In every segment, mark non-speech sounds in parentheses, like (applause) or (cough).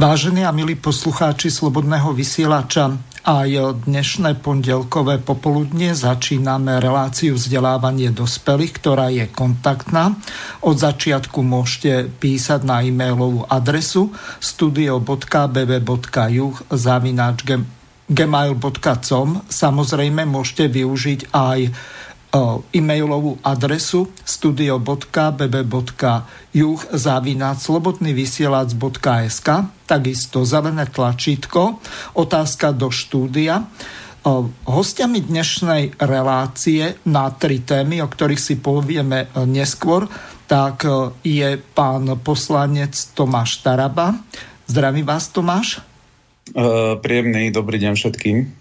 Vážení a milí poslucháči Slobodného vysielača, aj dnešné pondelkové popoludne začíname reláciu vzdelávanie dospelých, ktorá je kontaktná. Od začiatku môžete písať na e-mailovú adresu studio.bb.juh zavináč gmail.com. Samozrejme môžete využiť aj e-mailovú adresu studio.bb.juh závináč slobodnyvysielac.sk takisto zelené tlačítko otázka do štúdia Hostiami dnešnej relácie na tri témy, o ktorých si povieme neskôr, tak je pán poslanec Tomáš Taraba. Zdravím vás, Tomáš. Príjemný dobrý deň všetkým.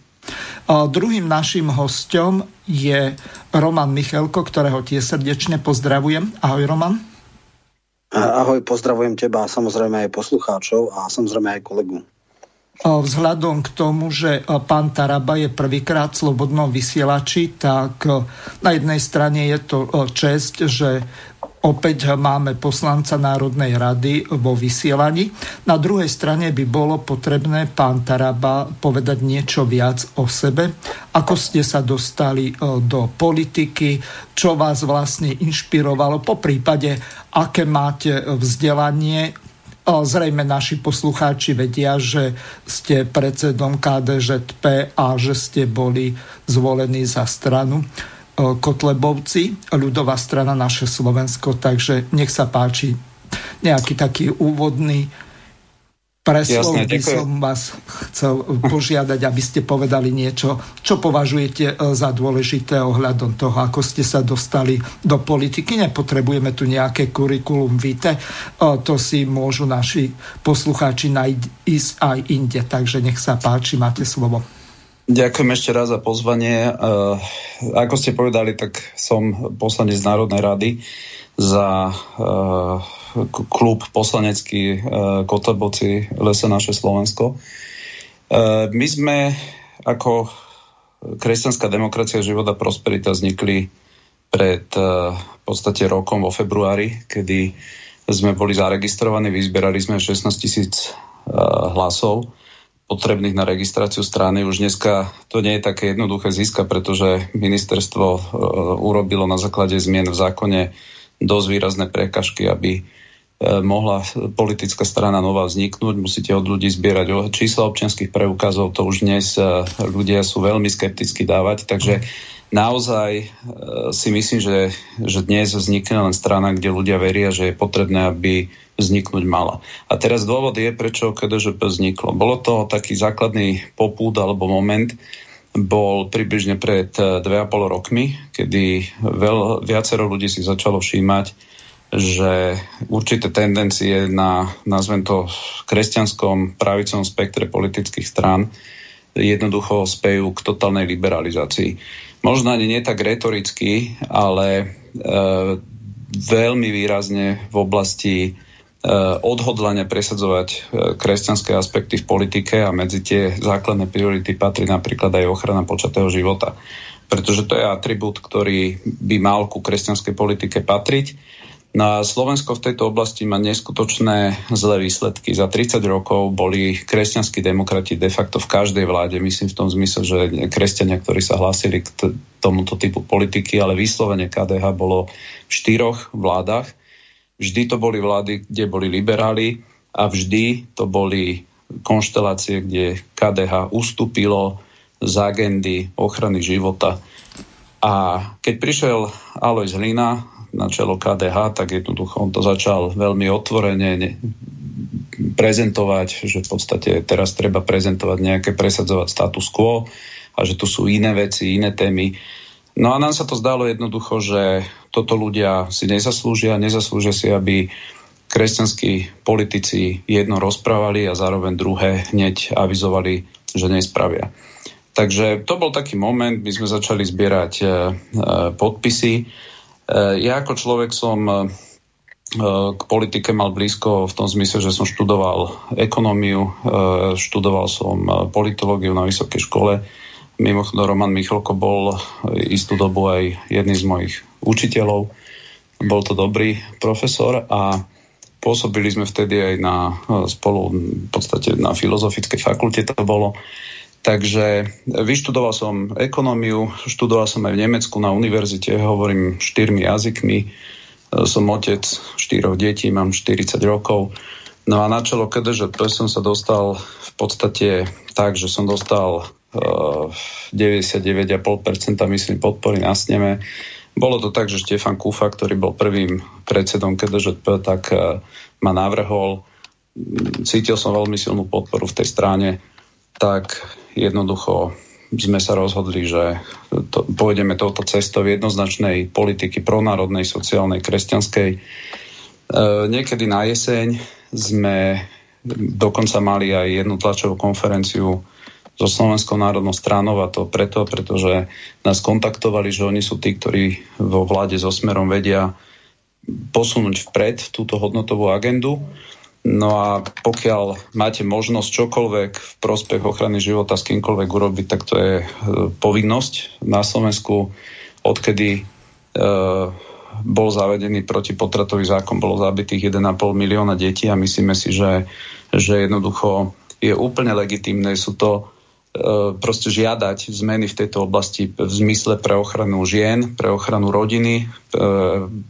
Druhým našim hostom je Roman Michalko, ktorého tie srdečne pozdravujem. Ahoj Roman. Ahoj, pozdravujem teba a samozrejme aj poslucháčov a samozrejme aj kolegu. Vzhľadom k tomu, že pán Taraba je prvýkrát v slobodnom vysielači, tak na jednej strane je to čest, že Opäť máme poslanca Národnej rady vo vysielaní. Na druhej strane by bolo potrebné, pán Taraba, povedať niečo viac o sebe. Ako ste sa dostali e, do politiky, čo vás vlastne inšpirovalo, po prípade, aké máte vzdelanie, e, Zrejme naši poslucháči vedia, že ste predsedom KDŽP a že ste boli zvolení za stranu. Kotlebovci, ľudová strana naše Slovensko, takže nech sa páči nejaký taký úvodný preslov Jasne, by som vás chcel požiadať, aby ste povedali niečo, čo považujete e, za dôležité ohľadom toho, ako ste sa dostali do politiky. Nepotrebujeme tu nejaké kurikulum vitae, to si môžu naši poslucháči nájsť aj inde, takže nech sa páči, máte slovo. Ďakujem ešte raz za pozvanie. Uh, ako ste povedali, tak som poslanec Národnej rady za uh, klub poslanecký uh, Kotleboci Lese naše Slovensko. My sme ako kresťanská demokracia života prosperita vznikli pred v podstate rokom vo februári, kedy sme boli zaregistrovaní, vyzberali sme 16 tisíc hlasov potrebných na registráciu strany. Už dneska to nie je také jednoduché získa, pretože ministerstvo e, urobilo na základe zmien v zákone dosť výrazné prekažky, aby e, mohla politická strana nová vzniknúť. Musíte od ľudí zbierať čísla občianských preukazov. To už dnes e, ľudia sú veľmi skepticky dávať. Takže naozaj si myslím, že, že dnes vznikne len strana, kde ľudia veria, že je potrebné, aby vzniknúť mala. A teraz dôvod je, prečo KDŽP vzniklo. Bolo to taký základný popúd alebo moment, bol približne pred 2,5 eh, rokmi, kedy veľ, viacero ľudí si začalo všímať, že určité tendencie na, nazvem to, kresťanskom pravicom spektre politických strán jednoducho spejú k totálnej liberalizácii. Možno ani nie tak retoricky, ale e, veľmi výrazne v oblasti odhodlania presadzovať eh, kresťanské aspekty v politike a medzi tie základné priority patrí napríklad aj ochrana počatého života. Pretože to je atribút, ktorý by mal ku kresťanskej politike patriť. Na Slovensko v tejto oblasti má neskutočné zlé výsledky. Za 30 rokov boli kresťanskí demokrati de facto v každej vláde, myslím v tom zmysle, že kresťania, ktorí sa hlásili k tomuto typu politiky, ale vyslovene KDH bolo v štyroch vládach Vždy to boli vlády, kde boli liberáli a vždy to boli konštelácie, kde KDH ustúpilo z agendy ochrany života. A keď prišiel Alois Hlina na čelo KDH, tak jednoducho on to začal veľmi otvorene prezentovať, že v podstate teraz treba prezentovať nejaké, presadzovať status quo a že tu sú iné veci, iné témy. No a nám sa to zdalo jednoducho, že toto ľudia si nezaslúžia, nezaslúžia si, aby kresťanskí politici jedno rozprávali a zároveň druhé hneď avizovali, že nespravia. Takže to bol taký moment, my sme začali zbierať e, e, podpisy. E, ja ako človek som k politike mal blízko v tom zmysle, že som študoval ekonómiu, študoval som politológiu na vysokej škole. Mimochodom Roman Michalko bol istú dobu aj jedným z mojich učiteľov. Bol to dobrý profesor a Pôsobili sme vtedy aj na, spolu v podstate na filozofickej fakulte to bolo. Takže vyštudoval som ekonómiu, študoval som aj v Nemecku na univerzite, hovorím štyrmi jazykmi, som otec štyroch detí, mám 40 rokov. No a na čelo KDŽP som sa dostal v podstate tak, že som dostal 99,5% myslím podpory na sneme bolo to tak, že Štefan Kufa, ktorý bol prvým predsedom KDŽP, tak e, ma navrhol. Cítil som veľmi silnú podporu v tej strane, tak jednoducho sme sa rozhodli, že to, pôjdeme touto cestou jednoznačnej politiky pronárodnej, sociálnej, kresťanskej. E, niekedy na jeseň sme dokonca mali aj jednu tlačovú konferenciu so Slovenskou národnou stranou a to preto, pretože nás kontaktovali, že oni sú tí, ktorí vo vláde so Smerom vedia posunúť vpred túto hodnotovú agendu. No a pokiaľ máte možnosť čokoľvek v prospech ochrany života s kýmkoľvek urobiť, tak to je e, povinnosť. Na Slovensku, odkedy e, bol zavedený protipotratový zákon, bolo zabitých 1,5 milióna detí a myslíme si, že, že jednoducho je úplne legitimné. Sú to proste žiadať zmeny v tejto oblasti v zmysle pre ochranu žien, pre ochranu rodiny, e,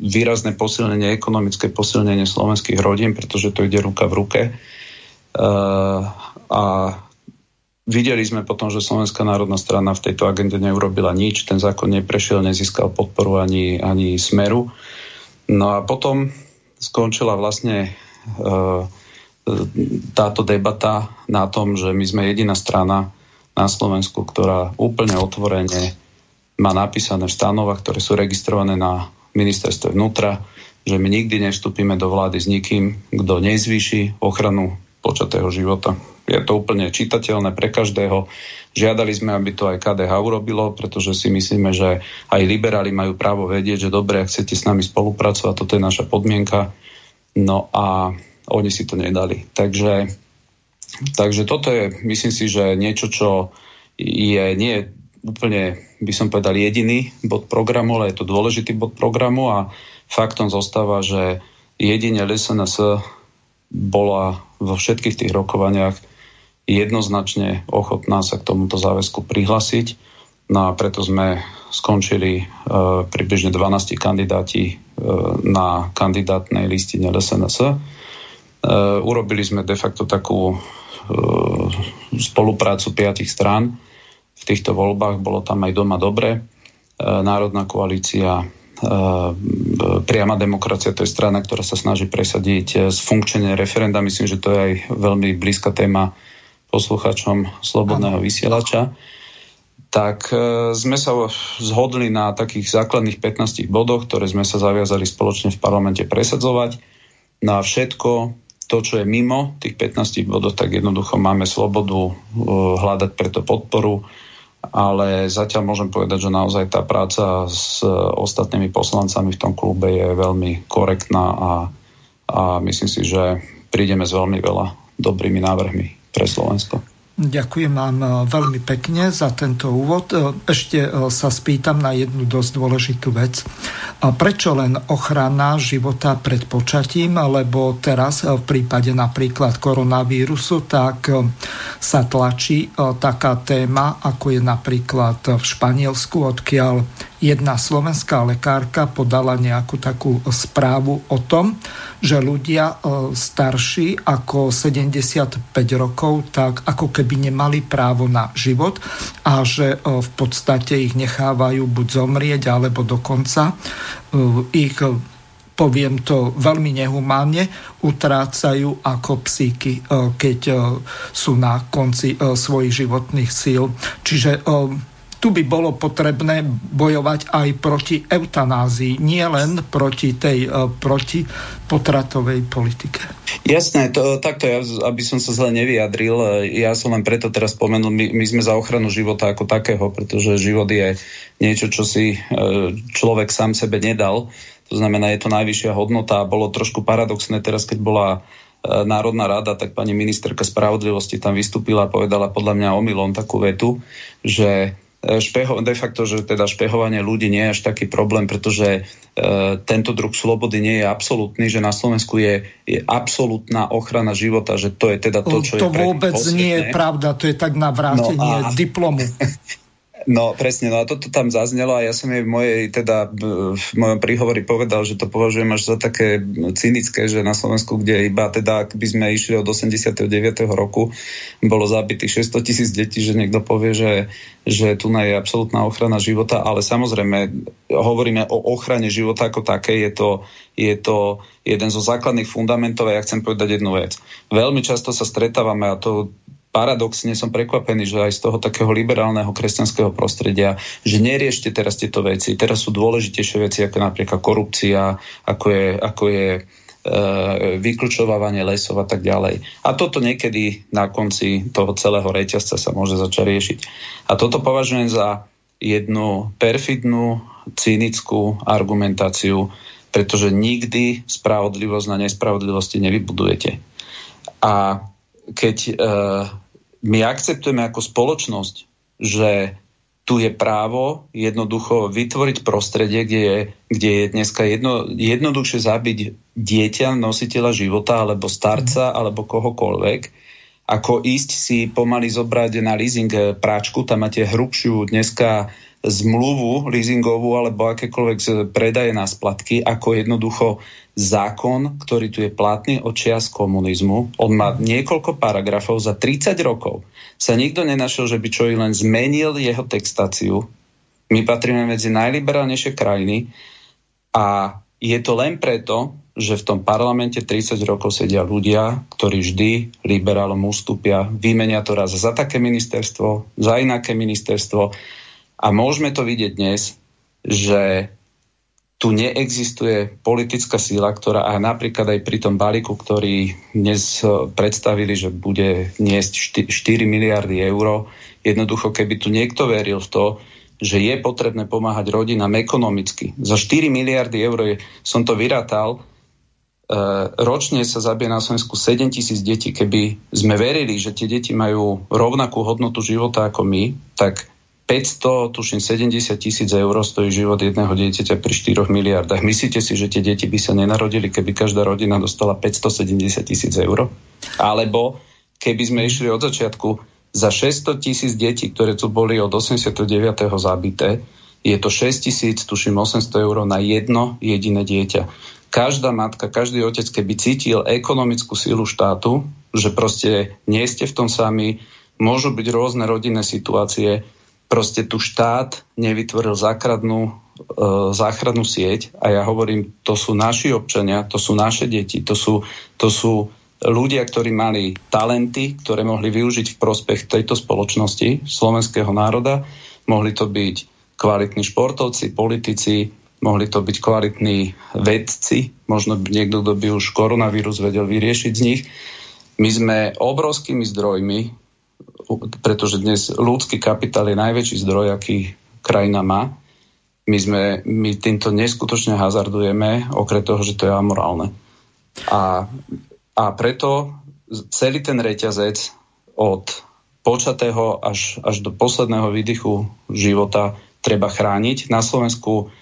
výrazné posilnenie, ekonomické posilnenie slovenských rodín, pretože to ide ruka v ruke. E, a videli sme potom, že Slovenská národná strana v tejto agende neurobila nič, ten zákon neprešiel, nezískal podporu ani, ani smeru. No a potom skončila vlastne táto debata na tom, že my sme jediná strana, na Slovensku, ktorá úplne otvorene má napísané v stanovách, ktoré sú registrované na ministerstve vnútra, že my nikdy nevstúpime do vlády s nikým, kto nezvýši ochranu počatého života. Je to úplne čitateľné pre každého. Žiadali sme, aby to aj KDH urobilo, pretože si myslíme, že aj liberáli majú právo vedieť, že dobre, ak chcete s nami spolupracovať, toto je naša podmienka. No a oni si to nedali. Takže Takže toto je, myslím si, že niečo, čo je nie úplne, by som povedal, jediný bod programu, ale je to dôležitý bod programu a faktom zostáva, že jedine LSNS bola vo všetkých tých rokovaniach jednoznačne ochotná sa k tomuto záväzku prihlasiť. No a preto sme skončili e, približne 12 kandidáti e, na kandidátnej listine LSNS. E, urobili sme de facto takú E, spoluprácu piatich strán v týchto voľbách. Bolo tam aj doma dobre. E, Národná koalícia, priama demokracia, to je strana, ktorá sa snaží presadiť funkčenie referenda. Myslím, že to je aj veľmi blízka téma poslucháčom Slobodného vysielača. Tak sme sa zhodli na takých základných 15 bodoch, ktoré sme sa zaviazali spoločne v parlamente presadzovať. Na všetko to, čo je mimo tých 15 bodov, tak jednoducho máme slobodu uh, hľadať preto podporu, ale zatiaľ môžem povedať, že naozaj tá práca s uh, ostatnými poslancami v tom klube je veľmi korektná a, a myslím si, že prídeme s veľmi veľa dobrými návrhmi pre Slovensko. Ďakujem vám e, veľmi pekne za tento úvod. E, ešte e, sa spýtam na jednu dosť dôležitú vec. Prečo len ochrana života pred počatím, lebo teraz v prípade napríklad koronavírusu, tak sa tlačí taká téma, ako je napríklad v Španielsku, odkiaľ jedna slovenská lekárka podala nejakú takú správu o tom, že ľudia e, starší ako 75 rokov, tak ako keby nemali právo na život a že e, v podstate ich nechávajú buď zomrieť, alebo dokonca e, ich poviem to veľmi nehumánne, utrácajú ako psíky, keď sú na konci svojich životných síl. Čiže tu by bolo potrebné bojovať aj proti eutanázii, nie len proti tej proti potratovej politike. Jasné, to, takto ja, aby som sa zle nevyjadril, ja som len preto teraz spomenul, my, my sme za ochranu života ako takého, pretože život je niečo, čo si človek sám sebe nedal. To znamená, je to najvyššia hodnota a bolo trošku paradoxné teraz, keď bola e, Národná rada, tak pani ministerka spravodlivosti tam vystúpila a povedala podľa mňa omylom takú vetu, že e, špeho, de facto, že teda špehovanie ľudí nie je až taký problém, pretože e, tento druh slobody nie je absolútny, že na Slovensku je, je absolútna ochrana života, že to je teda to, čo to je... To vôbec nie je pravda, to je tak na vrátenie no a... diplomu. (laughs) No presne, no a toto tam zaznelo a ja som jej v mojej, teda v mojom príhovori povedal, že to považujem až za také cynické, že na Slovensku, kde iba teda, ak by sme išli od 89. roku, bolo zabitých 600 tisíc detí, že niekto povie, že, že tu je absolútna ochrana života, ale samozrejme hovoríme o ochrane života ako také, je to, je to jeden zo základných fundamentov a ja chcem povedať jednu vec. Veľmi často sa stretávame a to paradoxne som prekvapený, že aj z toho takého liberálneho kresťanského prostredia, že neriešte teraz tieto veci. Teraz sú dôležitejšie veci, ako napríklad korupcia, ako je, ako je e, lesov a tak ďalej. A toto niekedy na konci toho celého reťazca sa môže začať riešiť. A toto považujem za jednu perfidnú, cynickú argumentáciu, pretože nikdy spravodlivosť na nespravodlivosti nevybudujete. A keď uh, my akceptujeme ako spoločnosť, že tu je právo jednoducho vytvoriť prostredie, kde je, kde je dneska jedno, jednoduchšie zabiť dieťa, nositeľa života, alebo starca, alebo kohokoľvek, ako ísť si pomaly zobrať na leasing práčku, tam máte hrubšiu dneska zmluvu leasingovú alebo akékoľvek predaje na splatky, ako jednoducho zákon, ktorý tu je platný od čias komunizmu. On má niekoľko paragrafov za 30 rokov. Sa nikto nenašiel, že by čo i len zmenil jeho textáciu. My patríme medzi najliberálnejšie krajiny a je to len preto, že v tom parlamente 30 rokov sedia ľudia, ktorí vždy liberálom ustúpia, vymenia to raz za také ministerstvo, za inaké ministerstvo a môžeme to vidieť dnes, že tu neexistuje politická síla, ktorá aj napríklad aj pri tom balíku, ktorý dnes eh, predstavili, že bude niesť 4 miliardy eur, jednoducho keby tu niekto veril v to, že je potrebné pomáhať rodinám ekonomicky. Za 4 miliardy eur som to vyratal, e, ročne sa zabije na Slovensku 7 tisíc detí. Keby sme verili, že tie deti majú rovnakú hodnotu života ako my, tak 500, tuším 70 tisíc eur stojí život jedného dieťaťa pri 4 miliardách. Myslíte si, že tie deti by sa nenarodili, keby každá rodina dostala 570 tisíc eur? Alebo keby sme išli od začiatku za 600 tisíc detí, ktoré tu boli od 89. zabité, je to 6 tisíc, tuším 800 eur na jedno jediné dieťa. Každá matka, každý otec, keby cítil ekonomickú sílu štátu, že proste nie ste v tom sami, môžu byť rôzne rodinné situácie, proste tu štát nevytvoril základnú, e, záchrannú sieť a ja hovorím, to sú naši občania, to sú naše deti, to sú, to sú ľudia, ktorí mali talenty, ktoré mohli využiť v prospech tejto spoločnosti, slovenského národa. Mohli to byť kvalitní športovci, politici, mohli to byť kvalitní vedci, možno niekto, kto by už koronavírus vedel vyriešiť z nich. My sme obrovskými zdrojmi pretože dnes ľudský kapitál je najväčší zdroj, aký krajina má. My, sme, my týmto neskutočne hazardujeme, okrem toho, že to je amorálne. A, a preto celý ten reťazec od počatého až, až do posledného výdychu života treba chrániť. Na Slovensku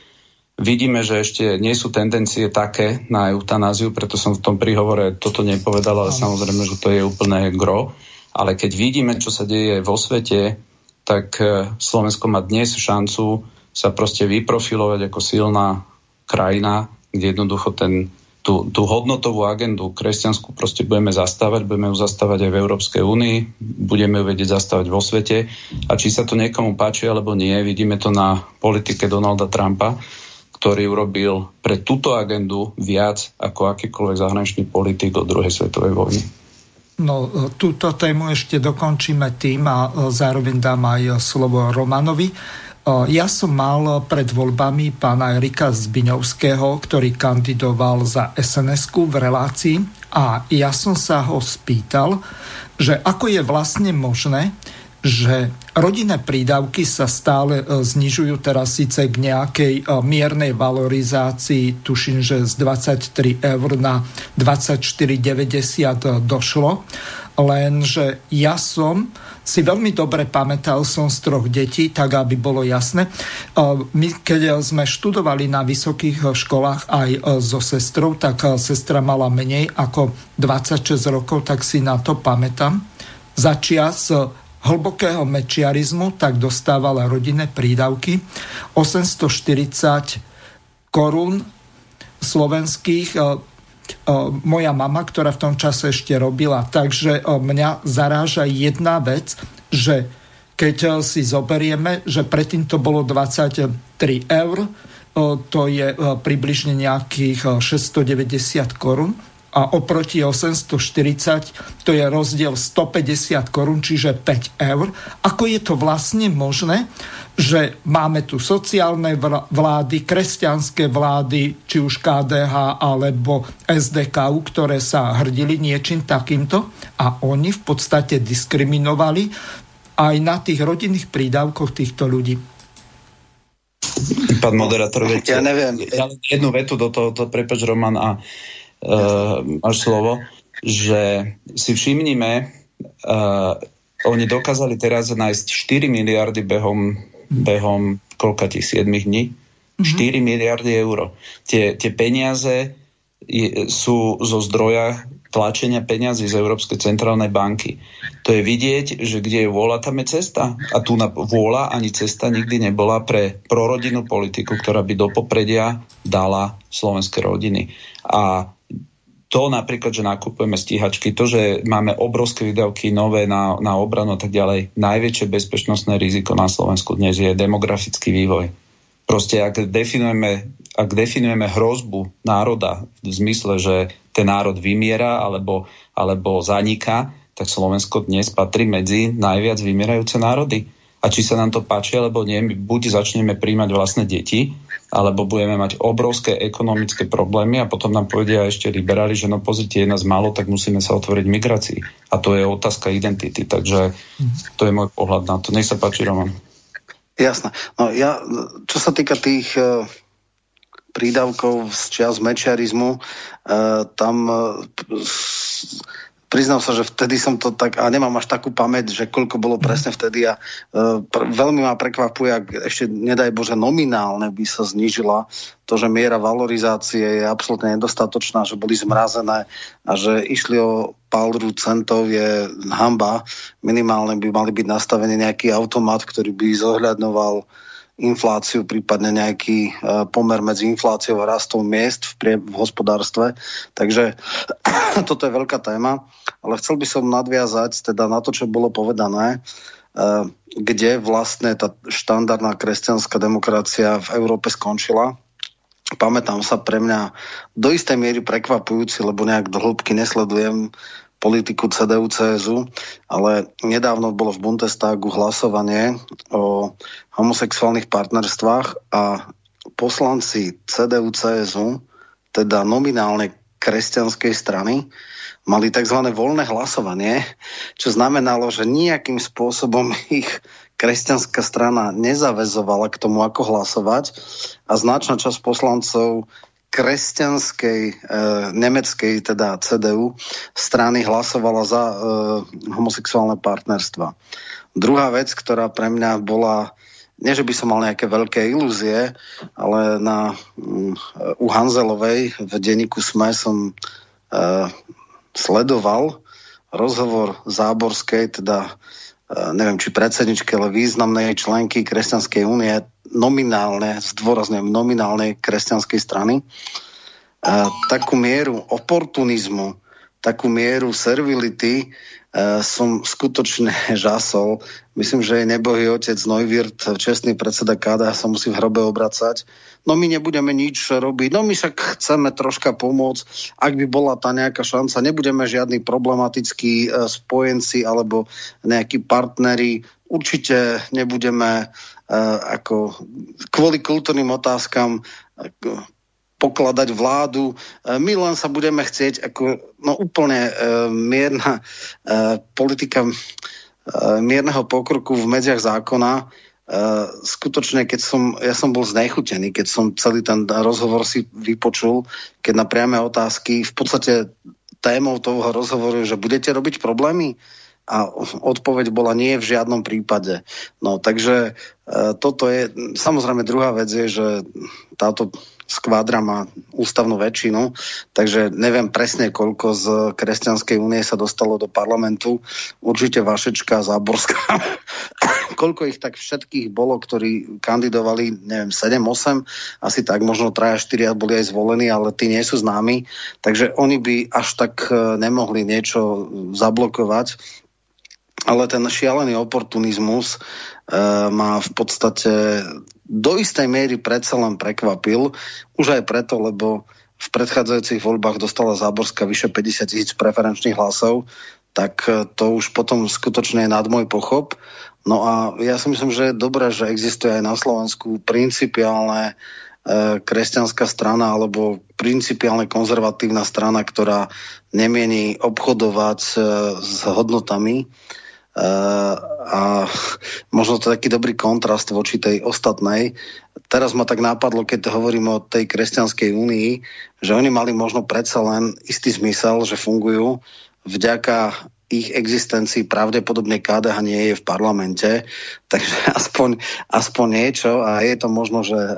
vidíme, že ešte nie sú tendencie také na eutanáziu, preto som v tom príhovore toto nepovedal, ale samozrejme, že to je úplné gro. Ale keď vidíme, čo sa deje vo svete, tak e, Slovensko má dnes šancu sa proste vyprofilovať ako silná krajina, kde jednoducho ten, tú, tú hodnotovú agendu kresťanskú proste budeme zastávať, budeme ju zastávať aj v Európskej únii, budeme ju vedieť zastávať vo svete a či sa to niekomu páči alebo nie, vidíme to na politike Donalda Trumpa, ktorý urobil pre túto agendu viac ako akýkoľvek zahraničný politik do druhej svetovej vojny. No, túto tému ešte dokončíme tým a zároveň dám aj slovo Romanovi. Ja som mal pred voľbami pána Erika Zbiňovského, ktorý kandidoval za sns v relácii a ja som sa ho spýtal, že ako je vlastne možné, že rodinné prídavky sa stále e, znižujú teraz síce k nejakej e, miernej valorizácii, tuším, že z 23 eur na 24,90 došlo, lenže ja som si veľmi dobre pamätal som z troch detí, tak aby bolo jasné. E, my, keď sme študovali na vysokých školách aj so sestrou, tak sestra mala menej ako 26 rokov, tak si na to pamätám. Začias hlbokého mečiarizmu, tak dostávala rodinné prídavky 840 korún slovenských e, e, moja mama, ktorá v tom čase ešte robila. Takže e, mňa zaráža jedna vec, že keď si zoberieme, že predtým to bolo 23 eur, to je približne nejakých 690 korún a oproti 840 to je rozdiel 150 korún, čiže 5 eur. Ako je to vlastne možné, že máme tu sociálne vlády, kresťanské vlády, či už KDH alebo SDKU, ktoré sa hrdili niečím takýmto a oni v podstate diskriminovali aj na tých rodinných prídavkoch týchto ľudí. Pán moderátor, viete, ja neviem. Ja jednu vetu do toho, to prepač Roman a uh, máš slovo, že si všimnime, uh, oni dokázali teraz nájsť 4 miliardy behom, behom koľka tých 7 dní? Mm-hmm. 4 miliardy eur. Tie, tie peniaze je, sú zo zdroja tlačenia peniazy z Európskej centrálnej banky. To je vidieť, že kde je vôľa, tam je cesta. A tu na vôľa ani cesta nikdy nebola pre prorodinnú politiku, ktorá by do popredia dala slovenské rodiny. A to napríklad, že nakupujeme stíhačky, to, že máme obrovské výdavky nové na, na obranu a tak ďalej, najväčšie bezpečnostné riziko na Slovensku dnes je demografický vývoj. Proste ak definujeme, ak definujeme hrozbu národa v zmysle, že ten národ vymiera alebo, alebo zaniká, tak Slovensko dnes patrí medzi najviac vymierajúce národy. A či sa nám to páči, alebo nie, buď začneme príjmať vlastné deti, alebo budeme mať obrovské ekonomické problémy a potom nám povedia ešte liberáli, že no pozrite, je nás málo, tak musíme sa otvoriť migrácii. A to je otázka identity. Takže to je môj pohľad na to. Nech sa páči, Roman. Jasné. No ja, čo sa týka tých uh, prídavkov z čias mečiarizmu, uh, tam uh, priznám sa, že vtedy som to tak, a nemám až takú pamäť, že koľko bolo presne vtedy a e, pr- veľmi ma prekvapuje, ak ešte nedaj Bože nominálne by sa znížila to, že miera valorizácie je absolútne nedostatočná, že boli zmrazené a že išli o pálru centov je hamba. Minimálne by mali byť nastavený nejaký automat, ktorý by zohľadnoval infláciu, prípadne nejaký e, pomer medzi infláciou a rastom miest v, prie, v hospodárstve. Takže (clears throat) toto je veľká téma, ale chcel by som nadviazať teda na to, čo bolo povedané, e, kde vlastne tá štandardná kresťanská demokracia v Európe skončila. Pamätám sa pre mňa do istej miery prekvapujúci, lebo nejak do hĺbky nesledujem politiku CDU-CSU, ale nedávno bolo v Bundestagu hlasovanie o homosexuálnych partnerstvách a poslanci CDU-CSU, teda nominálne kresťanskej strany, mali tzv. voľné hlasovanie, čo znamenalo, že nejakým spôsobom (laughs) ich kresťanská strana nezavezovala k tomu, ako hlasovať a značná časť poslancov kresťanskej e, nemeckej, teda CDU, strany hlasovala za e, homosexuálne partnerstva. Druhá vec, ktorá pre mňa bola, nie že by som mal nejaké veľké ilúzie, ale na, um, u Hanzelovej v denníku SME som e, sledoval rozhovor Záborskej, teda neviem, či predsedničky, ale významnej členky Kresťanskej únie, nominálne, zdôrazňujem, nominálnej kresťanskej strany, a takú mieru oportunizmu, takú mieru servility som skutočne (laughs) žasol. Myslím, že je nebohý otec Neuwirth, čestný predseda KDH sa musí v hrobe obracať. No my nebudeme nič robiť, no my však chceme troška pomôcť. Ak by bola tá nejaká šanca, nebudeme žiadni problematickí e, spojenci alebo nejakí partneri. Určite nebudeme uh, ako kvôli kultúrnym otázkam pokladať vládu. E, my len sa budeme chcieť ako no úplne e, mierna e, politika e, mierneho pokroku v medziach zákona. E, skutočne, keď som, ja som bol znechutený, keď som celý ten rozhovor si vypočul, keď na priame otázky, v podstate témou toho rozhovoru, že budete robiť problémy, a odpoveď bola nie v žiadnom prípade. No takže e, toto je, samozrejme druhá vec je, že táto skvádra má ústavnú väčšinu, takže neviem presne, koľko z Kresťanskej únie sa dostalo do parlamentu. Určite Vašečka, Záborská. (laughs) koľko ich tak všetkých bolo, ktorí kandidovali, neviem, 7-8, asi tak, možno 3-4 boli aj zvolení, ale tí nie sú známi. Takže oni by až tak e, nemohli niečo zablokovať ale ten šialený oportunizmus e, ma v podstate do istej miery predsa len prekvapil. Už aj preto, lebo v predchádzajúcich voľbách dostala Záborská vyše 50 tisíc preferenčných hlasov, tak e, to už potom skutočne je nad môj pochop. No a ja si myslím, že je dobré, že existuje aj na Slovensku principiálne e, kresťanská strana alebo principiálne konzervatívna strana, ktorá nemieni obchodovať e, s hodnotami a možno to taký dobrý kontrast voči tej ostatnej. Teraz ma tak nápadlo, keď hovorím o tej kresťanskej únii, že oni mali možno predsa len istý zmysel, že fungujú vďaka ich existencii. Pravdepodobne KDH nie je v parlamente, (laughs) takže aspoň, aspoň niečo. A je to možno, že eh,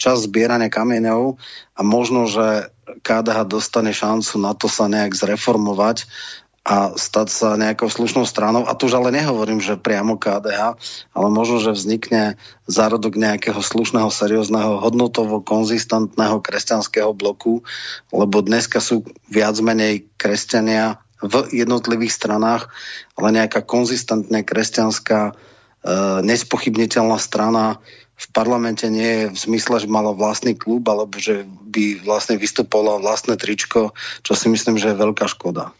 čas zbierania kameňov a možno, že KDH dostane šancu na to sa nejak zreformovať a stať sa nejakou slušnou stranou. A tu už ale nehovorím, že priamo KDH, ale možno, že vznikne zárodok nejakého slušného, seriózneho, hodnotovo konzistentného kresťanského bloku, lebo dneska sú viac menej kresťania v jednotlivých stranách, ale nejaká konzistentne kresťanská, e, nespochybniteľná strana v parlamente nie je v zmysle, že mala vlastný klub, alebo že by vlastne vystupovalo vlastné tričko, čo si myslím, že je veľká škoda.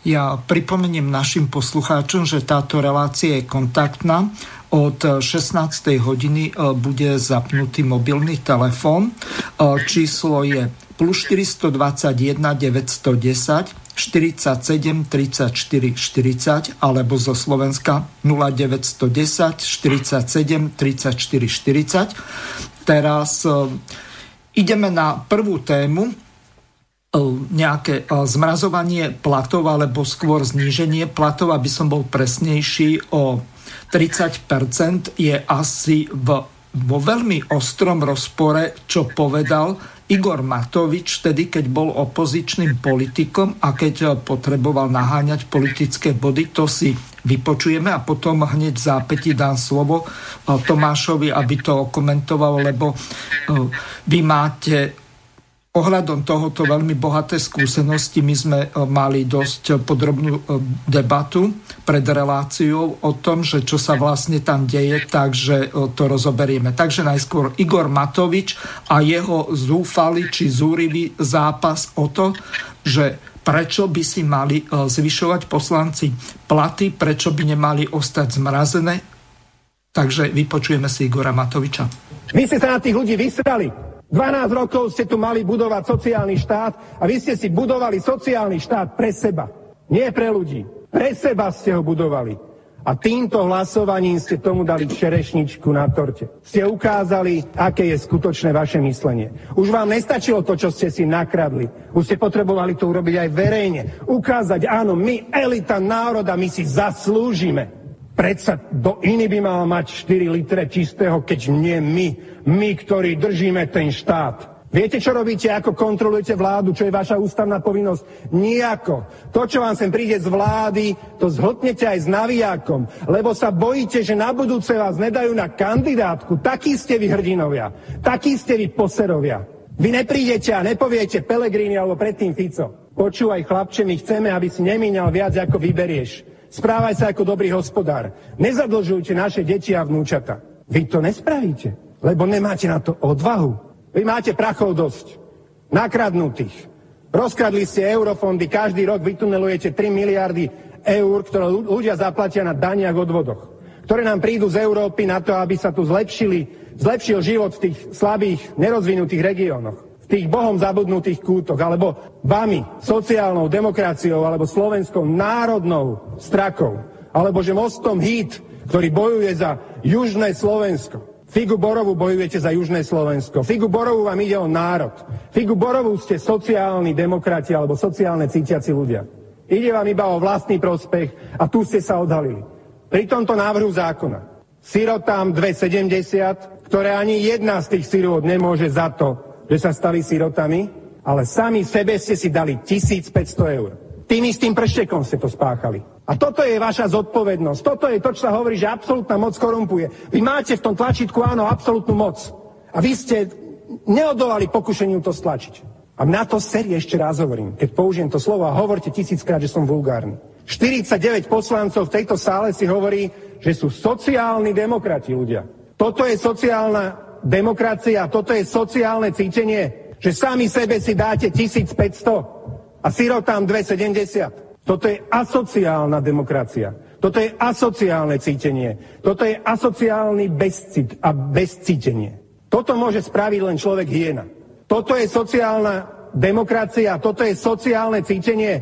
Ja pripomeniem našim poslucháčom, že táto relácia je kontaktná. Od 16. hodiny e, bude zapnutý mobilný telefón. E, číslo je plus 421 910 47 34 40 alebo zo Slovenska 0910 47 34 40. Teraz e, ideme na prvú tému nejaké e, zmrazovanie platov alebo skôr zníženie platov, aby som bol presnejší o 30%, je asi v, vo veľmi ostrom rozpore, čo povedal Igor Matovič vtedy, keď bol opozičným politikom a keď e, potreboval naháňať politické body, to si vypočujeme a potom hneď zápäti dám slovo Tomášovi, aby to komentoval, lebo vy máte Ohľadom tohoto veľmi bohaté skúsenosti my sme e, mali dosť podrobnú e, debatu pred reláciou o tom, že čo sa vlastne tam deje, takže e, to rozoberieme. Takže najskôr Igor Matovič a jeho zúfalý či zúrivý zápas o to, že prečo by si mali zvyšovať poslanci platy, prečo by nemali ostať zmrazené. Takže vypočujeme si Igora Matoviča. Vy ste sa na tých ľudí vysrali. 12 rokov ste tu mali budovať sociálny štát a vy ste si budovali sociálny štát pre seba. Nie pre ľudí. Pre seba ste ho budovali. A týmto hlasovaním ste tomu dali čerešničku na torte. Ste ukázali, aké je skutočné vaše myslenie. Už vám nestačilo to, čo ste si nakradli. Už ste potrebovali to urobiť aj verejne. Ukázať, áno, my, elita národa, my si zaslúžime. Predsa do iný by mal mať 4 litre čistého, keď nie my my, ktorí držíme ten štát. Viete, čo robíte, ako kontrolujete vládu, čo je vaša ústavná povinnosť? Nijako. To, čo vám sem príde z vlády, to zhltnete aj s navijákom, lebo sa bojíte, že na budúce vás nedajú na kandidátku. Takí ste vy hrdinovia. Takí ste vy poserovia. Vy neprídete a nepoviete Pelegrini alebo predtým Fico. Počúvaj, chlapče, my chceme, aby si nemíňal viac, ako vyberieš. Správaj sa ako dobrý hospodár. Nezadlžujte naše deti a vnúčata. Vy to nespravíte, lebo nemáte na to odvahu. Vy máte prachov dosť. Nakradnutých. Rozkradli ste eurofondy, každý rok vytunelujete 3 miliardy eur, ktoré ľudia zaplatia na daniach odvodoch, ktoré nám prídu z Európy na to, aby sa tu zlepšili, zlepšil život v tých slabých, nerozvinutých regiónoch, tých bohom zabudnutých kútoch, alebo vami, sociálnou demokraciou, alebo slovenskou národnou strakou, alebo že mostom hit, ktorý bojuje za južné Slovensko. Figu Borovu bojujete za Južné Slovensko. Figu Borovu vám ide o národ. Figu Borovu ste sociálni demokrati alebo sociálne cítiaci ľudia. Ide vám iba o vlastný prospech a tu ste sa odhalili. Pri tomto návrhu zákona sirotám 2,70, ktoré ani jedna z tých sirot nemôže za to, že sa stali sirotami, ale sami sebe ste si dali 1500 eur. Tým istým prštekom ste to spáchali. A toto je vaša zodpovednosť. Toto je to, čo sa hovorí, že absolútna moc korumpuje. Vy máte v tom tlačítku, áno, absolútnu moc. A vy ste neodolali pokušeniu to stlačiť. A na to série ešte raz hovorím, keď použijem to slovo a hovorte tisíckrát, že som vulgárny. 49 poslancov v tejto sále si hovorí, že sú sociálni demokrati ľudia. Toto je sociálna demokracia, toto je sociálne cítenie, že sami sebe si dáte 1500 a sirotám 270. Toto je asociálna demokracia. Toto je asociálne cítenie. Toto je asociálny bezcit a bezcítenie. Toto môže spraviť len človek hiena. Toto je sociálna demokracia, toto je sociálne cítenie,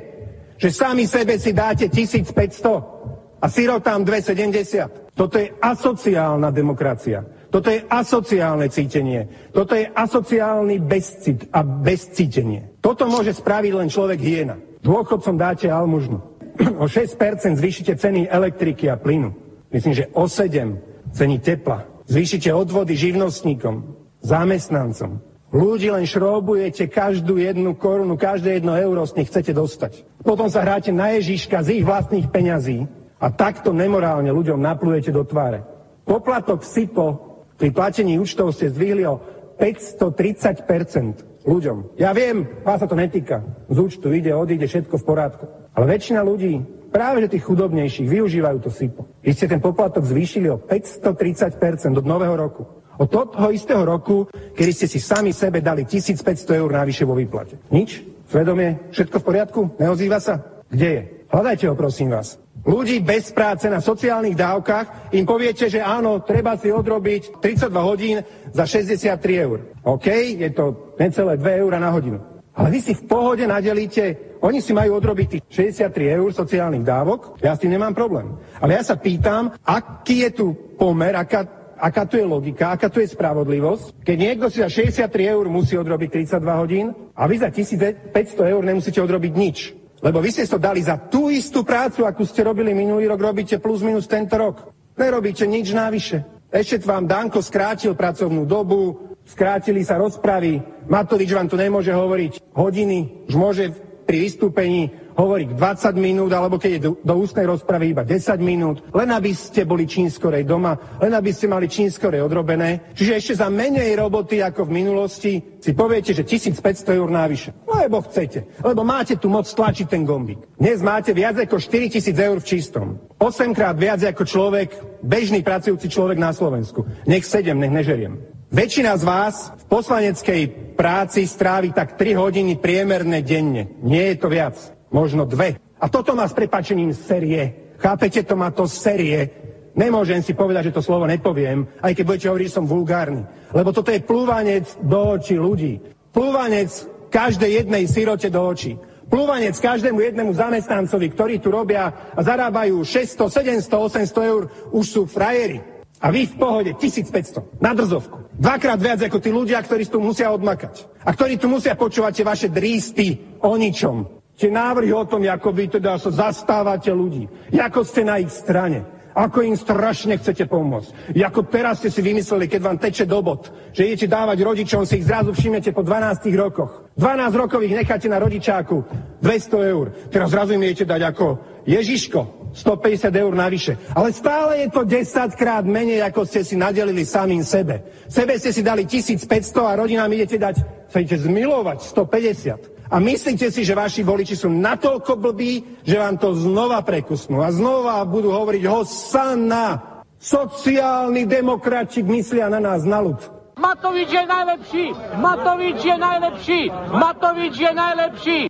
že sami sebe si dáte 1500 a sirotám 270. Toto je asociálna demokracia. Toto je asociálne cítenie. Toto je asociálny bezcit a bezcítenie. Toto môže spraviť len človek hiena. Dôchodcom dáte almužnu. (clears throat) O 6% zvýšite ceny elektriky a plynu. Myslím, že o 7 ceny tepla. Zvýšite odvody živnostníkom, zamestnancom. Ľudí len šrobujete každú jednu korunu, každé jedno euro z nich chcete dostať. Potom sa hráte na Ježiška z ich vlastných peňazí a takto nemorálne ľuďom naplujete do tváre. Poplatok SIPO pri platení účtov ste zvýhli o 530% ľuďom. Ja viem, vás sa to netýka. Z účtu ide, odíde, všetko v porádku. Ale väčšina ľudí, práve že tých chudobnejších, využívajú to SIPO. Vy ste ten poplatok zvýšili o 530% od nového roku. Od toho istého roku, kedy ste si sami sebe dali 1500 eur navyše vo výplate. Nič? Svedomie? Všetko v poriadku? Neozýva sa? Kde je? Hľadajte ho, prosím vás. Ľudí bez práce na sociálnych dávkach im poviete, že áno, treba si odrobiť 32 hodín za 63 eur. OK, je to necelé 2 eur na hodinu. Ale vy si v pohode nadelíte, oni si majú odrobiť tých 63 eur sociálnych dávok, ja s tým nemám problém. Ale ja sa pýtam, aký je tu pomer, aká aká tu je logika, aká tu je spravodlivosť, keď niekto si za 63 eur musí odrobiť 32 hodín a vy za 1500 eur nemusíte odrobiť nič. Lebo vy ste to dali za tú istú prácu, akú ste robili minulý rok, robíte plus minus tento rok. Nerobíte nič návyše. Ešte vám Danko skrátil pracovnú dobu, skrátili sa rozpravy, Matovič vám to nemôže hovoriť hodiny, už môže pri vystúpení hovoriť 20 minút, alebo keď je do, do ústnej rozpravy iba 10 minút, len aby ste boli čím skorej doma, len aby ste mali čím skorej odrobené. Čiže ešte za menej roboty ako v minulosti si poviete, že 1500 eur návyše. Lebo chcete. Lebo máte tu moc tlačiť ten gombík. Dnes máte viac ako 4000 eur v čistom. 8 krát viac ako človek, bežný pracujúci človek na Slovensku. Nech 7, nech nežeriem. Väčšina z vás v poslaneckej práci strávi tak 3 hodiny priemerne denne. Nie je to viac možno dve. A toto má s prepačením série. Chápete, to má to série. Nemôžem si povedať, že to slovo nepoviem, aj keď budete hovoriť, že som vulgárny. Lebo toto je plúvanec do očí ľudí. Plúvanec každej jednej sirote do očí. Plúvanec každému jednému zamestnancovi, ktorí tu robia a zarábajú 600, 700, 800 eur, už sú frajeri. A vy v pohode 1500 na drzovku. Dvakrát viac ako tí ľudia, ktorí tu musia odmakať. A ktorí tu musia počúvať tie vaše drísty o ničom. Tie návrhy o tom, ako vy teda sa zastávate ľudí, ako ste na ich strane, ako im strašne chcete pomôcť. Ako teraz ste si vymysleli, keď vám teče do bod, že idete dávať rodičom, si ich zrazu všimnete po 12 rokoch. 12 rokov ich necháte na rodičáku 200 eur. Teraz zrazu im idete dať ako Ježiško, 150 eur navyše. Ale stále je to 10 krát menej, ako ste si nadelili samým sebe. Sebe ste si dali 1500 a rodinám idete dať, sa idete zmilovať 150. A myslíte si, že vaši voliči sú natoľko blbí, že vám to znova prekusnú. A znova budú hovoriť Hosanna. Sociálni demokrati myslia na nás, na ľud. Matovič je najlepší! Matovič je najlepší! Matovič je najlepší!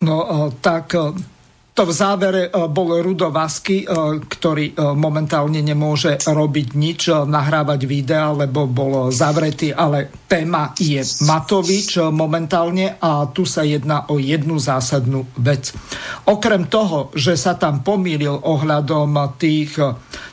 No tak to v závere e, bol Rudo Vasky, e, ktorý e, momentálne nemôže robiť nič, nahrávať videa, lebo bol zavretý, ale téma je Matovič momentálne a tu sa jedná o jednu zásadnú vec. Okrem toho, že sa tam pomýlil ohľadom tých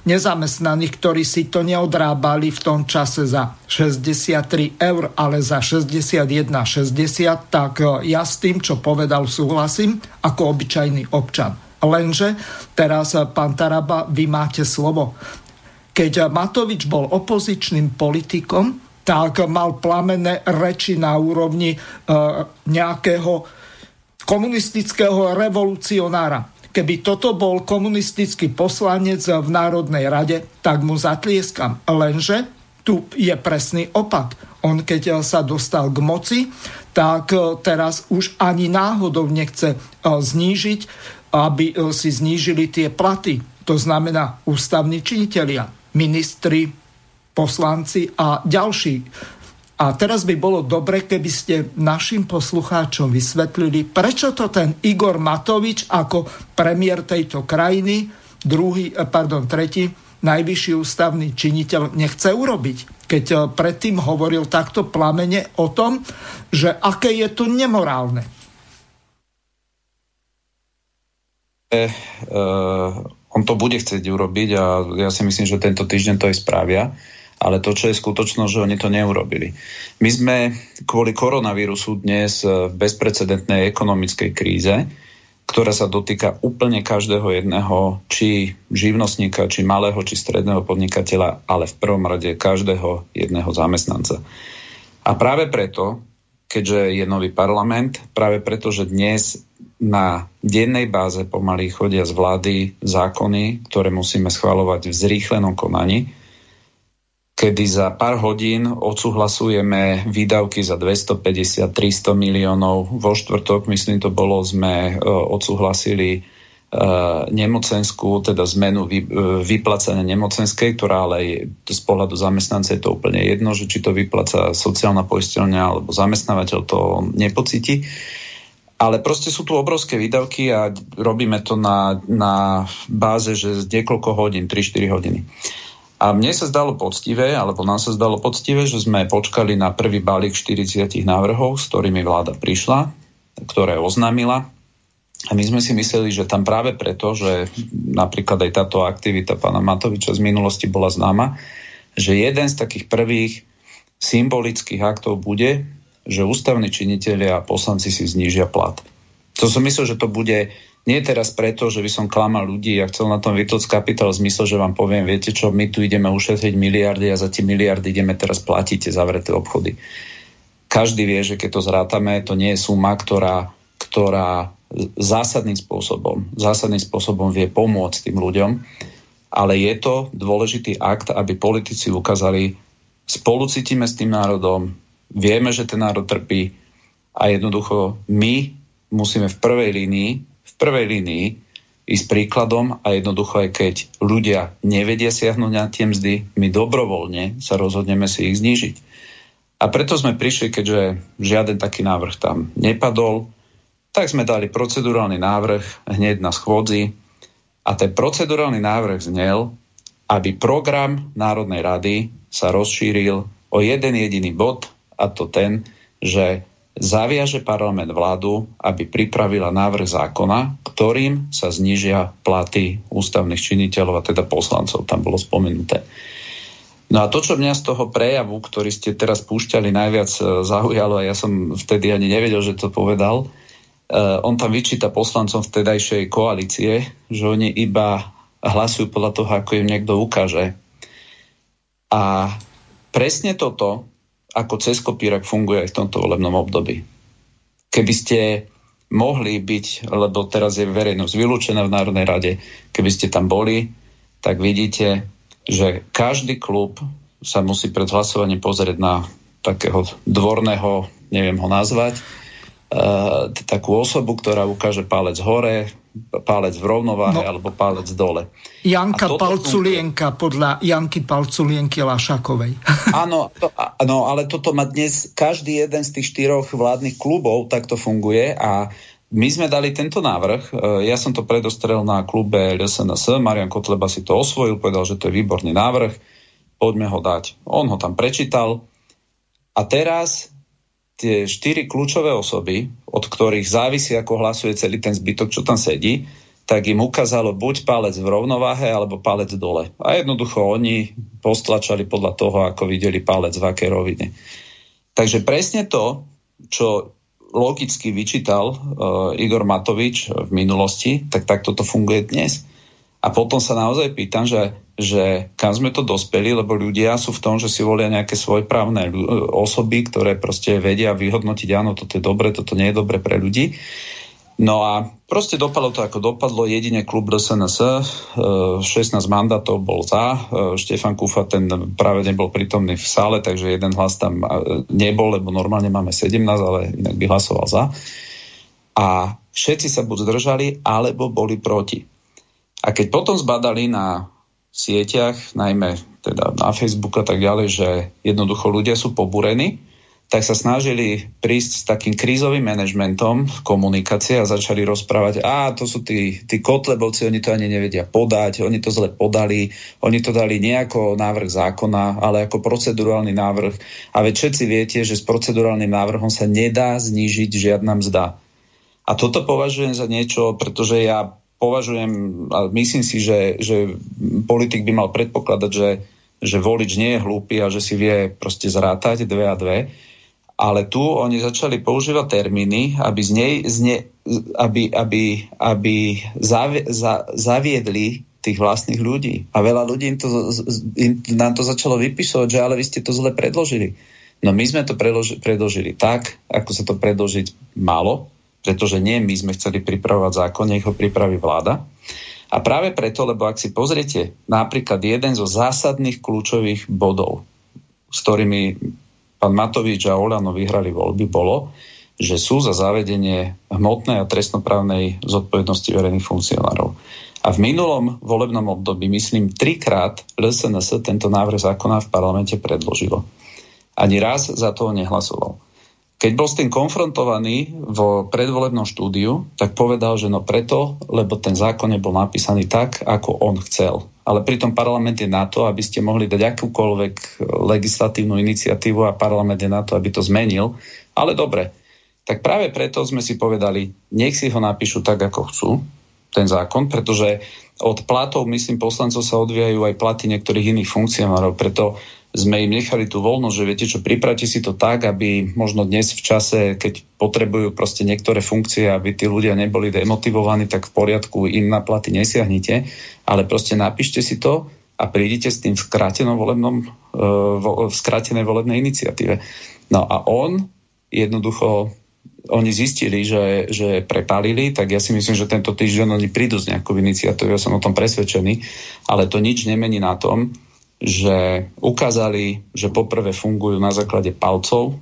nezamestnaných, ktorí si to neodrábali v tom čase za 63 eur, ale za 61,60, tak ja s tým, čo povedal, súhlasím ako obyčajný občan. Lenže teraz, pán Taraba, vy máte slovo. Keď Matovič bol opozičným politikom, tak mal plamené reči na úrovni e, nejakého komunistického revolucionára. Keby toto bol komunistický poslanec v Národnej rade, tak mu zatlieskam. Lenže tu je presný opak. On keď sa dostal k moci, tak e, teraz už ani náhodou nechce e, znížiť, aby si znížili tie platy. To znamená ústavní činitelia, ministri, poslanci a ďalší. A teraz by bolo dobre, keby ste našim poslucháčom vysvetlili, prečo to ten Igor Matovič ako premiér tejto krajiny, druhý, eh, pardon, tretí, najvyšší ústavný činiteľ nechce urobiť. Keď eh, predtým hovoril takto plamene o tom, že aké je to nemorálne. Eh, on to bude chcieť urobiť a ja si myslím, že tento týždeň to aj spravia ale to, čo je skutočnosť, že oni to neurobili. My sme kvôli koronavírusu dnes v bezprecedentnej ekonomickej kríze, ktorá sa dotýka úplne každého jedného, či živnostníka, či malého, či stredného podnikateľa, ale v prvom rade každého jedného zamestnanca. A práve preto, keďže je nový parlament, práve preto, že dnes na dennej báze pomaly chodia z vlády zákony, ktoré musíme schvalovať v zrýchlenom konaní, kedy za pár hodín odsúhlasujeme výdavky za 250-300 miliónov. Vo štvrtok, myslím to bolo, sme e, odsúhlasili e, nemocenskú, teda zmenu e, vyplacania nemocenskej, ktorá ale je, z pohľadu zamestnanca je to úplne jedno, že či to vyplaca sociálna poisťovňa alebo zamestnávateľ to nepocíti. Ale proste sú tu obrovské výdavky a robíme to na, na báze, že z niekoľko hodín, 3-4 hodiny. Uh, a mne sa zdalo poctivé, alebo nám sa zdalo poctivé, že sme počkali na prvý balík 40 návrhov, s ktorými vláda prišla, ktoré oznámila. A my sme si mysleli, že tam práve preto, že napríklad aj táto aktivita pána Matoviča z minulosti bola známa, že jeden z takých prvých symbolických aktov bude, že ústavní činitelia a poslanci si znížia plat. To som myslel, že to bude nie teraz preto, že by som klamal ľudí a chcel na tom vytlc kapitál v že vám poviem, viete čo, my tu ideme ušetriť miliardy a za tie miliardy ideme teraz platiť tie zavreté obchody. Každý vie, že keď to zrátame, to nie je suma, ktorá, ktorá zásadným spôsobom, zásadným spôsobom vie pomôcť tým ľuďom, ale je to dôležitý akt, aby politici ukázali, spolu cítime s tým národom, vieme, že ten národ trpí a jednoducho my musíme v prvej línii prvej línii ísť príkladom a jednoducho aj keď ľudia nevedia siahnuť na tie mzdy, my dobrovoľne sa rozhodneme si ich znížiť. A preto sme prišli, keďže žiaden taký návrh tam nepadol, tak sme dali procedurálny návrh hneď na schôdzi a ten procedurálny návrh znel, aby program Národnej rady sa rozšíril o jeden jediný bod a to ten, že zaviaže parlament vládu, aby pripravila návrh zákona, ktorým sa znižia platy ústavných činiteľov a teda poslancov, tam bolo spomenuté. No a to, čo mňa z toho prejavu, ktorý ste teraz púšťali, najviac e, zaujalo, a ja som vtedy ani nevedel, že to povedal, uh, on tam vyčíta poslancom vtedajšej koalície, že oni iba hlasujú podľa toho, ako im niekto ukáže. A presne toto ako cez kopírak funguje aj v tomto volebnom období. Keby ste mohli byť, lebo teraz je verejnosť vylúčená v Národnej rade, keby ste tam boli, tak vidíte, že každý klub sa musí pred hlasovaním pozrieť na takého dvorného, neviem ho nazvať, takú osobu, ktorá ukáže palec hore, palec v rovnováhe no, alebo palec dole. Janka Palculienka podľa Janky Palculienky Lašakovej. (laughs) Áno, to, no, ale toto má dnes každý jeden z tých štyroch vládnych klubov, tak to funguje a my sme dali tento návrh, e, ja som to predostrel na klube LSNS, Marian Kotleba si to osvojil, povedal, že to je výborný návrh, poďme ho dať. On ho tam prečítal a teraz tie štyri kľúčové osoby, od ktorých závisí, ako hlasuje celý ten zbytok, čo tam sedí, tak im ukázalo buď palec v rovnováhe, alebo palec dole. A jednoducho oni postlačali podľa toho, ako videli palec v akej rovine. Takže presne to, čo logicky vyčítal uh, Igor Matovič v minulosti, tak takto to funguje dnes. A potom sa naozaj pýtam, že, že kam sme to dospeli, lebo ľudia sú v tom, že si volia nejaké svojprávne osoby, ktoré proste vedia vyhodnotiť, áno, toto je dobre, toto nie je dobre pre ľudí. No a proste dopadlo to, ako dopadlo. Jedine klub SNS, 16 e, mandátov bol za. E, Štefan Kufa, ten práve nebol prítomný v sále, takže jeden hlas tam e, nebol, lebo normálne máme 17, ale inak by hlasoval za. A všetci sa buď zdržali, alebo boli proti. A keď potom zbadali na sieťach, najmä teda na Facebook a tak ďalej, že jednoducho ľudia sú pobúrení, tak sa snažili prísť s takým krízovým manažmentom komunikácie a začali rozprávať, a to sú tí, tí kotlebovci, oni to ani nevedia podať, oni to zle podali, oni to dali nejako návrh zákona, ale ako procedurálny návrh. A veď všetci viete, že s procedurálnym návrhom sa nedá znížiť žiadna mzda. A toto považujem za niečo, pretože ja považujem, a myslím si, že, že politik by mal predpokladať, že, že volič nie je hlúpy a že si vie proste zrátať dve a dve ale tu oni začali používať termíny, aby, z nej, z ne, aby, aby, aby zavi, za, zaviedli tých vlastných ľudí. A veľa ľudí im to, im, nám to začalo vypisovať, že ale vy ste to zle predložili. No my sme to predloži, predložili tak, ako sa to predložiť malo, pretože nie my sme chceli pripravovať zákon, nech ho pripraví vláda. A práve preto, lebo ak si pozriete napríklad jeden zo zásadných kľúčových bodov, s ktorými pán Matovič a Olano vyhrali voľby, bolo, že sú za zavedenie hmotnej a trestnoprávnej zodpovednosti verejných funkcionárov. A v minulom volebnom období, myslím, trikrát LSNS tento návrh zákona v parlamente predložilo. Ani raz za to nehlasoval. Keď bol s tým konfrontovaný v predvolebnom štúdiu, tak povedal, že no preto, lebo ten zákon nebol napísaný tak, ako on chcel. Ale pritom parlament je na to, aby ste mohli dať akúkoľvek legislatívnu iniciatívu a parlament je na to, aby to zmenil. Ale dobre, tak práve preto sme si povedali, nech si ho napíšu tak, ako chcú, ten zákon, pretože od platov, myslím, poslancov sa odvíjajú aj platy niektorých iných funkcionárov, preto sme im nechali tú voľnosť, že viete čo, pripravte si to tak, aby možno dnes v čase, keď potrebujú proste niektoré funkcie, aby tí ľudia neboli demotivovaní, tak v poriadku im na platy nesiahnite, ale proste napíšte si to a prídite s tým v volebnom, v skrátenej volebnej iniciatíve. No a on jednoducho oni zistili, že, že prepálili, tak ja si myslím, že tento týždeň oni prídu s nejakou iniciatívou, ja som o tom presvedčený, ale to nič nemení na tom, že ukázali, že poprvé fungujú na základe palcov.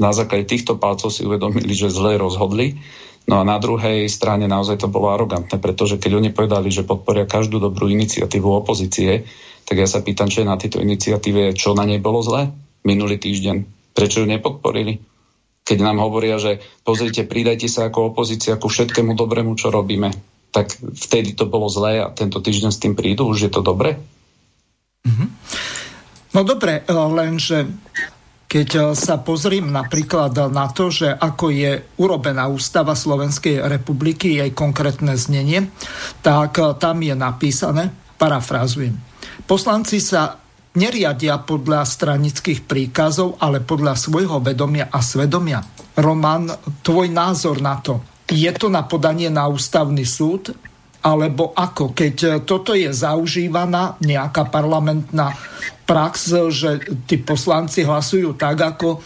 Na základe týchto palcov si uvedomili, že zle rozhodli. No a na druhej strane naozaj to bolo arogantné, pretože keď oni povedali, že podporia každú dobrú iniciatívu opozície, tak ja sa pýtam, čo je na tejto iniciatíve, čo na nej bolo zle minulý týždeň. Prečo ju nepodporili? Keď nám hovoria, že pozrite, pridajte sa ako opozícia ku všetkému dobrému, čo robíme, tak vtedy to bolo zlé a tento týždeň s tým prídu, už je to dobre? Mhm. No dobre, e, lenže keď e, sa pozriem napríklad na to, že ako je urobená ústava Slovenskej republiky, jej konkrétne znenie, tak e, tam je napísané, parafrázujem, poslanci sa neriadia podľa stranických príkazov, ale podľa svojho vedomia a svedomia. Roman, tvoj názor na to. Je to na podanie na ústavný súd? Alebo ako, keď e, toto je zaužívaná nejaká parlamentná prax, že tí poslanci hlasujú tak, ako e,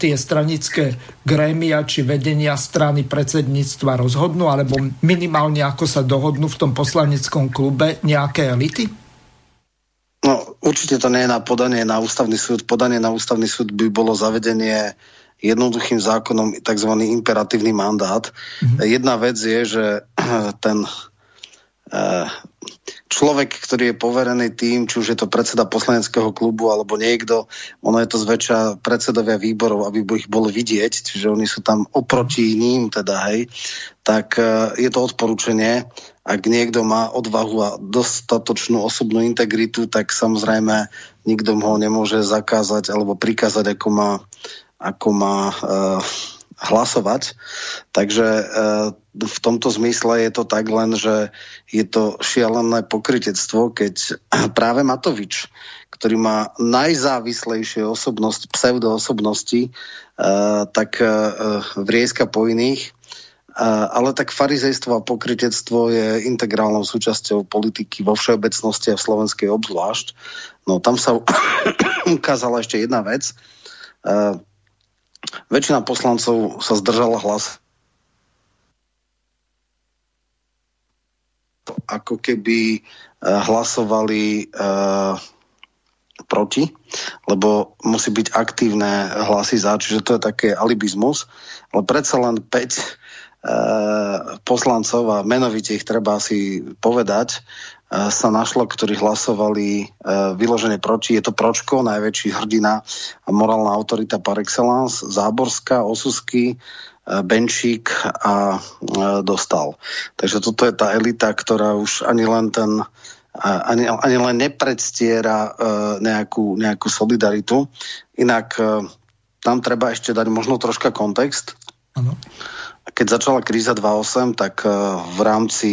tie stranické grémia či vedenia strany predsedníctva rozhodnú, alebo minimálne ako sa dohodnú v tom poslaneckom klube nejaké elity? No, určite to nie je na podanie na ústavný súd. Podanie na ústavný súd by bolo zavedenie jednoduchým zákonom tzv. imperatívny mandát. Mm-hmm. Jedna vec je, že (clears throat) ten človek, ktorý je poverený tým, či už je to predseda poslaneckého klubu alebo niekto, ono je to zväčša predsedovia výborov, aby ich bolo vidieť, čiže oni sú tam oproti ním teda, hej, tak uh, je to odporúčanie. Ak niekto má odvahu a dostatočnú osobnú integritu, tak samozrejme nikto ho nemôže zakázať alebo prikázať, ako má, ako má uh, hlasovať. Takže e, v tomto zmysle je to tak len, že je to šialené pokrytectvo, keď (clears throat) práve Matovič, ktorý má najzávislejšie osobnosti, pseudoosobnosti, e, tak e, vrieska po iných. Ale tak farizejstvo a pokrytectvo je integrálnou súčasťou politiky vo všeobecnosti a v slovenskej obzvlášť. No tam sa (clears throat) ukázala ešte jedna vec Väčšina poslancov sa zdržala hlas. Ako keby eh, hlasovali uh, proti, lebo musí byť aktívne hlasy za, čiže to je také alibizmus, ale predsa len 5 uh, eh, poslancov a menovite ich treba si povedať, sa našlo, ktorí hlasovali e, vyložené proti. Je to Pročko, najväčší hrdina a morálna autorita par excellence, Záborská, Osusky, e, Benčík a e, Dostal. Takže toto je tá elita, ktorá už ani len ten ani, ani len nepredstiera nejakú, nejakú solidaritu. Inak tam treba ešte dať možno troška kontext. Ano keď začala kríza 2.8, tak eh, v rámci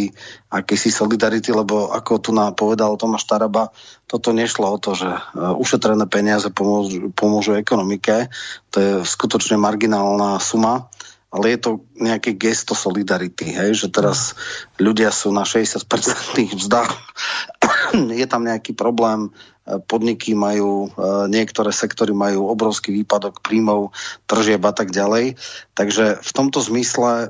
akejsi solidarity, lebo ako tu nám povedal Tomáš Taraba, toto nešlo o to, že eh, ušetrené peniaze pomôžu, pomôžu ekonomike, to je skutočne marginálna suma, ale je to nejaké gesto solidarity, hej? že teraz ľudia sú na 60% vzdách, (coughs) je tam nejaký problém, podniky majú, e, niektoré sektory majú obrovský výpadok príjmov, tržieb a tak ďalej. Takže v tomto zmysle e,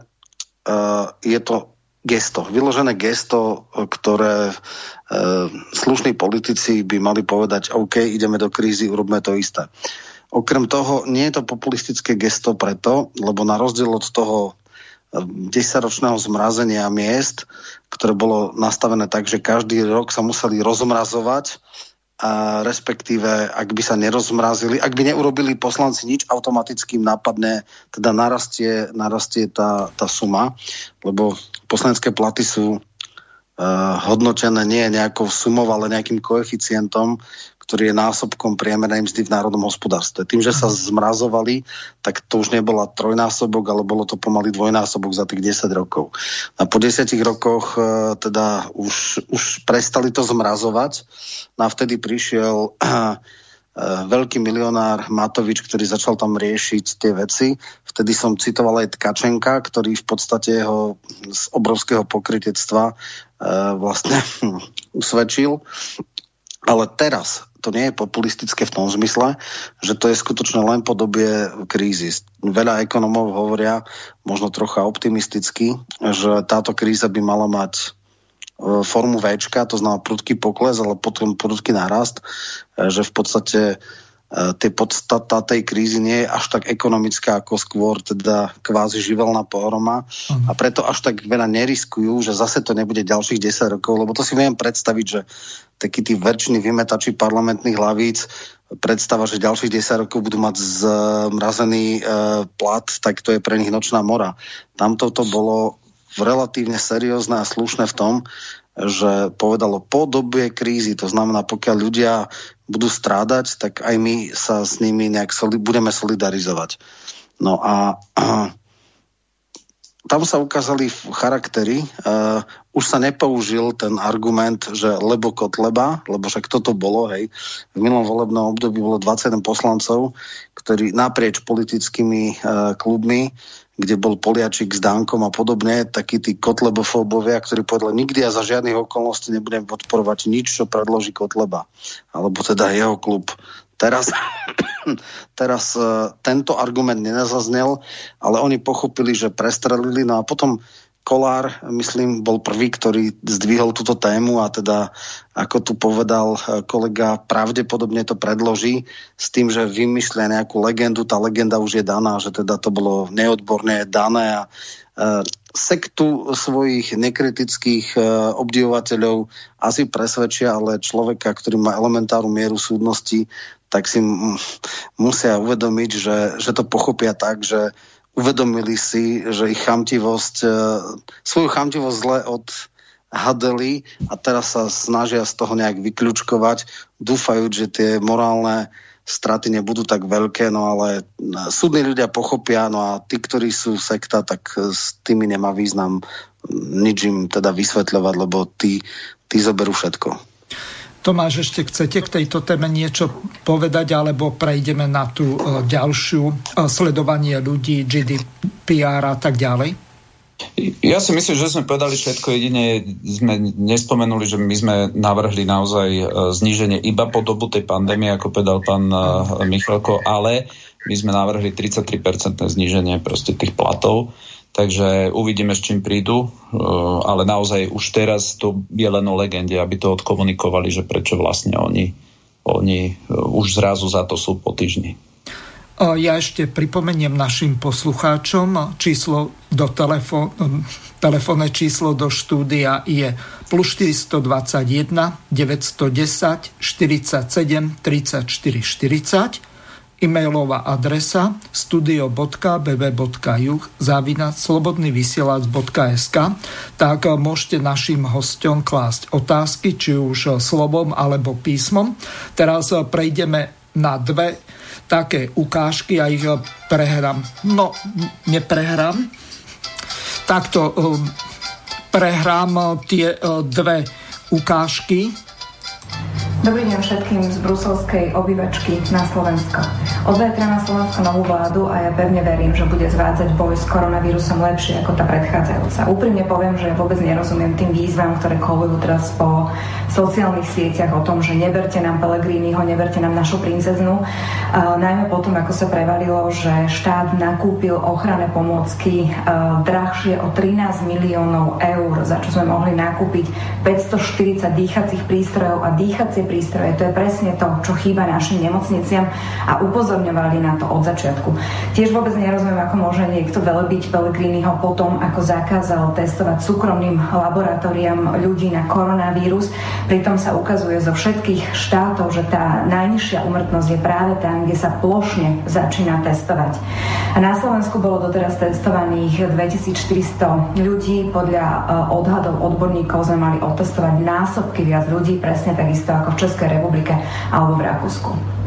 je to gesto, vyložené gesto, ktoré e, slušní politici by mali povedať, OK, ideme do krízy, urobme to isté. Okrem toho, nie je to populistické gesto preto, lebo na rozdiel od toho 10-ročného zmrazenia miest, ktoré bolo nastavené tak, že každý rok sa museli rozmrazovať, respektíve ak by sa nerozmrazili, ak by neurobili poslanci nič, automaticky im napadne, teda narastie, narastie tá, tá suma, lebo poslanecké platy sú uh, hodnotené nie nejakou sumou, ale nejakým koeficientom, ktorý je násobkom priemernej mzdy v národnom hospodárstve. Tým, že sa zmrazovali, tak to už nebola trojnásobok, ale bolo to pomaly dvojnásobok za tých 10 rokov. A po 10 rokoch e, teda už, už prestali to zmrazovať. No a vtedy prišiel (clears throat) e, veľký milionár Matovič, ktorý začal tam riešiť tie veci. Vtedy som citoval aj Tkačenka, ktorý v podstate jeho z obrovského pokrytectva e, vlastne (clears throat) usvedčil. Ale teraz to nie je populistické v tom zmysle, že to je skutočne len po dobie krízy. Veľa ekonomov hovoria, možno trocha optimisticky, že táto kríza by mala mať e, formu V, to znamená prudký pokles, ale potom prudký nárast, e, že v podstate E, tie podstata tej krízy nie je až tak ekonomická, ako skôr teda kvázi živelná pohroma uh-huh. a preto až tak veľa neriskujú, že zase to nebude ďalších 10 rokov, lebo to si viem predstaviť, že takí tí väčšiny vymetači parlamentných hlavíc predstava, že ďalších 10 rokov budú mať zmrazený e, plat, tak to je pre nich nočná mora. Tamto to bolo relatívne seriózne a slušné v tom, že povedalo po dobie krízy, to znamená, pokiaľ ľudia budú strádať, tak aj my sa s nimi nejak soli- budeme solidarizovať. No a, (clears throat) tam sa ukázali charaktery. Uh, už sa nepoužil ten argument, že lebo Kotleba, lebo však toto bolo, hej. V minulom volebnom období bolo 21 poslancov, ktorí naprieč politickými uh, klubmi kde bol Poliačik s Dankom a podobne, takí tí kotlebofóbovia, ktorí povedali, nikdy ja za žiadnych okolností nebudem podporovať nič, čo predloží Kotleba. Alebo teda jeho klub. Teraz, (coughs) teraz uh, tento argument nenazaznel, ale oni pochopili, že prestrelili, no a potom Kolár, myslím, bol prvý, ktorý zdvihol túto tému a teda, ako tu povedal e, kolega, pravdepodobne to predloží s tým, že vymyslia nejakú legendu. Tá legenda už je daná, že teda to bolo neodborné dané a e, sektu svojich nekritických obdivovateľov asi presvedčia, ale človeka, ktorý má elementárnu mieru súdnosti, tak si musia uvedomiť, že, že to pochopia tak, že uvedomili si, že ich chamtivosť, e, svoju chamtivosť zle odhadeli a teraz sa snažia z toho nejak vyklúčkovať, dúfajúc, že tie morálne straty nebudú tak veľké, no ale súdni ľudia pochopia, no a tí, ktorí sú sekta, tak s tými nemá význam nič im teda vysvetľovať, lebo tí, tí zoberú všetko. Tomáš, ešte chcete k tejto téme niečo povedať, alebo prejdeme na tú e, ďalšiu e, sledovanie ľudí, GDPR a tak ďalej? Ja si myslím, že sme povedali všetko. Jedine sme nespomenuli, že my sme navrhli naozaj e, zníženie iba po dobu tej pandémie, ako povedal pán Michalko, ale my sme navrhli 33% zníženie proste tých platov Takže uvidíme, s čím prídu, eh, ale naozaj už teraz to je len o legende, aby to odkomunikovali, že prečo vlastne oni, oni eh, už zrazu za to sú po týždni. Ja ešte pripomeniem našim poslucháčom číslo do telefón, telefónne číslo do štúdia je plus 421 910 47 34 40 e-mailová adresa studio.bb.juh zavina slobodnyvysielac.sk tak môžete našim hostom klásť otázky, či už slovom alebo písmom. Teraz prejdeme na dve také ukážky a ich prehrám. No, neprehrám. Takto prehrám tie dve ukážky Dobrý deň všetkým z bruselskej obývačky na Slovensko. Od zajtra na Slovensko novú vládu a ja pevne verím, že bude zvádzať boj s koronavírusom lepšie ako tá predchádzajúca. Úprimne poviem, že vôbec nerozumiem tým výzvam, ktoré kolujú teraz po sociálnych sieťach o tom, že neberte nám Pelegrínyho, neberte nám našu princeznu. Uh, najmä potom, ako sa prevalilo, že štát nakúpil ochranné pomôcky uh, drahšie o 13 miliónov eur, za čo sme mohli nakúpiť 540 dýchacích prístrojov a dýchacie prístroje. To je presne to, čo chýba našim nemocniciam a upozorňovali na to od začiatku. Tiež vôbec nerozumiem, ako môže niekto velebiť Pellegriniho potom, ako zakázal testovať súkromným laboratóriám ľudí na koronavírus. Pritom sa ukazuje zo všetkých štátov, že tá najnižšia umrtnosť je práve tam, kde sa plošne začína testovať. A na Slovensku bolo doteraz testovaných 2400 ľudí. Podľa e, odhadov odborníkov sme mali otestovať násobky viac ľudí, presne takisto ako v Českej republike alebo v Rakúsku.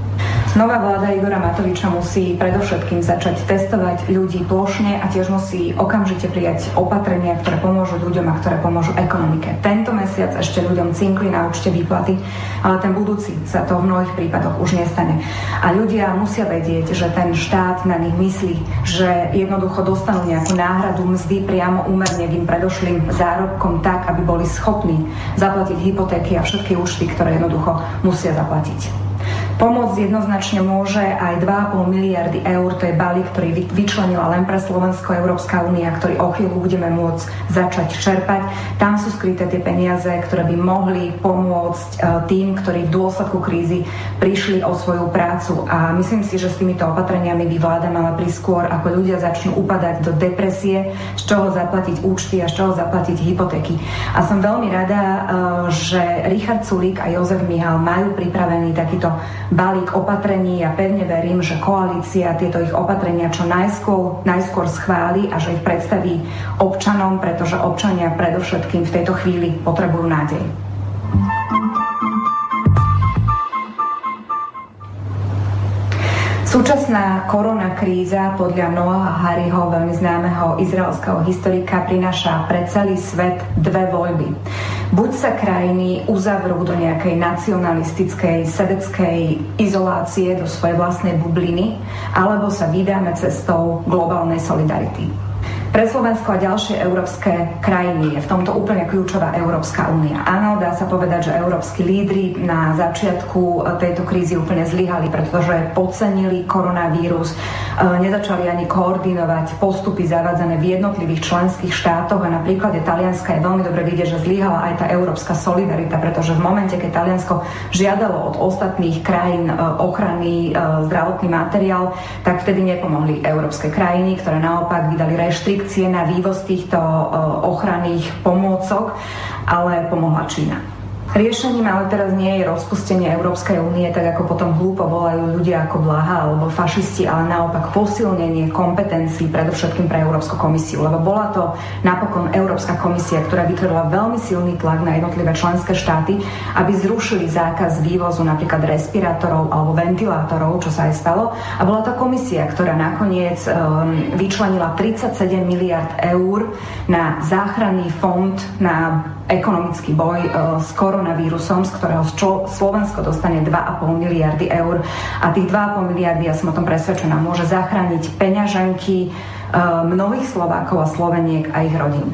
Nová vláda Igora Matoviča musí predovšetkým začať testovať ľudí plošne a tiež musí okamžite prijať opatrenia, ktoré pomôžu ľuďom a ktoré pomôžu ekonomike. Tento mesiac ešte ľuďom cinkli na účte výplaty, ale ten budúci sa to v mnohých prípadoch už nestane. A ľudia musia vedieť, že ten štát na nich myslí, že jednoducho dostanú nejakú náhradu mzdy priamo úmerne k im predošlým zárobkom tak, aby boli schopní zaplatiť hypotéky a všetky účty, ktoré jednoducho musia zaplatiť. Pomôcť jednoznačne môže aj 2,5 miliardy eur, to je balík, ktorý vyčlenila len pre Slovensko Európska únia, ktorý o chvíľu budeme môcť začať čerpať. Tam sú skryté tie peniaze, ktoré by mohli pomôcť e, tým, ktorí v dôsledku krízy prišli o svoju prácu. A myslím si, že s týmito opatreniami by vláda mala prísť skôr, ako ľudia začnú upadať do depresie, z čoho zaplatiť účty a z čoho zaplatiť hypotéky. A som veľmi rada, e, že Richard Sulík a Jozef Mihal majú pripravený takýto balík opatrení a pevne verím, že koalícia tieto ich opatrenia čo najskôr, najskôr schváli a že ich predstaví občanom, pretože občania predovšetkým v tejto chvíli potrebujú nádej. Súčasná korona kríza podľa Noaha Hariho, veľmi známeho izraelského historika, prináša pre celý svet dve voľby. Buď sa krajiny uzavrú do nejakej nacionalistickej, sebeckej izolácie, do svojej vlastnej bubliny, alebo sa vydáme cestou globálnej solidarity. Pre Slovensko a ďalšie európske krajiny je v tomto úplne kľúčová Európska únia. Áno, dá sa povedať, že európsky lídry na začiatku tejto krízy úplne zlyhali, pretože podcenili koronavírus, e, nezačali ani koordinovať postupy zavádzané v jednotlivých členských štátoch a na príklade Talianska je veľmi dobre vidieť, že zlyhala aj tá európska solidarita, pretože v momente, keď Taliansko žiadalo od ostatných krajín e, ochranný e, zdravotný materiál, tak vtedy nepomohli európske krajiny, ktoré naopak vydali reštrikcie restrikcie na vývoz týchto ochranných pomôcok, ale pomohla Čína. Riešením ale teraz nie je rozpustenie Európskej únie, tak ako potom hlúpo volajú ľudia ako Blaha alebo fašisti, ale naopak posilnenie kompetencií predovšetkým pre Európsku komisiu, lebo bola to napokon Európska komisia, ktorá vytvorila veľmi silný tlak na jednotlivé členské štáty, aby zrušili zákaz vývozu napríklad respirátorov alebo ventilátorov, čo sa aj stalo. A bola to komisia, ktorá nakoniec um, vyčlenila 37 miliard eur na záchranný fond na ekonomický boj e, s koronavírusom, z ktorého Slovensko dostane 2,5 miliardy eur. A tých 2,5 miliardy, ja som o tom presvedčená, môže zachrániť peňaženky e, mnohých Slovákov a Sloveniek a ich rodín.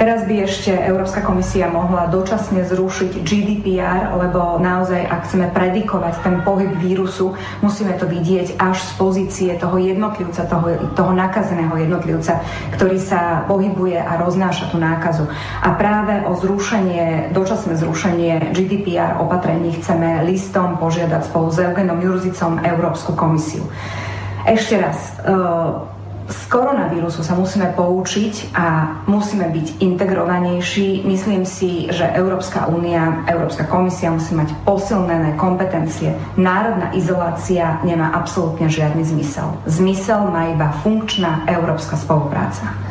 Teraz by ešte Európska komisia mohla dočasne zrušiť GDPR, lebo naozaj, ak chceme predikovať ten pohyb vírusu, musíme to vidieť až z pozície toho jednotlivca, toho, toho nakazeného jednotlivca, ktorý sa pohybuje a roznáša tú nákazu. A práve o zrušenie, dočasné zrušenie GDPR opatrení chceme listom požiadať spolu s Eugenom Jurzicom Európsku komisiu. Ešte raz, uh, z koronavírusu sa musíme poučiť a musíme byť integrovanejší. Myslím si, že Európska únia, Európska komisia musí mať posilnené kompetencie. Národná izolácia nemá absolútne žiadny zmysel. Zmysel má iba funkčná európska spolupráca.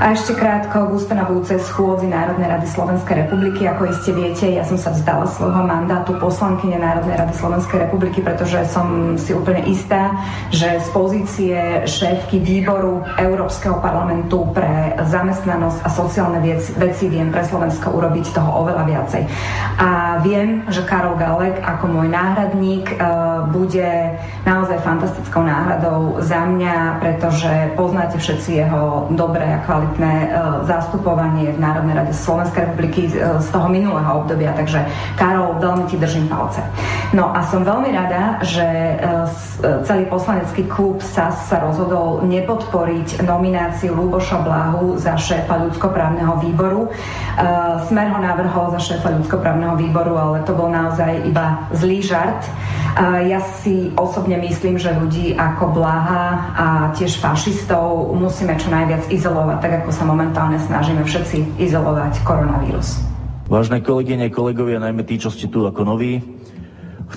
A ešte krátko k ustanovujúcej schôdzi Národnej rady Slovenskej republiky. Ako iste viete, ja som sa vzdala svojho mandátu poslankyne Národnej rady Slovenskej republiky, pretože som si úplne istá, že z pozície šéfky výboru Európskeho parlamentu pre zamestnanosť a sociálne veci, viem pre Slovensko urobiť toho oveľa viacej. A viem, že Karol Galek ako môj náhradník e, bude naozaj fantastickou náhradou za mňa, pretože poznáte všetci jeho dobré a kvalitné kvalitné e, zastupovanie v Národnej rade Slovenskej republiky z toho minulého obdobia, takže Karol, veľmi ti držím palce. No a som veľmi rada, že e, e, celý poslanecký klub SAS sa rozhodol nepodporiť nomináciu Luboša Blahu za šéfa ľudskoprávneho výboru. Smer ho navrhol za šéfa ľudskoprávneho výboru, ale to bol naozaj iba zlý žart. Ja si osobne myslím, že ľudí ako Blaha a tiež fašistov musíme čo najviac izolovať, tak ako sa momentálne snažíme všetci izolovať koronavírus. Vážne kolegyne, kolegovia, najmä tí, čo ste tu ako noví,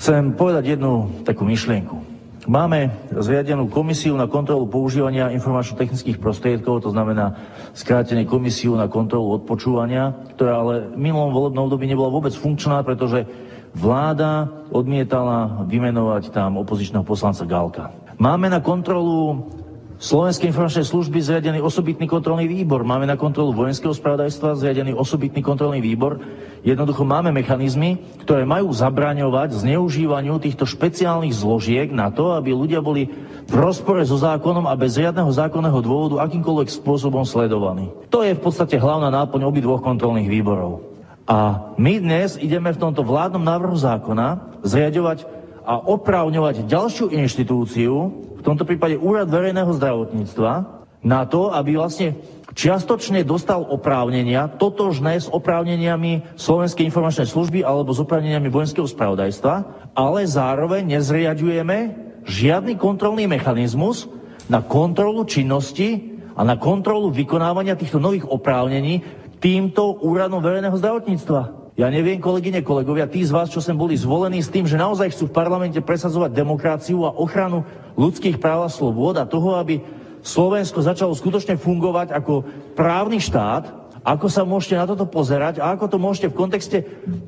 chcem povedať jednu takú myšlienku. Máme zriadenú komisiu na kontrolu používania informačno-technických prostriedkov, to znamená skrátenie komisiu na kontrolu odpočúvania, ktorá ale v minulom volebnom období nebola vôbec funkčná, pretože vláda odmietala vymenovať tam opozičného poslanca Galka. Máme na kontrolu Slovenskej informačnej služby zriadený osobitný kontrolný výbor. Máme na kontrolu vojenského spravodajstva zriadený osobitný kontrolný výbor. Jednoducho máme mechanizmy, ktoré majú zabraňovať zneužívaniu týchto špeciálnych zložiek na to, aby ľudia boli v rozpore so zákonom a bez riadneho zákonného dôvodu akýmkoľvek spôsobom sledovaní. To je v podstate hlavná náplň obidvoch kontrolných výborov. A my dnes ideme v tomto vládnom návrhu zákona zriadovať a oprávňovať ďalšiu inštitúciu, v tomto prípade Úrad verejného zdravotníctva, na to, aby vlastne čiastočne dostal oprávnenia, totožné s oprávneniami Slovenskej informačnej služby alebo s oprávneniami vojenského spravodajstva, ale zároveň nezriadujeme žiadny kontrolný mechanizmus na kontrolu činnosti a na kontrolu vykonávania týchto nových oprávnení, týmto úradom verejného zdravotníctva. Ja neviem, kolegyne, kolegovia, tí z vás, čo sem boli zvolení s tým, že naozaj chcú v parlamente presadzovať demokraciu a ochranu ľudských práv a slobôd a toho, aby Slovensko začalo skutočne fungovať ako právny štát, ako sa môžete na toto pozerať a ako to môžete v kontexte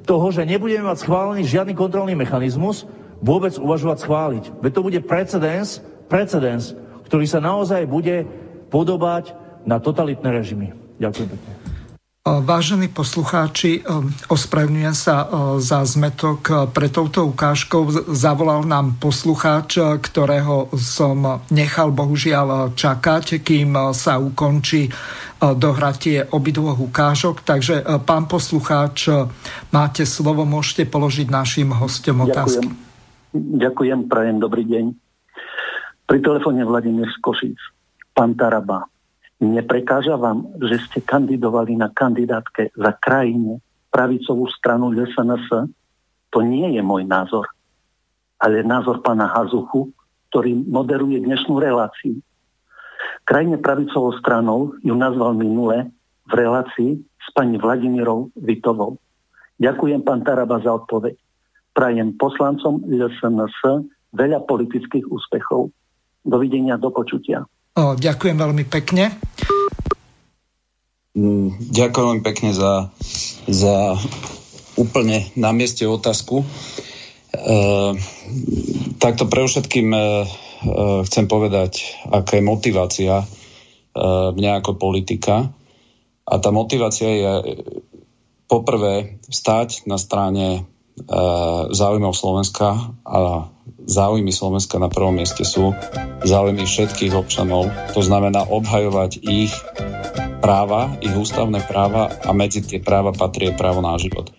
toho, že nebudeme mať schválený žiadny kontrolný mechanizmus, vôbec uvažovať schváliť. Veď to bude precedens, precedens, ktorý sa naozaj bude podobať na totalitné režimy. Ďakujem pekne. Vážení poslucháči, ospravedlňujem sa za zmetok pre touto ukážkou. Zavolal nám poslucháč, ktorého som nechal bohužiaľ čakať, kým sa ukončí dohratie obidvoch ukážok. Takže pán poslucháč, máte slovo, môžete položiť našim hostom otázky. Ďakujem, Ďakujem prajem, dobrý deň. Pri telefóne Vladimír Skošic. Pán Taraba, Neprekáža vám, že ste kandidovali na kandidátke za krajine pravicovú stranu SNS? To nie je môj názor, ale názor pána Hazuchu, ktorý moderuje dnešnú reláciu. Krajine pravicovou stranou ju nazval minule v relácii s pani Vladimírou Vitovou. Ďakujem, pán Taraba, za odpoveď. Prajem poslancom SNS veľa politických úspechov. Dovidenia, do počutia. Ďakujem veľmi pekne. Mm, ďakujem veľmi pekne za, za úplne na mieste otázku. E, takto pre všetkým e, e, chcem povedať, aká je motivácia e, mňa ako politika. A tá motivácia je poprvé stať na strane e, záujmov Slovenska a záujmy Slovenska na prvom mieste sú záujmy všetkých občanov. To znamená obhajovať ich práva, ich ústavné práva a medzi tie práva patrí právo na život.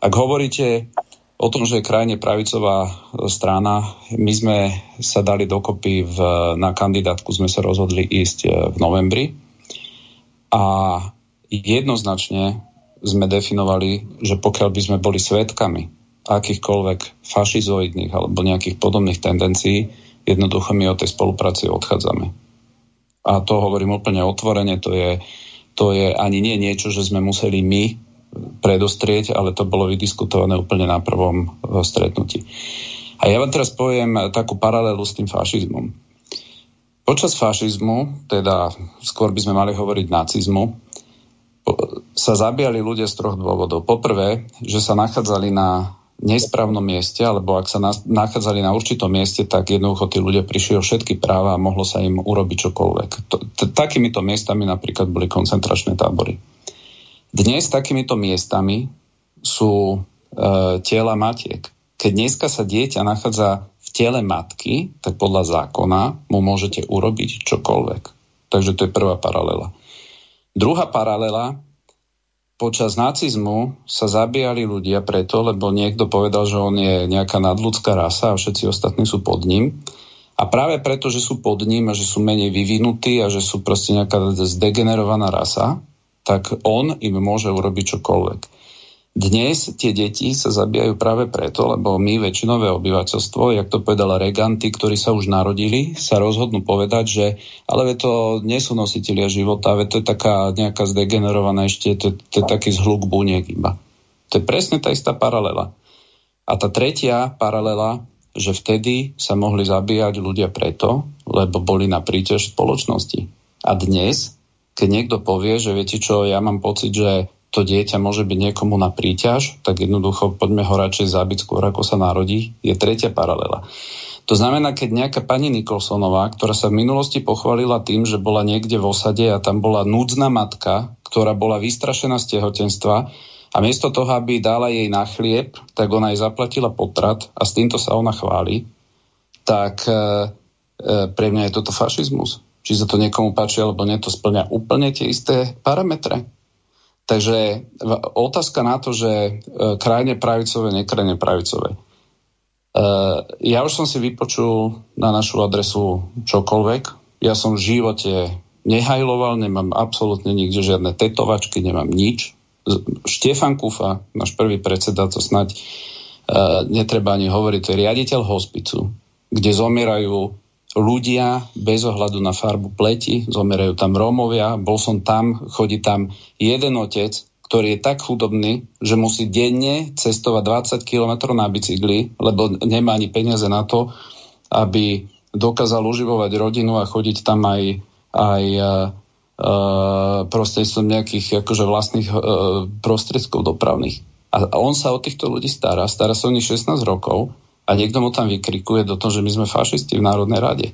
Ak hovoríte o tom, že je krajine pravicová strana, my sme sa dali dokopy v, na kandidátku, sme sa rozhodli ísť e, v novembri a jednoznačne sme definovali, že pokiaľ by sme boli svetkami akýchkoľvek fašizoidných alebo nejakých podobných tendencií, jednoducho my od tej spolupráci odchádzame. A to hovorím úplne otvorene, to je, to je ani nie niečo, že sme museli my predostrieť, ale to bolo vydiskutované úplne na prvom e, stretnutí. A ja vám teraz poviem takú paralelu s tým fašizmom. Počas fašizmu, teda skôr by sme mali hovoriť nacizmu, sa zabíjali ľudia z troch dôvodov. Poprvé, že sa nachádzali na nesprávnom mieste, alebo ak sa nachádzali na určitom mieste, tak jednoducho tí ľudia prišli o všetky práva a mohlo sa im urobiť čokoľvek. Takýmito miestami napríklad boli koncentračné tábory. Dnes takýmito miestami sú e, tela matiek. Keď dneska sa dieťa nachádza v tele matky, tak podľa zákona mu môžete urobiť čokoľvek. Takže to je prvá paralela. Druhá paralela počas nacizmu sa zabíjali ľudia preto, lebo niekto povedal, že on je nejaká nadľudská rasa a všetci ostatní sú pod ním. A práve preto, že sú pod ním a že sú menej vyvinutí a že sú proste nejaká zdegenerovaná rasa, tak on im môže urobiť čokoľvek. Dnes tie deti sa zabíjajú práve preto, lebo my, väčšinové obyvateľstvo, jak to povedala Regan, tí, ktorí sa už narodili, sa rozhodnú povedať, že ale to nie sú nositeľia života, to je taká nejaká zdegenerovaná ešte, to, to je taký zhluk buniek iba. To je presne tá istá paralela. A tá tretia paralela, že vtedy sa mohli zabíjať ľudia preto, lebo boli na príťaž spoločnosti. A dnes, keď niekto povie, že viete čo, ja mám pocit, že to dieťa môže byť niekomu na príťaž, tak jednoducho poďme ho radšej zabiť skôr, ako sa narodí, je tretia paralela. To znamená, keď nejaká pani Nikolsonová, ktorá sa v minulosti pochválila tým, že bola niekde v osade a tam bola núdzna matka, ktorá bola vystrašená z tehotenstva a miesto toho, aby dala jej na chlieb, tak ona jej zaplatila potrat a s týmto sa ona chváli, tak e, e, pre mňa je toto fašizmus. Či sa to niekomu páči alebo nie, to splňa úplne tie isté parametre. Takže otázka na to, že e, krajne pravicové, nekrajne pravicové. E, ja už som si vypočul na našu adresu čokoľvek. Ja som v živote nehajloval, nemám absolútne nikde žiadne tetovačky, nemám nič. Štefan Kufa, náš prvý predseda, to snať e, netreba ani hovoriť, to je riaditeľ hospicu, kde zomierajú ľudia bez ohľadu na farbu pleti, zomerajú tam Rómovia, bol som tam, chodí tam jeden otec, ktorý je tak chudobný, že musí denne cestovať 20 km na bicykli, lebo nemá ani peniaze na to, aby dokázal uživovať rodinu a chodiť tam aj, aj uh, prostredstvom nejakých akože vlastných uh, prostriedkov dopravných. A, on sa o týchto ľudí stará, stará sa o nich 16 rokov a niekto mu tam vykrikuje do toho, že my sme fašisti v Národnej rade.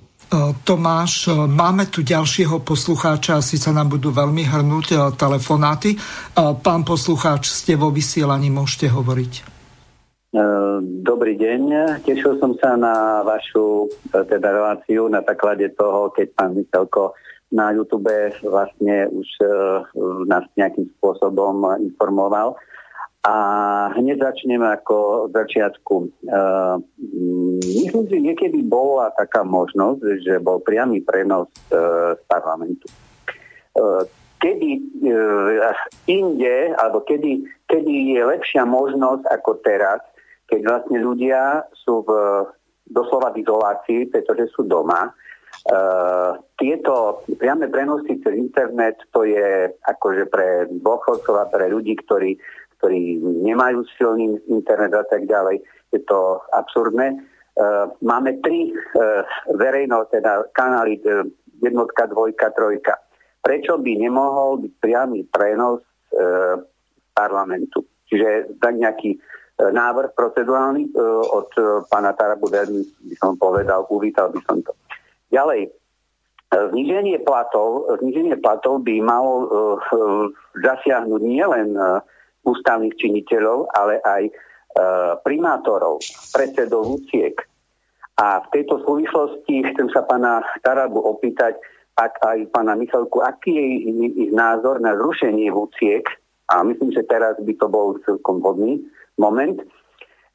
Tomáš, máme tu ďalšieho poslucháča, asi sa nám budú veľmi hrnúť telefonáty. Pán poslucháč, ste vo vysielaní, môžete hovoriť. Dobrý deň, tešil som sa na vašu teda reláciu na základe toho, keď pán Michalko na YouTube vlastne už nás nejakým spôsobom informoval a hneď začneme ako začiatku. Uh, myslím si, niekedy bola taká možnosť, že bol priamy prenos uh, z parlamentu. Uh, kedy uh, inde, alebo kedy, kedy je lepšia možnosť ako teraz, keď vlastne ľudia sú v, doslova v izolácii, pretože sú doma, Uh, tieto priame prenosy cez internet to je akože pre dôchodcov a pre ľudí, ktorí ktorí nemajú silný internet a tak ďalej. Je to absurdné. Uh, máme tri uh, verejno, teda kanály uh, jednotka, dvojka, trojka. Prečo by nemohol byť priamy prenos parlamentu? Čiže tak nejaký návrh procedurálny od pána Tarabu by som povedal, uvítal by som to. Ďalej, Zniženie platov, zniženie platov by malo zasiahnuť nielen ústavných činiteľov, ale aj e, primátorov, predsedov úciek. A v tejto súvislosti chcem sa pána Tarabu opýtať, ak aj pána Michalku, aký je ich názor na zrušenie úciek, a myslím, že teraz by to bol celkom vhodný moment.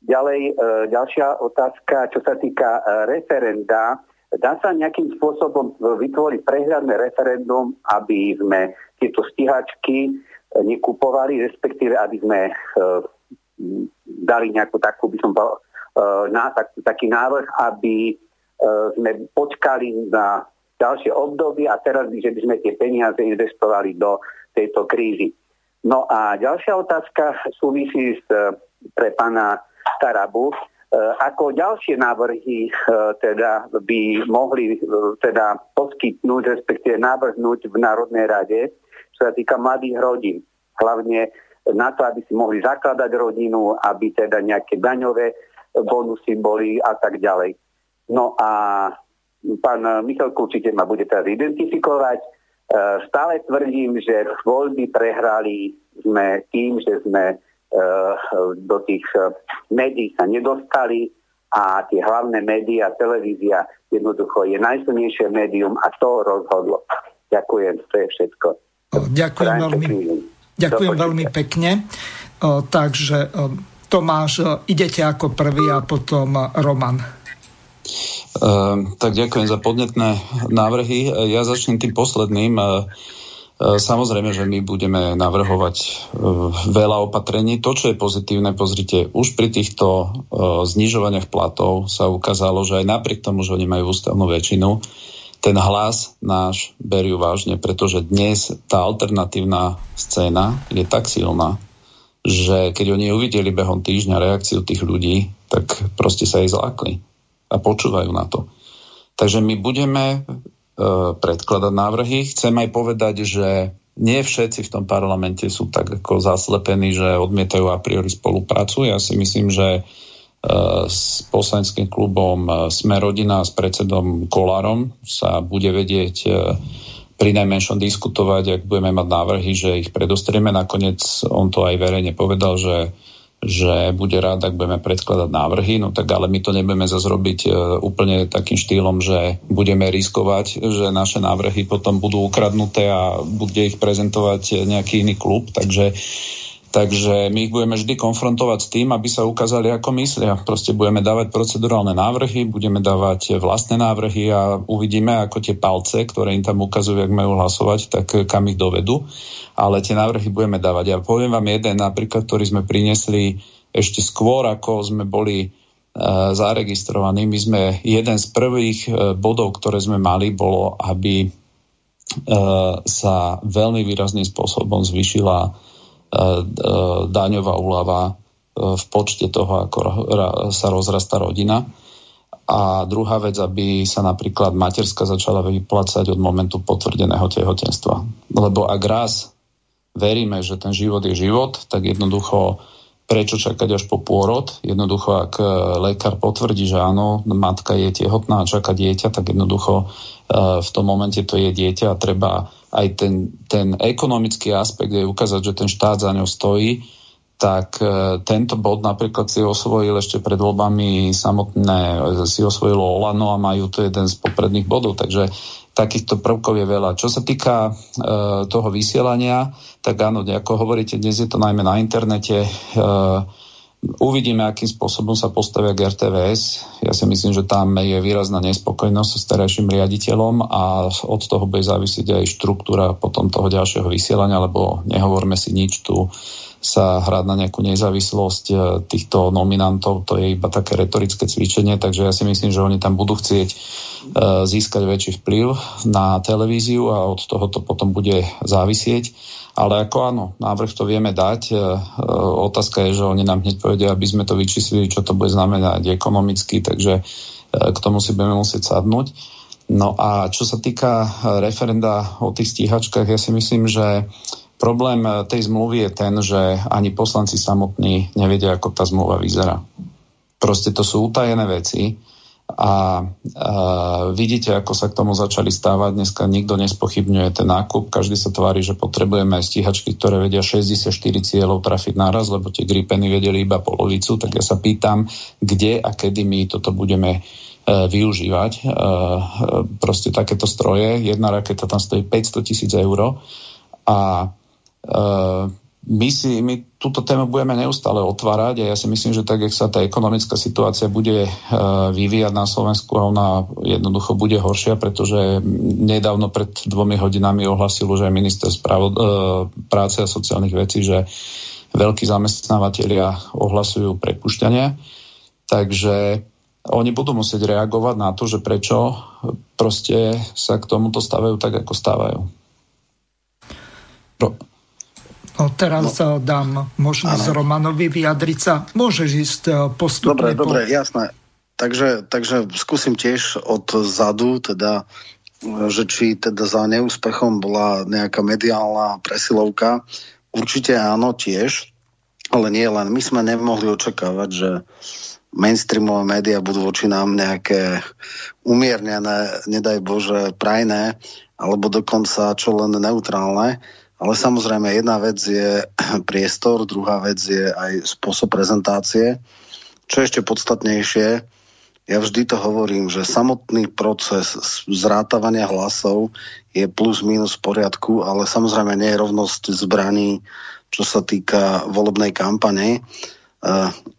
Ďalej, e, ďalšia otázka, čo sa týka e, referenda. Dá sa nejakým spôsobom vytvoriť prehľadné referendum, aby sme tieto stíhačky nekupovali, respektíve aby sme e, dali nejakú takú, by som povedal, e, na, tak, taký návrh, aby e, sme počkali na ďalšie obdobie a teraz, že by sme tie peniaze investovali do tejto krízy. No a ďalšia otázka súvisí s, pre pána Tarabu. Ako ďalšie návrhy teda by mohli teda poskytnúť, respektíve navrhnúť v Národnej rade, čo sa týka mladých rodín. Hlavne na to, aby si mohli zakladať rodinu, aby teda nejaké daňové bonusy boli a tak ďalej. No a pán Michalko určite ma bude teraz identifikovať. E, stále tvrdím, že voľby prehrali sme tým, že sme e, do tých e, médií sa nedostali a tie hlavné médiá, televízia jednoducho je najsilnejšie médium a to rozhodlo. Ďakujem, to je všetko. Ďakujem veľmi, ďakujem veľmi pekne. Takže Tomáš, idete ako prvý a potom Roman. Uh, tak ďakujem za podnetné návrhy. Ja začnem tým posledným. Uh, samozrejme, že my budeme navrhovať uh, veľa opatrení. To, čo je pozitívne, pozrite, už pri týchto znižovaniach platov sa ukázalo, že aj napriek tomu, že oni majú ústavnú väčšinu, ten hlas náš berú vážne, pretože dnes tá alternatívna scéna je tak silná, že keď oni uvideli behom týždňa reakciu tých ľudí, tak proste sa jej zlákli a počúvajú na to. Takže my budeme e, predkladať návrhy. Chcem aj povedať, že nie všetci v tom parlamente sú tak ako zaslepení, že odmietajú a priori spoluprácu. Ja si myslím, že s poslaneckým klubom e, Sme rodina s predsedom Kolárom sa bude vedieť e, pri najmenšom diskutovať, ak budeme mať návrhy, že ich predostrieme. Nakoniec on to aj verejne povedal, že, že bude rád, ak budeme predkladať návrhy, no tak ale my to nebudeme zase robiť e, úplne takým štýlom, že budeme riskovať, že naše návrhy potom budú ukradnuté a bude ich prezentovať nejaký iný klub, takže Takže my ich budeme vždy konfrontovať s tým, aby sa ukázali, ako myslia. Proste budeme dávať procedurálne návrhy, budeme dávať vlastné návrhy a uvidíme, ako tie palce, ktoré im tam ukazujú, ak majú hlasovať, tak kam ich dovedú. Ale tie návrhy budeme dávať. Ja poviem vám jeden napríklad, ktorý sme priniesli ešte skôr, ako sme boli e, zaregistrovaní. My sme jeden z prvých e, bodov, ktoré sme mali, bolo, aby e, sa veľmi výrazným spôsobom zvyšila e, daňová úlava e, v počte toho, ako sa rozrastá rodina. A druhá vec, aby sa napríklad materská začala vyplácať od momentu potvrdeného tehotenstva. Lebo ak raz veríme, že ten život je život, tak jednoducho prečo čakať až po pôrod. Jednoducho, ak lekár potvrdí, že áno, matka je tehotná a čaká dieťa, tak jednoducho v tom momente to je dieťa a treba aj ten, ten ekonomický aspekt je ukázať, že ten štát za ňou stojí tak e, tento bod napríklad si osvojil ešte pred voľbami samotné, si osvojilo Olano a majú to jeden z popredných bodov, takže takýchto prvkov je veľa. Čo sa týka e, toho vysielania, tak áno, ako hovoríte, dnes je to najmä na internete. E, uvidíme, akým spôsobom sa postavia k RTVS. Ja si myslím, že tam je výrazná nespokojnosť s terajším riaditeľom a od toho bude závisieť aj štruktúra potom toho ďalšieho vysielania, lebo nehovorme si nič tu sa hrať na nejakú nezávislosť e, týchto nominantov, to je iba také retorické cvičenie, takže ja si myslím, že oni tam budú chcieť e, získať väčší vplyv na televíziu a od toho to potom bude závisieť. Ale ako áno, návrh to vieme dať. E, otázka je, že oni nám hneď povedia, aby sme to vyčíslili, čo to bude znamenať ekonomicky, takže k tomu si budeme musieť sadnúť. No a čo sa týka referenda o tých stíhačkách, ja si myslím, že Problém eh, tej zmluvy je ten, že ani poslanci samotní nevedia, ako tá zmluva vyzerá. Proste to sú utajené veci a, a vidíte, ako sa k tomu začali stávať. Dneska nikto nespochybňuje ten nákup, každý sa tvári, že potrebujeme stíhačky, ktoré vedia 64 cieľov trafiť naraz, lebo tie gripeny vedeli iba polovicu, tak ja sa pýtam, kde a kedy my toto budeme eh, využívať. Eh, proste takéto stroje. Jedna raketa tam stojí 500 tisíc eur a my, si, my túto tému budeme neustále otvárať a ja si myslím, že tak, jak sa tá ekonomická situácia bude uh, vyvíjať na Slovensku ona jednoducho bude horšia, pretože nedávno pred dvomi hodinami ohlasil už aj minister spravo, uh, práce a sociálnych vecí, že veľkí zamestnávateľia ohlasujú prepušťanie. Takže oni budú musieť reagovať na to, že prečo proste sa k tomuto stavajú tak, ako stávajú. Pro... No, teraz no. dám možnosť ano. Romanovi vyjadriť sa. Môžeš ísť e, postupne. Dobre, po... dobre, jasné. Takže, takže skúsim tiež od zadu, teda, e, že či teda za neúspechom bola nejaká mediálna presilovka. Určite áno, tiež, ale nie len. My sme nemohli očakávať, že mainstreamové médiá budú voči nám nejaké umiernené, nedaj Bože, prajné, alebo dokonca čo len neutrálne. Ale samozrejme, jedna vec je (clears throat) priestor, druhá vec je aj spôsob prezentácie. Čo ešte podstatnejšie, ja vždy to hovorím, že samotný proces zrátavania hlasov je plus minus v poriadku, ale samozrejme nie je rovnosť zbraní, čo sa týka volebnej kampane. E,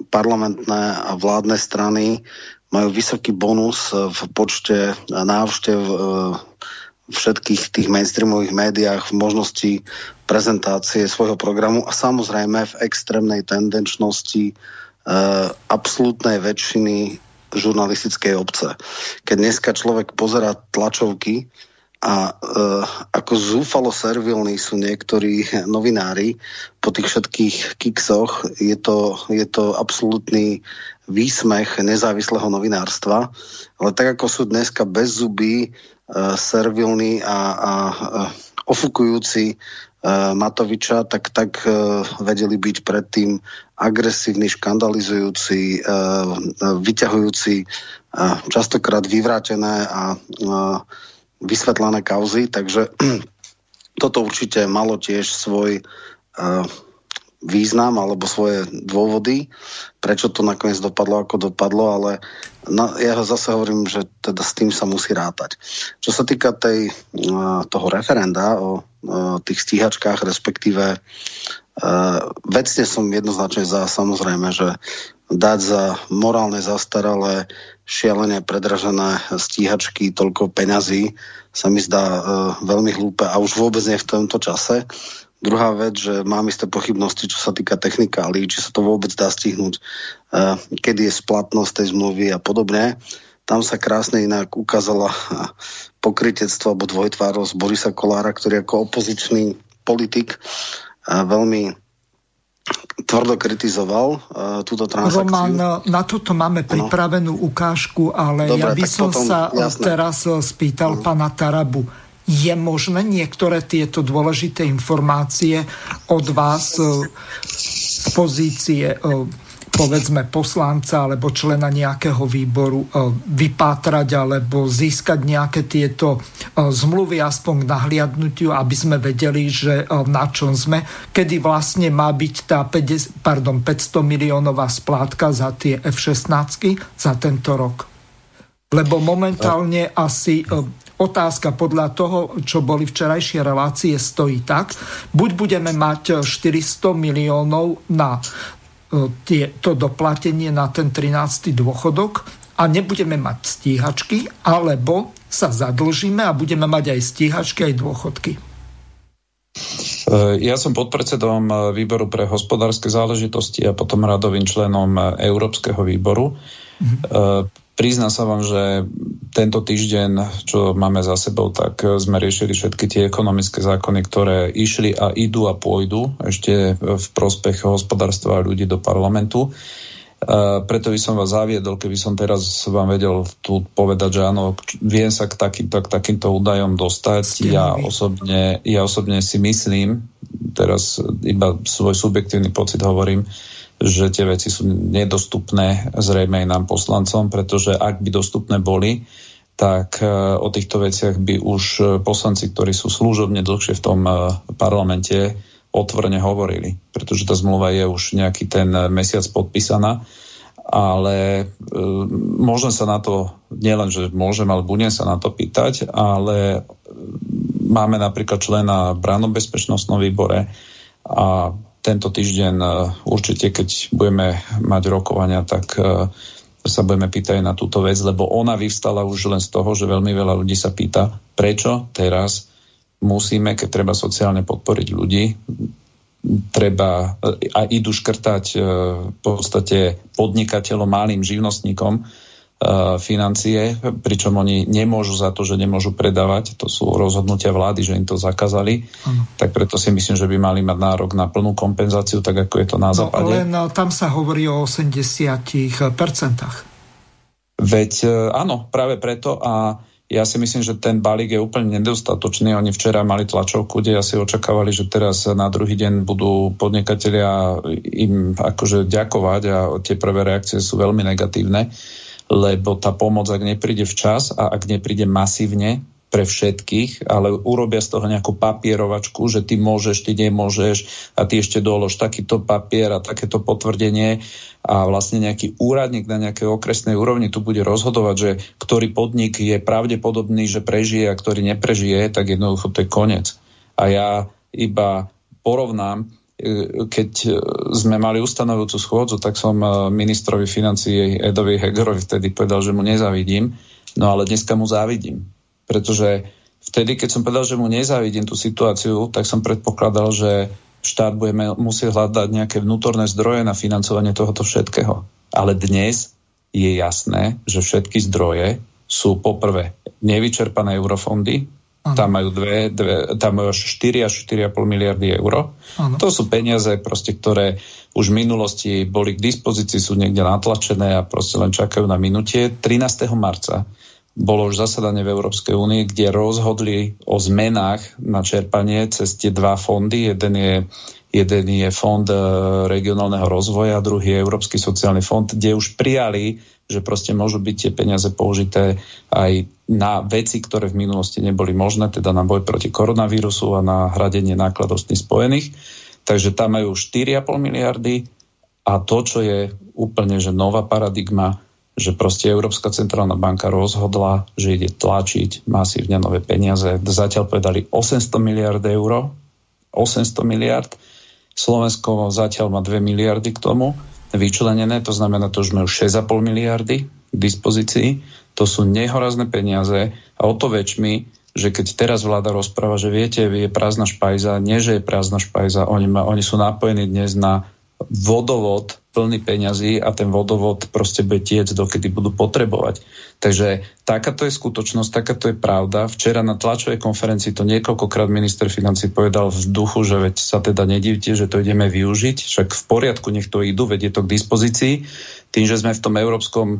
parlamentné a vládne strany majú vysoký bonus v počte návštev e, všetkých tých mainstreamových médiách v možnosti prezentácie svojho programu a samozrejme v extrémnej tendenčnosti e, absolútnej väčšiny žurnalistickej obce. Keď dneska človek pozera tlačovky a e, ako zúfalo servilní sú niektorí (laughs) novinári po tých všetkých kiksoch, je to, je to absolútny výsmech nezávislého novinárstva. Ale tak ako sú dneska bez zuby, servilný a, a ofukujúci uh, Matoviča, tak tak uh, vedeli byť predtým agresívny, škandalizujúci, vyťahujúci častokrát vyvrátené a vysvetlené kauzy, takže (clears throat) toto určite malo tiež svoj význam alebo svoje dôvody, prečo to nakoniec dopadlo, ako dopadlo, ale no, ja zase hovorím, že teda s tým sa musí rátať. Čo sa týka tej, toho referenda o, o tých stíhačkách, respektíve vecne som jednoznačne za, samozrejme, že dať za morálne zastaralé, šialené, predražené stíhačky toľko peňazí sa mi zdá veľmi hlúpe a už vôbec nie v tomto čase. Druhá vec, že mám isté pochybnosti, čo sa týka technikálií, či sa to vôbec dá stihnúť, uh, kedy je splatnosť tej zmluvy a podobne. Tam sa krásne inak ukázala pokrytectvo alebo dvojtvárosť Borisa Kolára, ktorý ako opozičný politik uh, veľmi tvrdo kritizoval uh, túto transakciu. Roman, na toto máme pripravenú ukážku, ale Dobre, ja by som potom, sa jasné. teraz spýtal uh-huh. pána Tarabu je možné niektoré tieto dôležité informácie od vás e, z pozície povedzme poslanca alebo člena nejakého výboru vypátrať alebo získať nejaké tieto zmluvy aspoň k nahliadnutiu, aby sme vedeli, že na čom sme, kedy vlastne má byť tá 50, pardon, 500 miliónová splátka za tie F-16 za tento rok. Lebo momentálne asi otázka podľa toho, čo boli včerajšie relácie, stojí tak. Buď budeme mať 400 miliónov na e, tie, to doplatenie na ten 13. dôchodok a nebudeme mať stíhačky, alebo sa zadlžíme a budeme mať aj stíhačky, aj dôchodky. E, ja som podpredsedom e, výboru pre hospodárske záležitosti a potom radovým členom Európskeho výboru. Mm-hmm. Prizná sa vám, že tento týždeň, čo máme za sebou, tak sme riešili všetky tie ekonomické zákony, ktoré išli a idú a pôjdu ešte v prospech hospodárstva a ľudí do parlamentu. Uh, preto by som vás zaviedol, keby som teraz vám vedel tu povedať, že áno, viem sa k takýmto, k takýmto údajom dostať. Ja osobne, ja osobne si myslím, teraz iba svoj subjektívny pocit hovorím, že tie veci sú nedostupné zrejme aj nám poslancom, pretože ak by dostupné boli, tak e, o týchto veciach by už e, poslanci, ktorí sú služobne dlhšie v tom e, parlamente, otvorene hovorili, pretože tá zmluva je už nejaký ten mesiac podpísaná, ale môžem sa na to, nielen, že môžem, ale budem sa na to pýtať, ale máme napríklad člena v branobezpečnostnom výbore a tento týždeň e, určite, keď budeme mať rokovania, tak e, sa budeme pýtať na túto vec, lebo ona vyvstala už len z toho, že veľmi veľa ľudí sa pýta, prečo teraz musíme, keď treba sociálne podporiť ľudí, treba e, a idú škrtať v podstate podnikateľom, malým živnostníkom, financie, pričom oni nemôžu za to, že nemôžu predávať, to sú rozhodnutia vlády, že im to zakázali, ano. tak preto si myslím, že by mali mať nárok na plnú kompenzáciu, tak ako je to na no, západe. Len e, tam sa hovorí o 80%. Veď e, áno, práve preto a ja si myslím, že ten balík je úplne nedostatočný. Oni včera mali tlačovku, kde asi očakávali, že teraz na druhý deň budú podnikatelia im akože ďakovať a tie prvé reakcie sú veľmi negatívne lebo tá pomoc, ak nepríde včas a ak nepríde masívne pre všetkých, ale urobia z toho nejakú papierovačku, že ty môžeš, ty nemôžeš a ty ešte dolož takýto papier a takéto potvrdenie a vlastne nejaký úradník na nejakej okresnej úrovni tu bude rozhodovať, že ktorý podnik je pravdepodobný, že prežije a ktorý neprežije, tak jednoducho to je koniec. A ja iba porovnám keď sme mali ustanovujúcu schôdzu, tak som ministrovi financií Edovi Hegerovi vtedy povedal, že mu nezavidím, no ale dneska mu závidím. Pretože vtedy, keď som povedal, že mu nezávidím tú situáciu, tak som predpokladal, že štát bude musieť hľadať nejaké vnútorné zdroje na financovanie tohoto všetkého. Ale dnes je jasné, že všetky zdroje sú poprvé nevyčerpané eurofondy, Ano. Tam majú dve, dve, tam majú až 4 až 4,5 miliardy eur. Ano. To sú peniaze, proste, ktoré už v minulosti boli k dispozícii, sú niekde natlačené a proste len čakajú na minutie. 13. marca bolo už zasadanie v Európskej únii, kde rozhodli o zmenách na čerpanie cez tie dva fondy. Jeden je, jeden je fond e, regionálneho rozvoja, druhý je Európsky sociálny fond, kde už prijali že proste môžu byť tie peniaze použité aj na veci, ktoré v minulosti neboli možné, teda na boj proti koronavírusu a na hradenie nákladov spojených. Takže tam majú 4,5 miliardy a to, čo je úplne že nová paradigma, že proste Európska centrálna banka rozhodla, že ide tlačiť masívne nové peniaze. Zatiaľ povedali 800 miliard eur, 800 miliard. Slovensko zatiaľ má 2 miliardy k tomu vyčlenené, to znamená, to už majú 6,5 miliardy k dispozícii. To sú nehorazné peniaze a o to väčšmi, že keď teraz vláda rozpráva, že viete, je prázdna špajza, nie že je prázdna špajza, oni, ma, oni sú napojení dnes na vodovod plný peňazí a ten vodovod proste bude tiec, dokedy budú potrebovať. Takže takáto je skutočnosť, takáto je pravda. Včera na tlačovej konferencii to niekoľkokrát minister financí povedal v duchu, že veď sa teda nedivte, že to ideme využiť, však v poriadku, nech to idú, veď je to k dispozícii. Tým, že sme v tom európskom e,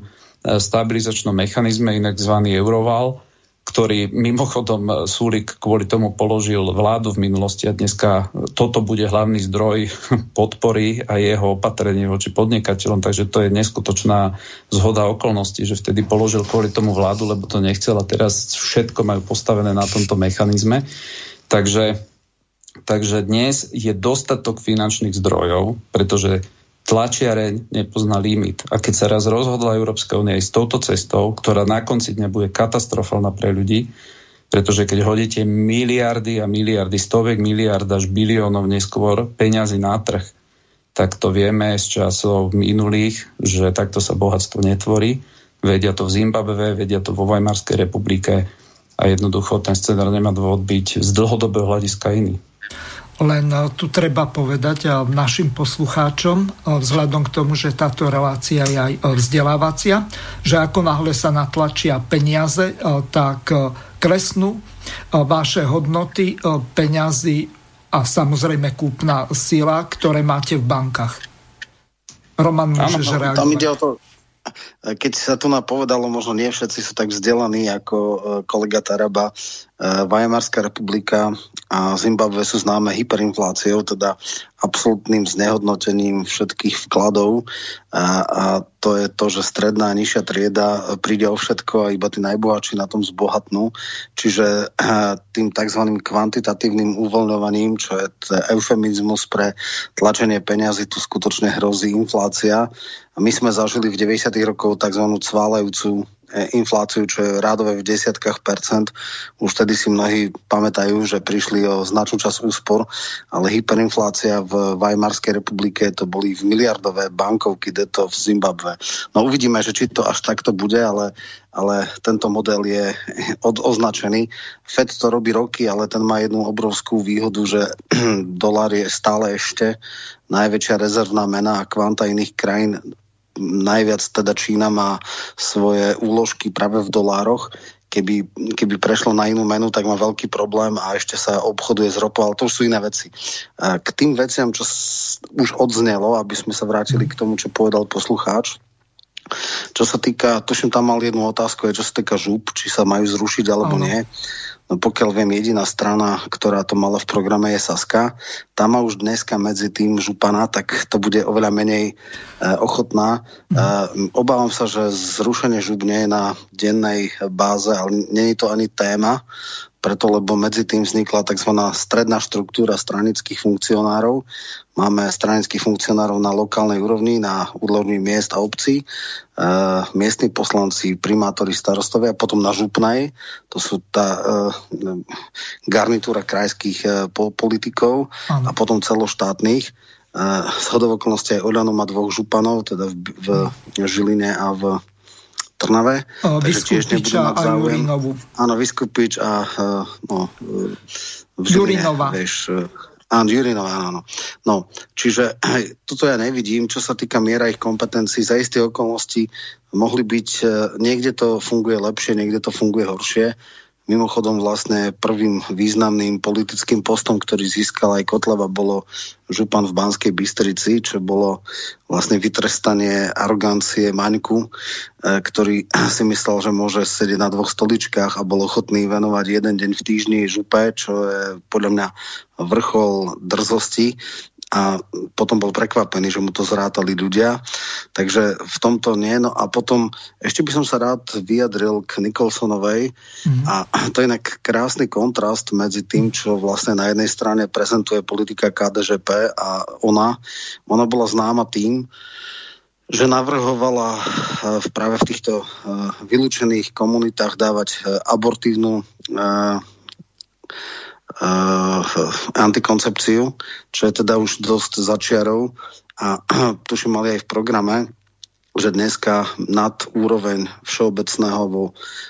stabilizačnom mechanizme, inak zvaný Euroval, ktorý mimochodom Súlik kvôli tomu položil vládu v minulosti a dneska toto bude hlavný zdroj (laughs) podpory a jeho opatrenie voči podnikateľom, takže to je neskutočná zhoda okolností, že vtedy položil kvôli tomu vládu, lebo to nechcel a teraz všetko majú postavené na tomto mechanizme. Takže, takže dnes je dostatok finančných zdrojov, pretože tlačiareň nepozná limit. A keď sa raz rozhodla Európska únia ísť touto cestou, ktorá na konci dňa bude katastrofálna pre ľudí, pretože keď hodíte miliardy a miliardy, stovek miliard až biliónov neskôr peňazí na trh, tak to vieme z časov minulých, že takto sa bohatstvo netvorí. Vedia to v Zimbabve, vedia to vo Weimarskej republike a jednoducho ten scenár nemá dôvod byť z dlhodobého hľadiska iný. Len e, tu treba povedať e, našim poslucháčom, e, vzhľadom k tomu, že táto relácia je aj vzdelávacia, že ako náhle sa natlačia peniaze, tak kresnú vaše hodnoty peňazí a samozrejme kúpna sila, ktoré máte v bankách. Roman, môžeš reagovať. Tam ide o to, keď sa tu napovedalo, možno nie všetci sú tak vzdelaní ako kolega Taraba, Weimarská republika a Zimbabwe sú známe hyperinfláciou, teda absolútnym znehodnotením všetkých vkladov a, a to je to, že stredná a nižšia trieda príde o všetko a iba tí najbohatší na tom zbohatnú. Čiže tým tzv. kvantitatívnym uvoľňovaním, čo je eufemizmus pre tlačenie peňazí, tu skutočne hrozí inflácia. A my sme zažili v 90. rokoch tzv. cválajúcu E, infláciu, čo je rádové v desiatkách percent. Už tedy si mnohí pamätajú, že prišli o značnú čas úspor, ale hyperinflácia v Weimarskej republike to boli v miliardové bankovky, to v Zimbabve. No uvidíme, že či to až takto bude, ale, ale tento model je od. Fed to robí roky, ale ten má jednu obrovskú výhodu, že (clears throat) dolár je stále ešte najväčšia rezervná mena a kvanta iných krajín najviac teda Čína má svoje úložky práve v dolároch. Keby, keby prešlo na inú menu, tak má veľký problém a ešte sa obchoduje s ropou, ale to už sú iné veci. K tým veciam, čo už odznelo, aby sme sa vrátili k tomu, čo povedal poslucháč, čo sa týka, tuším, tam mal jednu otázku, je čo sa týka žúb, či sa majú zrušiť alebo ano. nie. No pokiaľ viem, jediná strana, ktorá to mala v programe je Saska. Tá má už dneska medzi tým župana, tak to bude oveľa menej e, ochotná. E, obávam sa, že zrušenie žup nie je na dennej báze, ale je to ani téma preto lebo medzi tým vznikla tzv. stredná štruktúra stranických funkcionárov. Máme stranických funkcionárov na lokálnej úrovni, na úrovni miest a obcí, e, miestni poslanci, primátori, starostovia, potom na župnej, to sú tá e, garnitúra krajských e, politikov Ano. a potom celoštátnych. E, z hodovokolnosti aj Oľano má dvoch županov, teda v, v Žiline a v Trnave. Vyskupič a Jurinovu. Áno, Vyskupič a no, v Žiline, Jurinova. Vieš, Áno, Jurinova, áno, áno. No, čiže toto ja nevidím, čo sa týka miera ich kompetencií. Za isté okolnosti mohli byť, e, niekde to funguje lepšie, niekde to funguje horšie. Mimochodom vlastne prvým významným politickým postom, ktorý získal aj Kotleba, bolo župan v Banskej Bystrici, čo bolo vlastne vytrestanie arogancie Maňku, e, ktorý (clears throat) si myslel, že môže sedieť na dvoch stoličkách a bol ochotný venovať jeden deň v týždni župe, čo je podľa mňa vrchol drzosti a potom bol prekvapený, že mu to zrátali ľudia. Takže v tomto nie. No a potom ešte by som sa rád vyjadril k Nikolsonovej mm-hmm. a to je inak krásny kontrast medzi tým, čo vlastne na jednej strane prezentuje politika KDŽP a ona. Ona bola známa tým, že navrhovala v eh, práve v týchto eh, vylúčených komunitách dávať eh, abortívnu uh, antikoncepciu, čo je teda už dosť začiarov a (clears throat) tuším mali aj v programe, že dneska nad úroveň všeobecného vo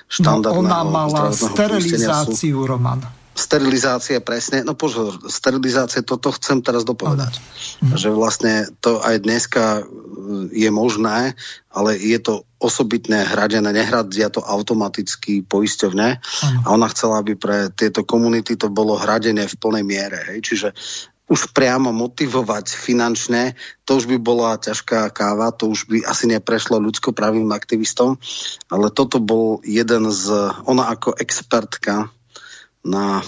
štandardného... No ona mala sterilizáciu, sú, Roman. Sterilizácia, presne. No pozor, sterilizácia, toto chcem teraz dopovedať. Ano. Že vlastne to aj dneska je možné, ale je to osobitné hradené, nehradia to automaticky poisťovne a ona chcela, aby pre tieto komunity to bolo hradené v plnej miere. Hej. Čiže už priamo motivovať finančne, to už by bola ťažká káva, to už by asi neprešlo ľudskoprávnym aktivistom, ale toto bol jeden z, ona ako expertka na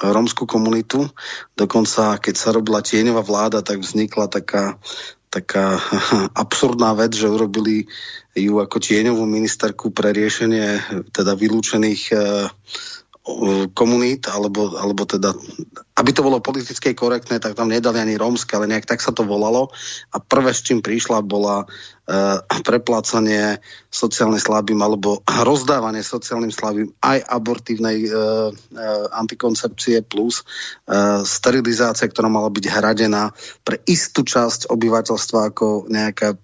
rómskú komunitu, dokonca keď sa robila tieňová vláda, tak vznikla taká, taká (laughs) absurdná vec, že urobili ju ako tieňovú ministerku pre riešenie teda vylúčených uh, komunít, alebo, alebo teda, aby to bolo politicky korektné, tak tam nedali ani rómske, ale nejak tak sa to volalo. A prvé, s čím prišla, bola uh, preplácanie sociálne slabým alebo rozdávanie sociálnym slabým aj abortívnej uh, uh, antikoncepcie plus uh, sterilizácia, ktorá mala byť hradená pre istú časť obyvateľstva ako nejaká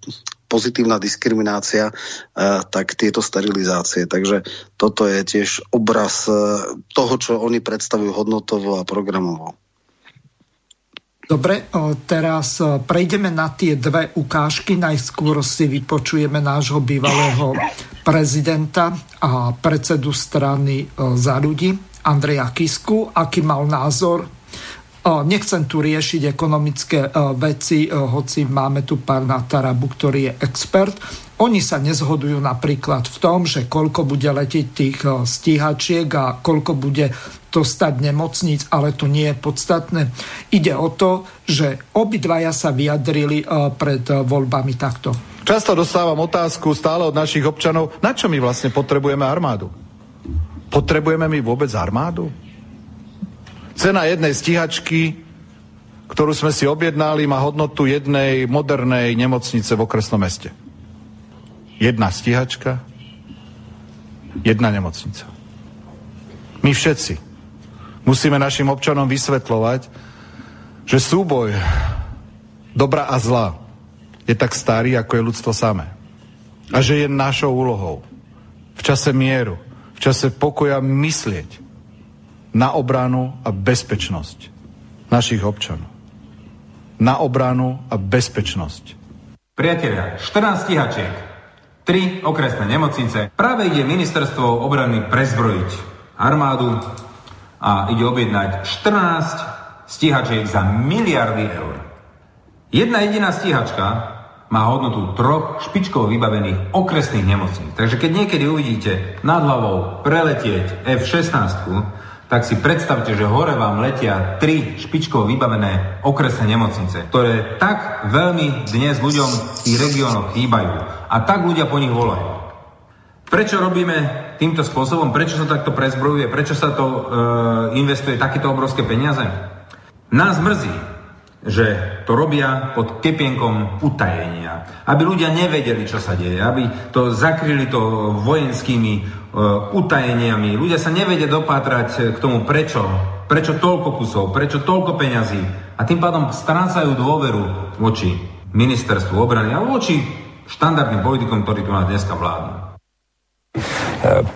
pozitívna diskriminácia, eh, tak tieto sterilizácie. Takže toto je tiež obraz eh, toho, čo oni predstavujú hodnotovo a programovo. Dobre, eh, teraz prejdeme na tie dve ukážky. Najskôr si vypočujeme nášho bývalého prezidenta a predsedu strany za ľudí, Andreja Kisku, aký mal názor Nechcem tu riešiť ekonomické e, veci, e, hoci máme tu pána Tarabu, ktorý je expert. Oni sa nezhodujú napríklad v tom, že koľko bude letieť tých e, stíhačiek a koľko bude to stať nemocníc, ale to nie je podstatné. Ide o to, že obidvaja sa vyjadrili pred voľbami takto. Často dostávam otázku stále od našich občanov, na čo my vlastne potrebujeme armádu? Potrebujeme my vôbec armádu? Cena jednej stíhačky, ktorú sme si objednali, má hodnotu jednej modernej nemocnice v okresnom meste. Jedna stíhačka, jedna nemocnica. My všetci musíme našim občanom vysvetľovať, že súboj dobra a zla je tak starý, ako je ľudstvo samé. A že je našou úlohou v čase mieru, v čase pokoja myslieť na obranu a bezpečnosť našich občanov. Na obranu a bezpečnosť. Priatelia, 14 stíhačiek, 3 okresné nemocnice. Práve ide ministerstvo obrany prezbrojiť armádu a ide objednať 14 stíhačiek za miliardy eur. Jedna jediná stíhačka má hodnotu troch špičkovo vybavených okresných nemocníc. Takže keď niekedy uvidíte nad hlavou preletieť F-16, tak si predstavte, že hore vám letia tri špičkovo vybavené okresné nemocnice, ktoré tak veľmi dnes ľuďom v tých regiónoch chýbajú a tak ľudia po nich volajú. Prečo robíme týmto spôsobom? Prečo sa takto prezbrojuje? Prečo sa to e, investuje takéto obrovské peniaze? Nás mrzí, že to robia pod kepienkom utajenia. Aby ľudia nevedeli, čo sa deje. Aby to zakryli to vojenskými utajeniami. Ľudia sa nevedia dopátrať k tomu, prečo. Prečo toľko kusov, prečo toľko peňazí. A tým pádom strácajú dôveru voči ministerstvu obrany a voči štandardným politikom, ktorí tu na dneska vládnu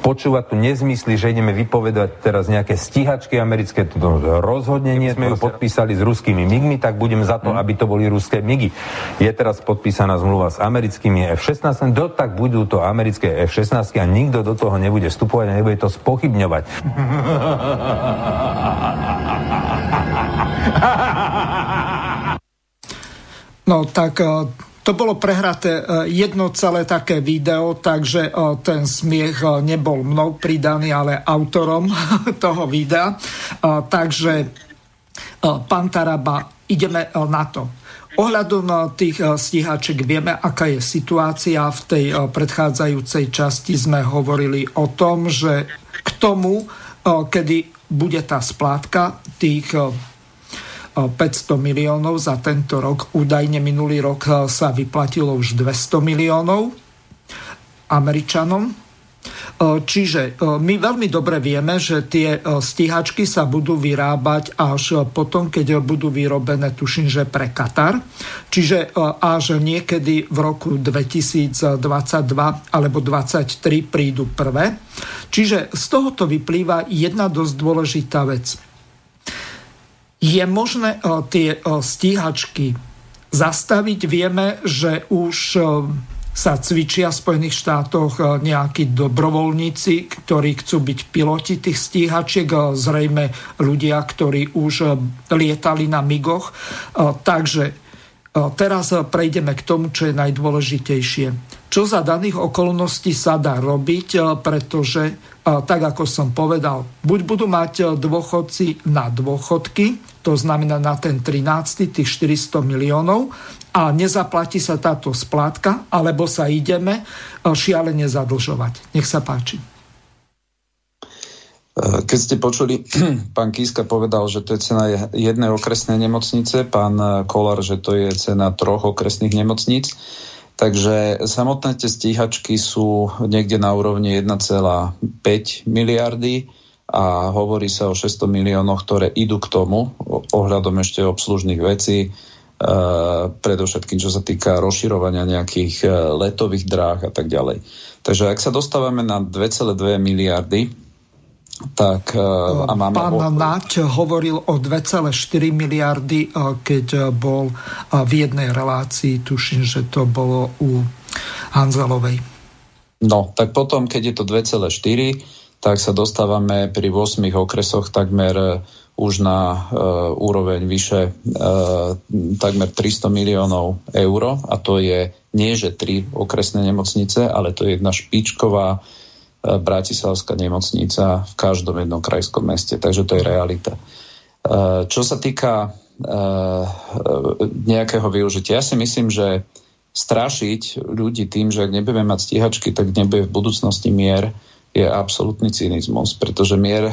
počúvať tu nezmysly, že ideme vypovedať teraz nejaké stíhačky americké, to rozhodne nie sme ju podpísali s ruskými migmi, tak budem za to, hm. aby to boli ruské migy. Je teraz podpísaná zmluva s americkými F-16, do tak budú to americké F-16 a nikto do toho nebude vstupovať a nebude to spochybňovať. No tak eh, to bolo prehraté e, jedno celé také video, takže e, ten smiech e, nebol mnou pridaný, ale autorom (laughs) toho videa. Takže pán Taraba, ideme na to. Ohľadom tých stíhaček vieme, aká je situácia. V tej predchádzajúcej časti sme hovorili o tom, že k tomu, kedy bude tá splátka tých 500 miliónov za tento rok. Údajne minulý rok eh, sa vyplatilo už 200 miliónov Američanom. Eh, čiže eh, my veľmi dobre vieme, že tie stíhačky sa budú vyrábať až potom, keď budú vyrobené, tuším, že pre Katar. Čiže až niekedy v roku 2022 alebo 2023 prídu prvé. Čiže z tohoto vyplýva jedna dosť dôležitá vec je možné eh, tie eh, stíhačky zastaviť. Vieme, že už eh, sa cvičia v Spojených štátoch nejakí dobrovoľníci, ktorí chcú byť piloti tých stíhačiek, zrejme ľudia, ktorí už lietali na migoch. Takže teraz prejdeme k tomu, čo je najdôležitejšie čo za daných okolností sa dá robiť, pretože tak ako som povedal, buď budú mať e, dôchodci na dôchodky, to znamená na ten 13. tých 400 miliónov a nezaplatí sa táto splátka, alebo sa ideme e, šialene zadlžovať. Nech sa páči. E, keď ste počuli, (clears throat) pán Kíska povedal, že to je cena jednej okresnej nemocnice, pán Kolár, že to je cena troch okresných nemocníc. Takže samotné tie stíhačky sú niekde na úrovni 1,5 miliardy a hovorí sa o 600 miliónoch, ktoré idú k tomu ohľadom ešte obslužných vecí, e, predovšetkým čo sa týka rozširovania nejakých e, letových dráh a tak ďalej. Takže ak sa dostávame na 2,2 miliardy, tak, e, a máme Pán o... Naď hovoril o 2,4 miliardy, e, keď bol v jednej relácii, tuším, že to bolo u Hanzelovej. No, tak potom, keď je to 2,4, tak sa dostávame pri 8 okresoch takmer už na uh, úroveň vyše uh, takmer 300 miliónov eur a to je nie, že tri okresné nemocnice, ale to je jedna špičková E, Bratislavská nemocnica v každom jednom krajskom meste. Takže to je realita. E, čo sa týka e, nejakého využitia, ja si myslím, že strašiť ľudí tým, že ak nebudeme mať stíhačky, tak nebude v budúcnosti mier, je absolútny cynizmus, pretože mier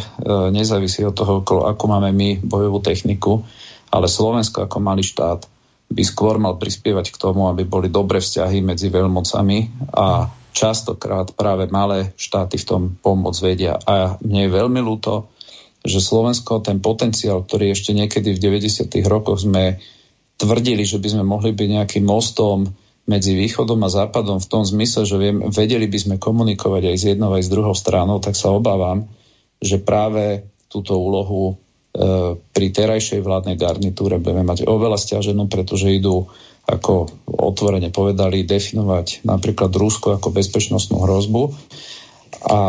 nezávisí od toho, ako máme my bojovú techniku, ale Slovensko ako malý štát by skôr mal prispievať k tomu, aby boli dobré vzťahy medzi veľmocami a častokrát práve malé štáty v tom pomôcť vedia. A mne je veľmi ľúto, že Slovensko ten potenciál, ktorý ešte niekedy v 90. rokoch sme tvrdili, že by sme mohli byť nejakým mostom medzi východom a západom v tom zmysle, že viem, vedeli by sme komunikovať aj s jednou aj s druhou stranou, tak sa obávam, že práve túto úlohu e, pri terajšej vládnej garnitúre budeme mať oveľa stiaženú, pretože idú ako otvorene povedali, definovať napríklad Rusko ako bezpečnostnú hrozbu. A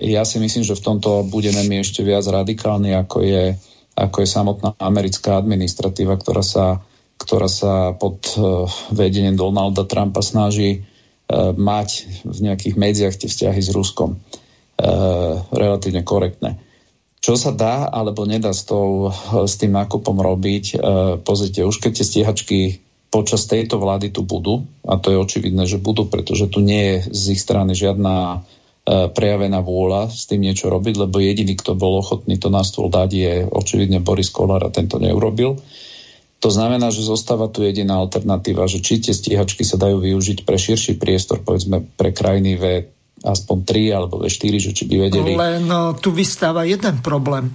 ja si myslím, že v tomto budeme my ešte viac radikálni, ako je, ako je samotná americká administratíva, ktorá sa, ktorá sa pod uh, vedením Donalda Trumpa snaží uh, mať v nejakých medziach tie vzťahy s Ruskom uh, relatívne korektné. Čo sa dá alebo nedá s, tou, s tým nákupom robiť? Pozrite, už keď tie stíhačky počas tejto vlády tu budú, a to je očividné, že budú, pretože tu nie je z ich strany žiadna prejavená vôľa s tým niečo robiť, lebo jediný, kto bol ochotný to na stôl dať, je očividne Boris Kolár a tento neurobil. To znamená, že zostáva tu jediná alternatíva, že či tie stíhačky sa dajú využiť pre širší priestor, povedzme pre krajiny V aspoň 3 alebo V4, že či by vedeli... Len no, tu vystáva jeden problém.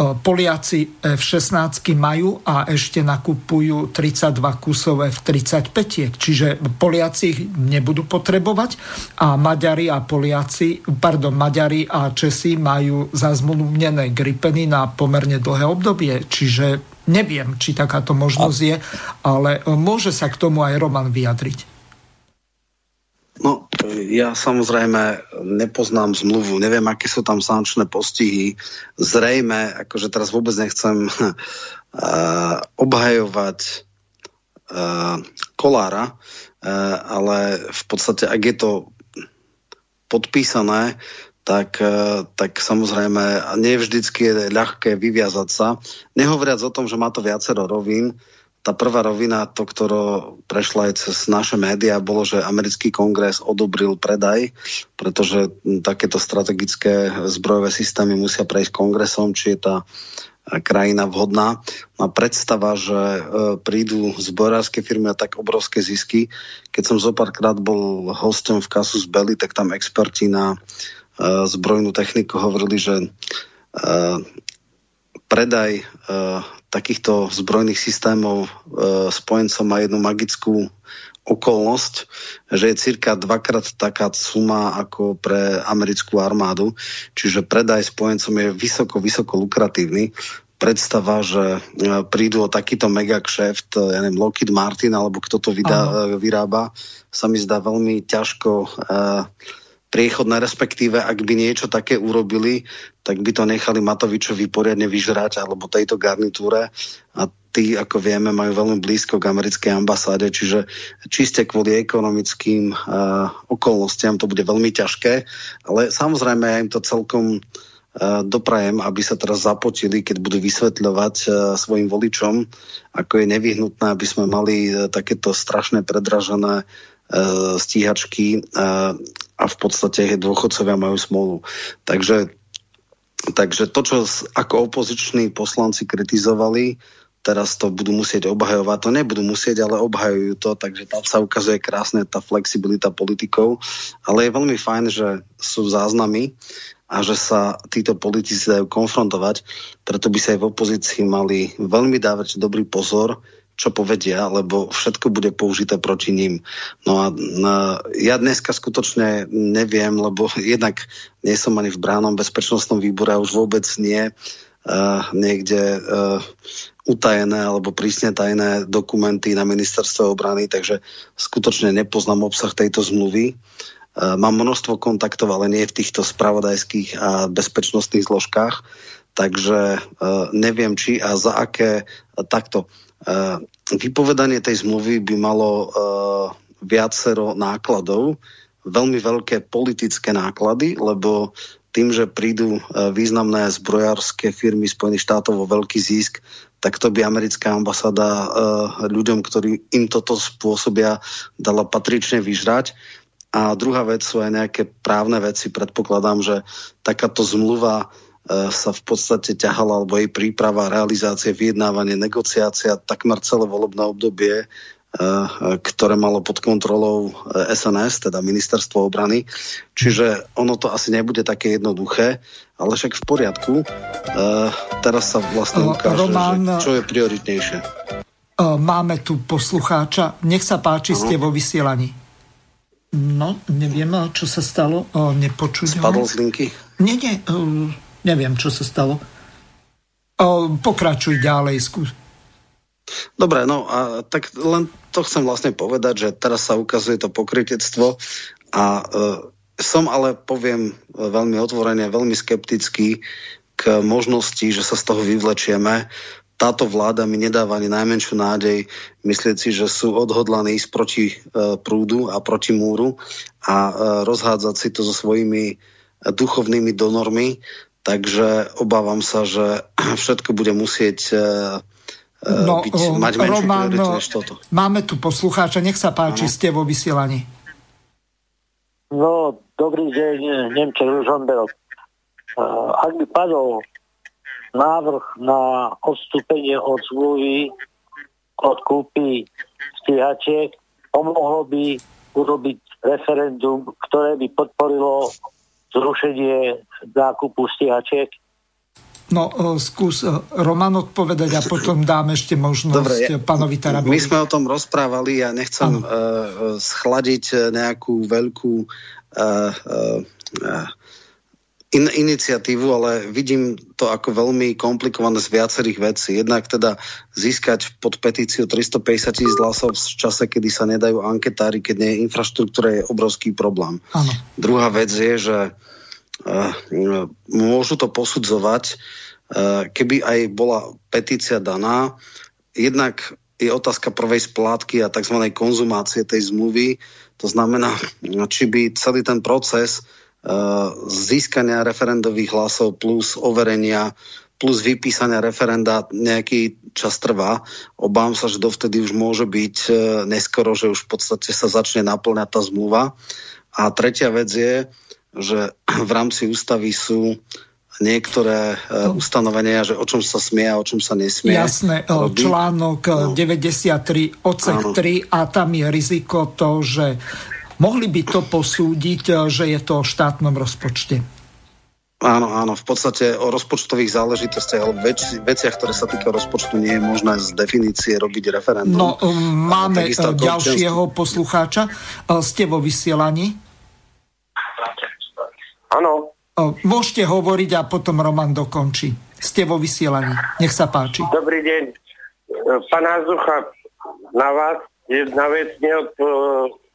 Poliaci F-16 majú a ešte nakupujú 32 kusov F-35, čiže Poliaci ich nebudú potrebovať a Maďari a Poliaci, pardon, Maďari a Česi majú zazmluvnené gripeny na pomerne dlhé obdobie, čiže neviem, či takáto možnosť je, ale môže sa k tomu aj Roman vyjadriť. No, ja samozrejme nepoznám zmluvu, neviem, aké sú tam sankčné postihy. Zrejme, akože teraz vôbec nechcem uh, (laughs) obhajovať uh, Kolára, uh, ale v podstate, ak je to podpísané, tak, tak samozrejme nie vždycky je ľahké vyviazať sa. Nehovoriac o tom, že má to viacero rovín, tá prvá rovina, to, ktorá prešla aj cez naše médiá, bolo, že americký kongres odobril predaj, pretože takéto strategické zbrojové systémy musia prejsť kongresom, či je tá krajina vhodná. A predstava, že e, prídu zbrojárske firmy a tak obrovské zisky. Keď som zo párkrát bol hostom v Kasus Belli, tak tam experti na e, zbrojnú techniku hovorili, že e, predaj takýchto zbrojných systémov e, spojencom má jednu magickú okolnosť, že je cirka dvakrát taká suma ako pre americkú armádu, čiže predaj spojencom je vysoko, vysoko lukratívny. predstava, že e, prídu o takýto mega kšeft, ja neviem, Lockheed Martin alebo kto to vydá, vyrába, sa mi zdá veľmi ťažko uh, priechodné, respektíve ak by niečo také urobili, tak by to nechali Matovičovi poriadne vyžrať alebo tejto garnitúre. A tí, ako vieme, majú veľmi blízko k americkej ambasáde, čiže čiste kvôli ekonomickým uh, okolnostiam to bude veľmi ťažké, ale samozrejme ja im to celkom uh, doprajem, aby sa teraz zapotili, keď budú vysvetľovať uh, svojim voličom, ako je nevyhnutné, aby sme mali uh, takéto strašné predražené stíhačky a v podstate dôchodcovia majú smolu. Takže, takže to, čo ako opoziční poslanci kritizovali, teraz to budú musieť obhajovať. To nebudú musieť, ale obhajujú to, takže tam sa ukazuje krásne tá flexibilita politikov. Ale je veľmi fajn, že sú záznamy a že sa títo politici dajú konfrontovať, preto by sa aj v opozícii mali veľmi dávať dobrý pozor, čo povedia, lebo všetko bude použité proti ním. No a ja dneska skutočne neviem, lebo (laughs) jednak nie som ani v bránom bezpečnostnom výbore a už vôbec nie uh, niekde uh, utajené alebo prísne tajné dokumenty na ministerstve obrany, takže skutočne nepoznám obsah tejto zmluvy. Uh, mám množstvo kontaktov, ale nie v týchto spravodajských a bezpečnostných zložkách, takže uh, neviem, či a za aké takto Eh, vypovedanie tej zmluvy by malo eh, viacero nákladov, veľmi veľké politické náklady, lebo tým, že prídu eh, významné zbrojárske firmy Spojených štátov vo veľký zisk, tak to by americká ambasáda ľuďom, ktorí im toto spôsobia, dala patrične vyžrať. A druhá vec sú aj nejaké právne veci. Predpokladám, že takáto zmluva sa v podstate ťahala, alebo jej príprava, realizácie, vyjednávanie, negociácia, takmer celé volebné obdobie, e, ktoré malo pod kontrolou SNS, teda Ministerstvo obrany. Čiže ono to asi nebude také jednoduché, ale však v poriadku. E, teraz sa vlastne ukáže, Roman, že čo je prioritnejšie. Máme tu poslucháča. Nech sa páči, ste vo vysielaní. No, neviem, čo sa stalo. Nepočuť Spadol z linky? Nie, nie. Neviem, čo sa stalo. O, pokračuj ďalej, skús. Dobre, no a tak len to chcem vlastne povedať, že teraz sa ukazuje to pokrytectvo a e, som ale, poviem veľmi otvorene, veľmi skeptický k možnosti, že sa z toho vyvlečieme. Táto vláda mi nedáva ani najmenšiu nádej myslieť si, že sú odhodlaní ísť proti e, prúdu a proti múru a e, rozhádzať si to so svojimi duchovnými donormi. Takže obávam sa, že (clears throat) všetko bude musieť e, e, no, byť, mať menšiu Roman, prioritu než toto. Máme tu poslucháča, nech sa páči, ano. ste vo vysielaní. No, dobrý deň, Nemček Ružomberok. Ak by padol návrh na odstúpenie od zmluvy od kúpy stíhačiek, pomohlo by urobiť referendum, ktoré by podporilo zrušenie nákupu stíhačiek? No, skús Roman odpovedať a potom dám ešte možnosť Dobre, ja, pánovi Tarabovi. My sme o tom rozprávali, ja nechcem uh, schladiť nejakú veľkú uh, uh, in, iniciatívu, ale vidím to ako veľmi komplikované z viacerých vecí. Jednak teda získať pod petíciu 350 tisíc hlasov v čase, kedy sa nedajú anketári, keď nie je infraštruktúra, je obrovský problém. Ano. Druhá vec je, že uh, môžu to posudzovať, uh, keby aj bola petícia daná, jednak je otázka prvej splátky a tzv. konzumácie tej zmluvy. To znamená, či by celý ten proces Eh, získania referendových hlasov plus overenia plus vypísania referenda nejaký čas trvá. Obám sa, že dovtedy už môže byť eh, neskoro, že už v podstate sa začne naplňať tá zmluva. A tretia vec je, že (clears throat) v rámci ústavy sú niektoré uh, ustanovenia, že o čom sa smie a o čom sa nesmie. Jasné, robiť. článok no. 93 odsek 3 a tam je riziko to, že Mohli by to posúdiť, eh, že je to o štátnom rozpočte? Áno, áno, v podstate o rozpočtových záležitostiach alebo več, veciach, ktoré sa týka rozpočtu, nie je možné z definície robiť referendum. No, máme eh, ďalšieho poslucháča. Eh, ste vo vysielaní? Áno. Môžete hovoriť a potom Roman dokončí. Ste vo vysielaní. Nech sa páči. Dobrý deň. Pán Hazucha, na vás jedna vec, neod...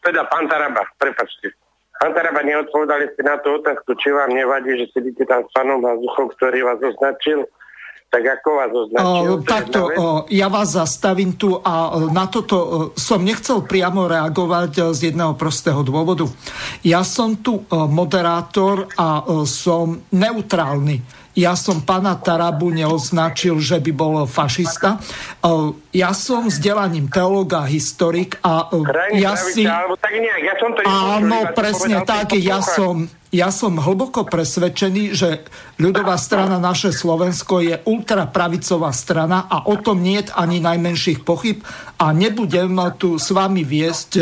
teda pán Taraba, prepačte. Pán Taraba, neodpovedali ste na tú otázku, či vám nevadí, že sedíte tam s pánom Hazuchom, ktorý vás označil tak ako vás označil? O, takto, o, ja vás zastavím tu a na toto som nechcel priamo reagovať z jedného prostého dôvodu. Ja som tu o, moderátor a o, som neutrálny ja som pána Tarabu neoznačil, že by bol fašista. Ja som vzdelaním teológ a historik a Krajný ja si... Alebo tak nejak, ja som to Áno, presne tak, ja som, ja som hlboko presvedčený, že ľudová strana naše Slovensko je ultrapravicová strana a o tom nie je ani najmenších pochyb a nebudem tu s vami viesť e,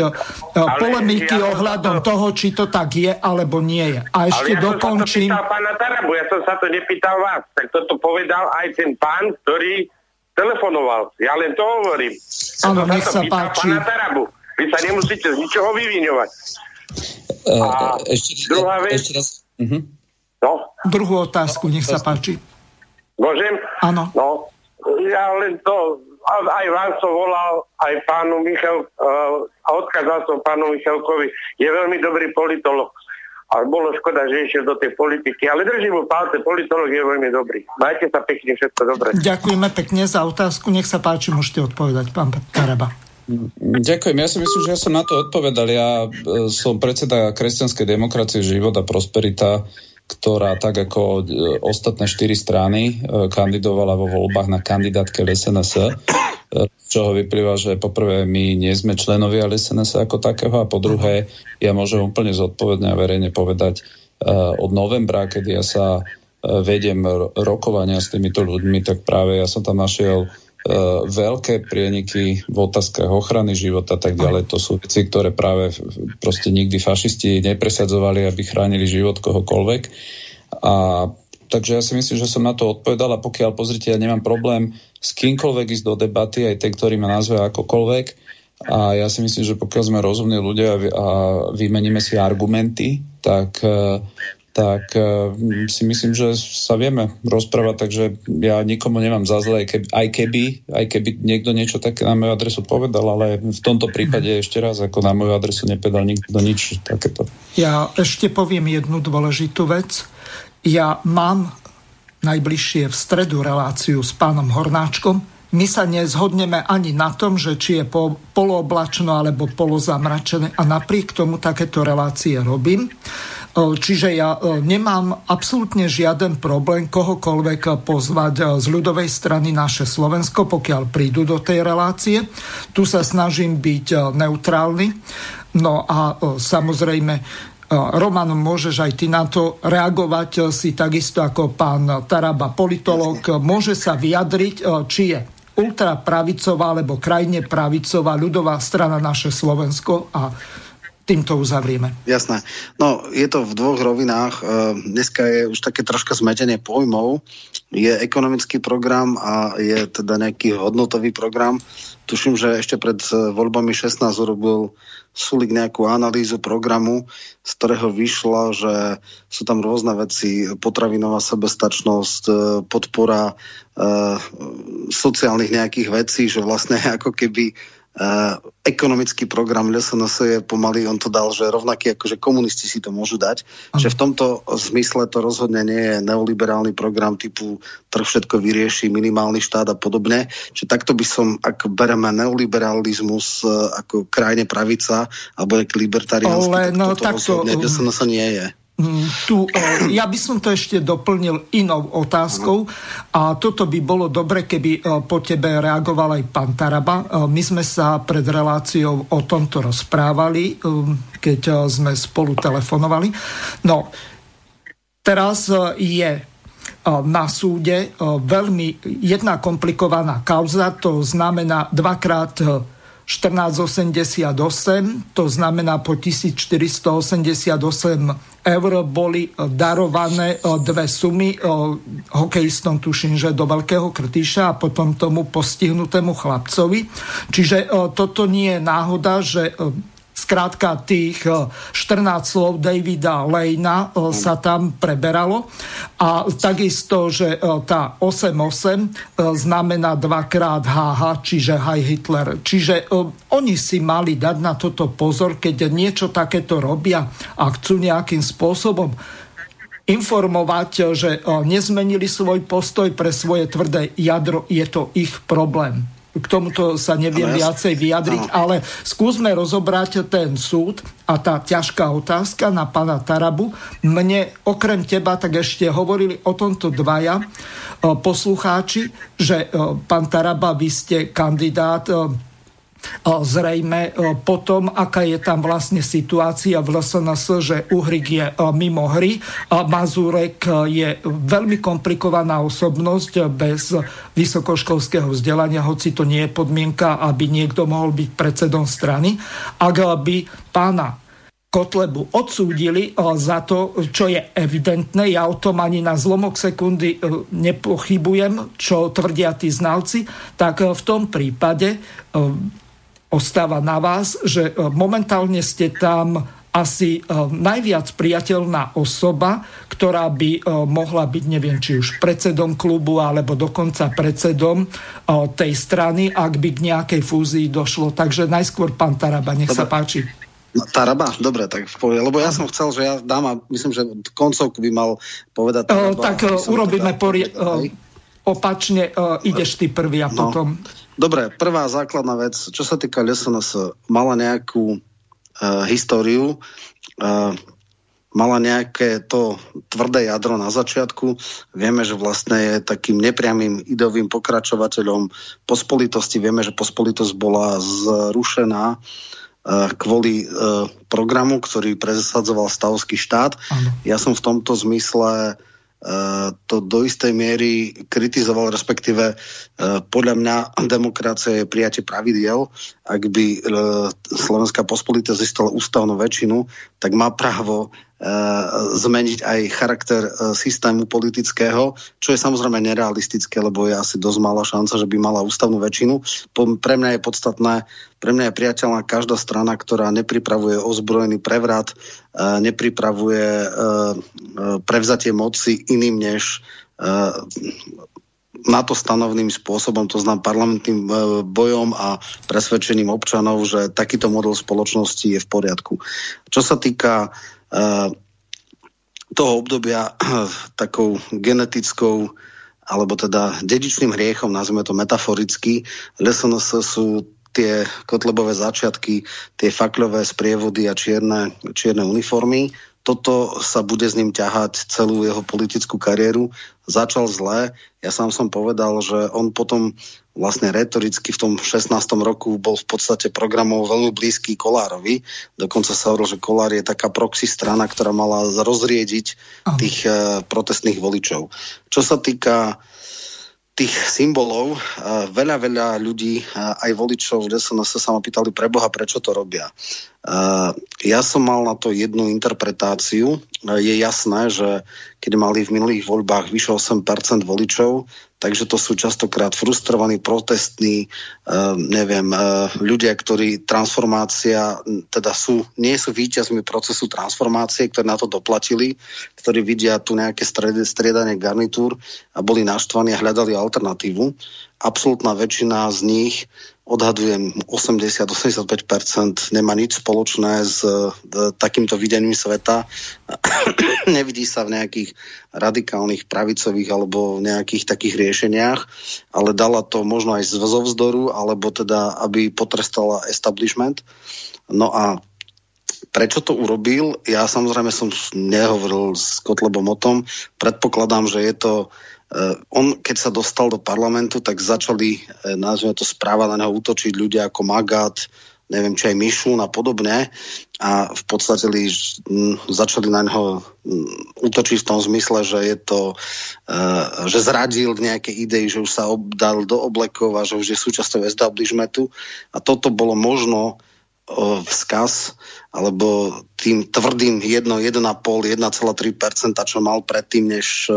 Ale polemiky ja ohľadom to... toho, či to tak je alebo nie je. A ešte Ale ja dokončím... som sa to pána Tarabu, ja som sa to nepýtal vás. Tak toto povedal aj ten pán, ktorý telefonoval. Ja len to hovorím. Áno, nech sa páči. Pána Tarabu. Vy sa nemusíte z ničoho vyviňovať. Uh, ešte, druhá vec- ešte raz. Uh-huh. No, Druhú otázku, nech sa páči. môžem? Áno. No, ja len to, a- aj vám som volal, aj pánu Michal, uh, a odkázal som pánu Michalkovi, je veľmi dobrý politolog. Ale bolo škoda, že išiel do tej politiky. Ale držím mu palce, politolog je veľmi dobrý. Majte sa pekne, všetko dobré. Ďakujeme pekne za otázku. Nech sa páči, môžete odpovedať, pán Taraba. Ďakujem. Ja si myslím, že ja som na to odpovedal. Ja e, som predseda kresťanskej demokracie Život a Prosperita, ktorá tak ako e, ostatné štyri strany e, kandidovala vo voľbách na kandidátke LSNS, z čoho vyplýva, že poprvé my nie sme členovia LSNS ako takého a po druhé ja môžem úplne zodpovedne a verejne povedať od novembra, kedy ja sa vediem ro- rokovania s týmito ľuďmi, tak práve ja som tam našiel veľké prieniky v otázkach ochrany života a tak ďalej. To sú veci, ktoré práve proste nikdy fašisti nepresadzovali, aby chránili život kohokoľvek. A takže ja si myslím, že som na to odpovedal a pokiaľ, pozrite, ja nemám problém s kýmkoľvek ísť do debaty, aj ten, ktorý ma nazve akokoľvek. A ja si myslím, že pokiaľ sme rozumní ľudia a, vy- a vymeníme si argumenty, tak eh, tak uh, si myslím, že sa vieme rozprávať, takže ja nikomu nemám za zle, aj keby, aj keby, aj keby niekto niečo také na moju adresu povedal, ale v tomto prípade ešte raz, ako na moju adresu nepovedal nikto nič takéto. Ja ešte poviem jednu dôležitú vec. Ja mám najbližšie v stredu reláciu s pánom Hornáčkom. My sa nezhodneme ani na tom, že či je po, polooblačno alebo polozamračené a napriek tomu takéto relácie robím. Čiže ja e, nemám absolútne žiaden problém kohokoľvek pozvať e, z ľudovej strany naše Slovensko, pokiaľ prídu do tej relácie. Tu sa snažím byť e, neutrálny. No a samozrejme, Roman, môžeš aj ty na to reagovať si takisto ako pán Taraba, politolog. Môže sa vyjadriť, či je ultrapravicová alebo krajine pravicová ľudová strana naše Slovensko a týmto uzavrieme. Jasné. No, je to v dvoch rovinách. E, Dneska je už také troška zmetenie pojmov. Je ekonomický program a je teda nejaký hodnotový program. Tuším, že ešte pred e, voľbami 16 urobil Sulik nejakú analýzu programu, z ktorého vyšlo, že sú tam rôzne veci, potravinová sebestačnosť, e, podpora e, sociálnych nejakých vecí, že vlastne (laughs) ako keby Uh, ekonomický program LSNS je pomaly, on to dal, že rovnaký ako že komunisti si to môžu dať. Ano. Že v tomto zmysle to rozhodne nie je neoliberálny program typu trh všetko vyrieši, minimálny štát a podobne. Čiže takto by som, ak bereme neoliberalizmus uh, ako krajine pravica alebo nejaký libertariánsky, Ale tak no, toto takto, rozhodne LSNS nie je. Tu, eh, ja by som to ešte doplnil inou otázkou a toto by bolo dobre, keby eh, po tebe reagoval aj pán Taraba. Eh, My sme sa pred reláciou o tomto rozprávali, keď sme spolu telefonovali. No, teraz je na súde veľmi jedna komplikovaná kauza, to znamená dvakrát 1488, to znamená po 1488 eur boli darované dve sumy hokejistom, tuším, že do Veľkého Krtyša a potom tomu postihnutému chlapcovi. Čiže toto nie je náhoda, že Skrátka tých 14 slov Davida Lejna sa tam preberalo a takisto, že tá 8-8 znamená dvakrát HH, čiže High Hitler. Čiže oni si mali dať na toto pozor, keď niečo takéto robia a chcú nejakým spôsobom informovať, že nezmenili svoj postoj pre svoje tvrdé jadro, je to ich problém. K tomuto sa neviem ale viacej vyjadriť, no. ale skúsme rozobrať ten súd a tá ťažká otázka na pána Tarabu. Mne okrem teba tak ešte hovorili o tomto dvaja poslucháči, že pán Taraba, vy ste kandidát zrejme potom, aká je tam vlastne situácia v LSNS, že Uhrik je mimo hry Mazurek je veľmi komplikovaná osobnosť bez vysokoškolského vzdelania, hoci to nie je podmienka, aby niekto mohol byť predsedom strany. Ak by pána Kotlebu odsúdili za to, čo je evidentné. Ja o tom ani na zlomok sekundy nepochybujem, čo tvrdia tí znalci. Tak v tom prípade ostáva na vás, že e, momentálne ste tam asi e, najviac priateľná osoba, ktorá by e, mohla byť, neviem, či už predsedom klubu, alebo dokonca predsedom tej strany, ak by k nejakej fúzii došlo. Takže najskôr pán Taraba, nech Dobre. sa páči. Taraba, dobre, tak povie, lebo ja som chcel, že ja dám a myslím, že koncovku by mal povedať Taraba. tak urobíme teda, pori- opačne, ideš ty prvý a no. potom... Dobre, prvá základná vec, čo sa týka LSNS, mala nejakú uh, históriu, uh, mala nejaké to tvrdé jadro na začiatku. Vieme, že vlastne je takým nepriamým idovým pokračovateľom pospolitosti. Vieme, že pospolitosť bola zrušená uh, kvôli uh, programu, ktorý presadzoval stavský štát. Ano. Ja som v tomto zmysle to do istej miery kritizoval, respektíve e, podľa mňa (clears throat) demokracia je prijatie pravidiel. Ak by e, Slovenská pospolita zistala ústavnú väčšinu, tak má právo zmeniť aj charakter e, systému politického, čo je samozrejme nerealistické, lebo je asi dosť malá šanca, že by mala ústavnú väčšinu. Pre mňa je podstatné, pre mňa je priateľná každá strana, ktorá nepripravuje ozbrojený prevrat, e, nepripravuje prevzatie moci iným než na to stanovným spôsobom, to znám parlamentným bojom a presvedčením občanov, že takýto model spoločnosti je v poriadku. Čo sa týka toho obdobia takou genetickou alebo teda dedičným hriechom, nazvime to metaforicky, LSNS sú tie kotlebové začiatky, tie fakľové sprievody a čierne, čierne uniformy toto sa bude s ním ťahať celú jeho politickú kariéru. Začal zle. Ja sám som povedal, že on potom vlastne retoricky v tom 16. roku bol v podstate programov veľmi blízky Kolárovi. Dokonca sa hovoril, že Kolár je taká proxy strana, ktorá mala rozriediť tých uh, protestných voličov. Čo sa týka tých symbolov, veľa, veľa ľudí, aj voličov v SNS sa ma pýtali pre Boha, prečo to robia. Ja som mal na to jednu interpretáciu. Je jasné, že keď mali v minulých voľbách vyše 8% voličov, takže to sú častokrát frustrovaní, protestní, uh, neviem, uh, ľudia, ktorí transformácia, teda sú, nie sú víťazmi procesu transformácie, ktorí na to doplatili, ktorí vidia tu nejaké striedanie garnitúr a boli naštvaní a hľadali alternatívu. Absolutná väčšina z nich odhadujem 80-85% nemá nič spoločné s takýmto videním sveta. (coughs) Nevidí sa v nejakých radikálnych pravicových alebo nejakých takých riešeniach, ale dala to možno aj zo vzdoru, alebo teda, aby potrestala establishment. No a prečo to urobil? Ja samozrejme som nehovoril s Kotlebom o tom. Predpokladám, že je to Uh, on, keď sa dostal do parlamentu, tak začali, uh, nazvime to správa na neho útočiť ľudia ako Magat, neviem, či aj Mišun a podobne. A v podstate li, začali na neho útočiť v tom zmysle, že je to, uh, že zradil nejaké idei, že už sa dal do oblekov a že už je súčasťou establishmentu. A toto bolo možno vzkaz, alebo tým tvrdým 1, 1,5, 1,3%, čo mal predtým, než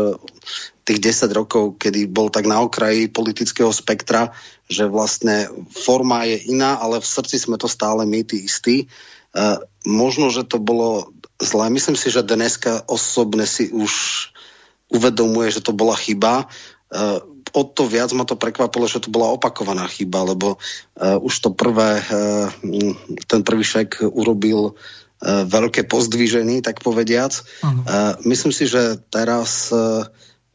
tých 10 rokov, kedy bol tak na okraji politického spektra, že vlastne forma je iná, ale v srdci sme to stále my, tí istí. možno, že to bolo zlé. Myslím si, že dneska osobne si už uvedomuje, že to bola chyba. O to viac ma to prekvapilo, že to bola opakovaná chyba, lebo uh, už to prvé, uh, ten prvý šek urobil uh, veľké pozdvíženie, tak povediac. Uh, myslím si, že teraz uh,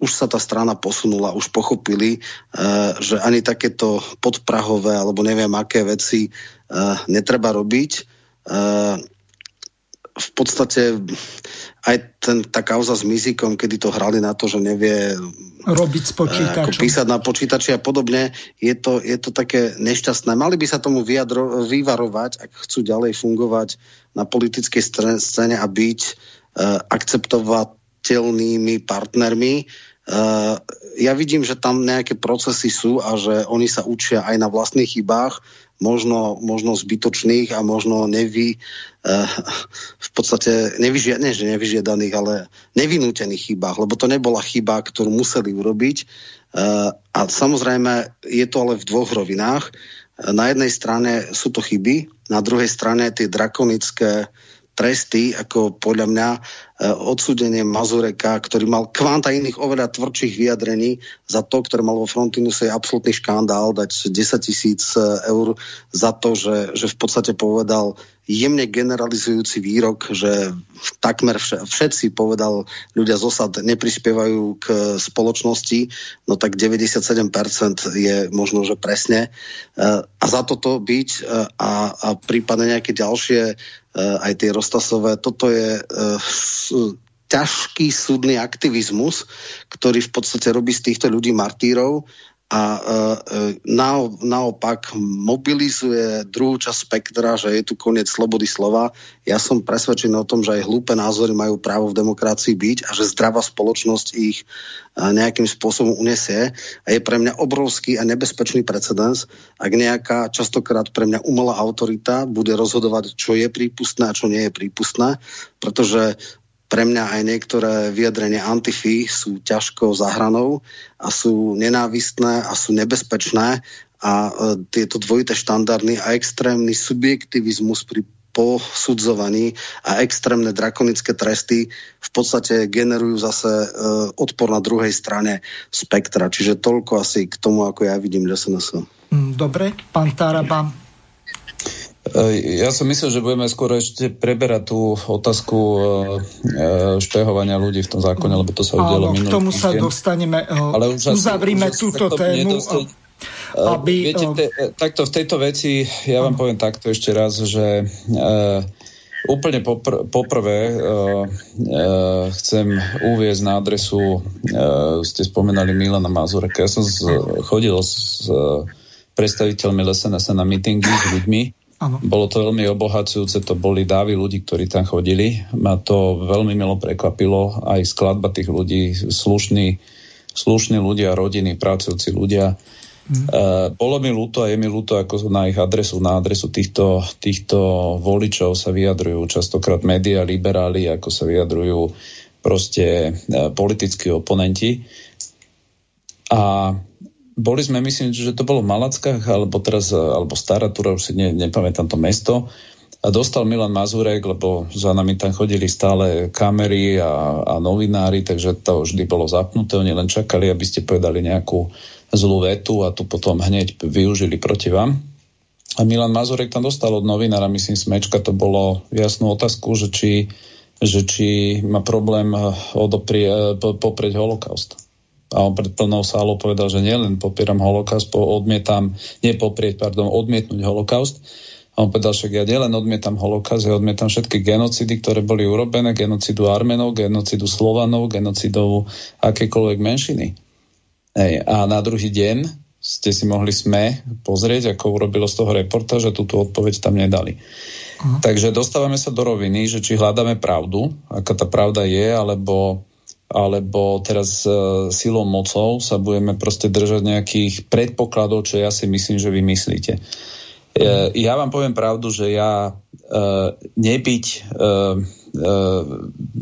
už sa tá strana posunula, už pochopili, uh, že ani takéto podprahové alebo neviem aké veci uh, netreba robiť. Uh, v podstate aj ten, tá kauza s Mizikom, kedy to hrali na to, že nevie robiť s počítačom. Ako písať na počítači a podobne, je to, je to také nešťastné. Mali by sa tomu vyjadro, vyvarovať, ak chcú ďalej fungovať na politickej scéne a byť uh, akceptovateľnými partnermi. Uh, ja vidím, že tam nejaké procesy sú a že oni sa učia aj na vlastných chybách možno, možno zbytočných a možno nevy, v podstate nevyžiadaných, že nevyžiadaných, ale nevinútených chybách, lebo to nebola chyba, ktorú museli urobiť. Uh, a samozrejme je to ale v dvoch rovinách. Na jednej strane sú to chyby, na druhej strane tie drakonické tresty, ako podľa mňa e, odsúdenie Mazureka, ktorý mal kvanta iných oveľa tvrdších vyjadrení za to, ktoré mal vo Frontinuse, je absolútny škandál dať 10 tisíc e, eur za to, že, že v podstate povedal jemne generalizujúci výrok, že takmer všetci, povedal ľudia z osad, neprispievajú k spoločnosti, no tak 97% je možno, že presne. E, a za toto byť a, a prípadne nejaké ďalšie aj tie Rostasové. Toto je eh, ťažký súdny aktivizmus, ktorý v podstate robí z týchto ľudí martírov a e, naopak mobilizuje druhú časť spektra, že je tu koniec slobody slova. Ja som presvedčený o tom, že aj hlúpe názory majú právo v demokracii byť a že zdravá spoločnosť ich nejakým spôsobom unesie. A je pre mňa obrovský a nebezpečný precedens, ak nejaká častokrát pre mňa umelá autorita bude rozhodovať, čo je prípustné a čo nie je prípustné, pretože pre mňa aj niektoré vyjadrenia antify sú ťažko zahranou a sú nenávistné a sú nebezpečné a e, tieto dvojité štandardy a extrémny subjektivizmus pri posudzovaní a extrémne drakonické tresty v podstate generujú zase e, odpor na druhej strane spektra. Čiže toľko asi k tomu, ako ja vidím SNS. Mm, dobre, pán Taraba, ja som myslel, že budeme skôr ešte preberať tú otázku e, e, špehovania ľudí v tom zákone, lebo to sa udialo minulý k tomu sa dostaneme. Ale už uzavrime túto tému. Aby, Viete, te, takto v tejto veci, ja vám poviem takto ešte raz, že úplne popr- poprvé uh, uh, chcem uviezť na adresu, uh, ste spomenali Milana Mazureka. Ja som z, chodil s uh, predstaviteľmi LSNS na mítingy s ľuďmi, Ano. Bolo to veľmi obohacujúce, to boli dávy ľudí, ktorí tam chodili. Ma to veľmi milo prekvapilo, aj skladba tých ľudí, slušní, slušní ľudia, rodiny, pracujúci ľudia. Mm. Uh, bolo mi ľúto a je mi ľúto, ako na ich adresu, na adresu týchto, týchto voličov sa vyjadrujú častokrát média, liberáli, ako sa vyjadrujú proste uh, politickí oponenti. A boli sme, myslím, že to bolo v Malackách, alebo teraz, alebo Staratúra, už si ne, nepamätám to mesto, a dostal Milan Mazurek, lebo za nami tam chodili stále kamery a, a novinári, takže to vždy bolo zapnuté, oni len čakali, aby ste povedali nejakú zlú vetu a tu potom hneď využili proti vám. A Milan Mazurek tam dostal od novinára, myslím, Smečka, to bolo jasnú otázku, že či, že či má problém odoprie, poprieť holokaust a on pred plnou sálou povedal, že nielen popieram holokaust, odmietam, nepoprieť, pardon, odmietnúť holokaust. A on povedal, že ja nielen odmietam holokaust, ja odmietam všetky genocidy, ktoré boli urobené, genocidu Armenov, genocidu Slovanov, genocidu akékoľvek menšiny. Ej, a na druhý deň ste si mohli sme pozrieť, ako urobilo z toho reportáž a túto odpoveď tam nedali. Uh-huh. Takže dostávame sa do roviny, že či hľadáme pravdu, aká tá pravda je, alebo alebo teraz e, silou mocou sa budeme proste držať nejakých predpokladov, čo ja si myslím, že vy myslíte. E, ja vám poviem pravdu, že ja e, nebyť e, e,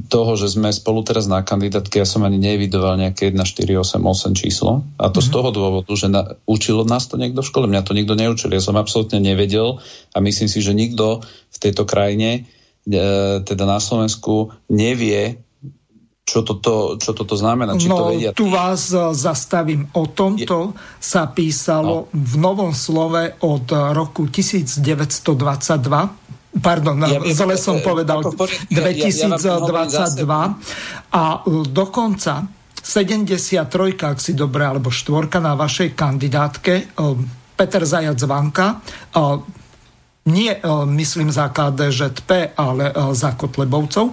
toho, že sme spolu teraz na kandidátke, ja som ani nevidoval nejaké 1, 4, 8, 8 číslo. A to mm-hmm. z mhm. toho dôvodu, že na, učilo nás to niekto v škole. Mňa to nikto neučil. Ja som absolútne nevedel a myslím si, že nikto v tejto krajine, e, teda na Slovensku, nevie, čo toto, čo toto znamená, či no, to vedia. tu vás e, zastavím. O tomto Je... sa písalo no. v Novom slove od roku 1922 Pardon, ja viem, zle som povedal 2022 ja, ja a dokonca 73, ak si dobre, alebo štvorka na vašej kandidátke, Peter Zajac Vanka, nie myslím za KDŽP, ale za Kotlebovcov,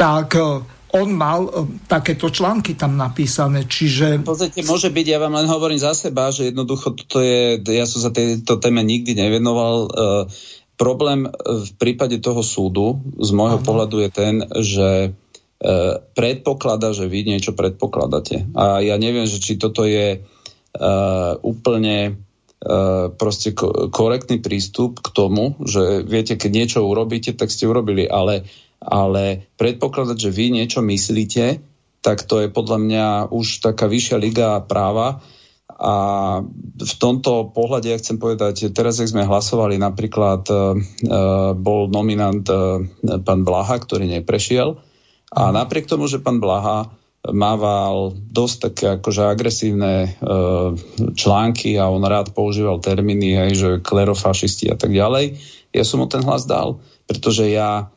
tak on mal e, takéto články tam napísané, čiže... V podstate môže byť, ja vám len hovorím za seba, že jednoducho toto je, ja som sa tejto téme nikdy nevenoval. E, problém v prípade toho súdu z môjho Aha. pohľadu je ten, že e, predpokladá, že vy niečo predpokladáte. A ja neviem, že či toto je e, úplne e, proste ko- korektný prístup k tomu, že viete, keď niečo urobíte, tak ste urobili, ale ale predpokladať, že vy niečo myslíte, tak to je podľa mňa už taká vyššia liga práva. A v tomto pohľade ja chcem povedať, teraz, ak sme hlasovali, napríklad uh, bol nominant uh, pán Blaha, ktorý neprešiel. A napriek tomu, že pán Blaha mával dosť také akože agresívne uh, články a on rád používal termíny, aj, že klerofašisti a tak ďalej, ja som mu ten hlas dal, pretože ja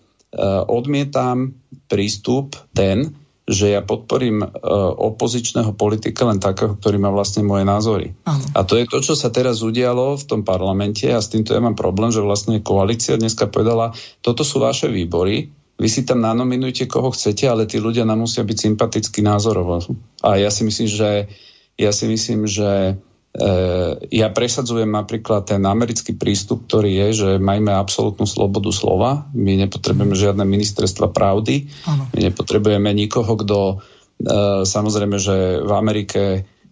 odmietam prístup ten, že ja podporím uh, opozičného politika len takého, ktorý má vlastne moje názory. Aha. A to je to, čo sa teraz udialo v tom parlamente a s týmto ja mám problém, že vlastne koalícia dneska povedala, toto sú vaše výbory, vy si tam nanominujte, koho chcete, ale tí ľudia nám musia byť sympatickí názorovo. A ja si myslím, že ja si myslím, že Eh, ja presadzujem napríklad ten americký prístup, ktorý je, že majme absolútnu slobodu slova. My nepotrebujeme mm. žiadne ministerstva pravdy. Ano. My nepotrebujeme nikoho, kto eh, samozrejme, že v Amerike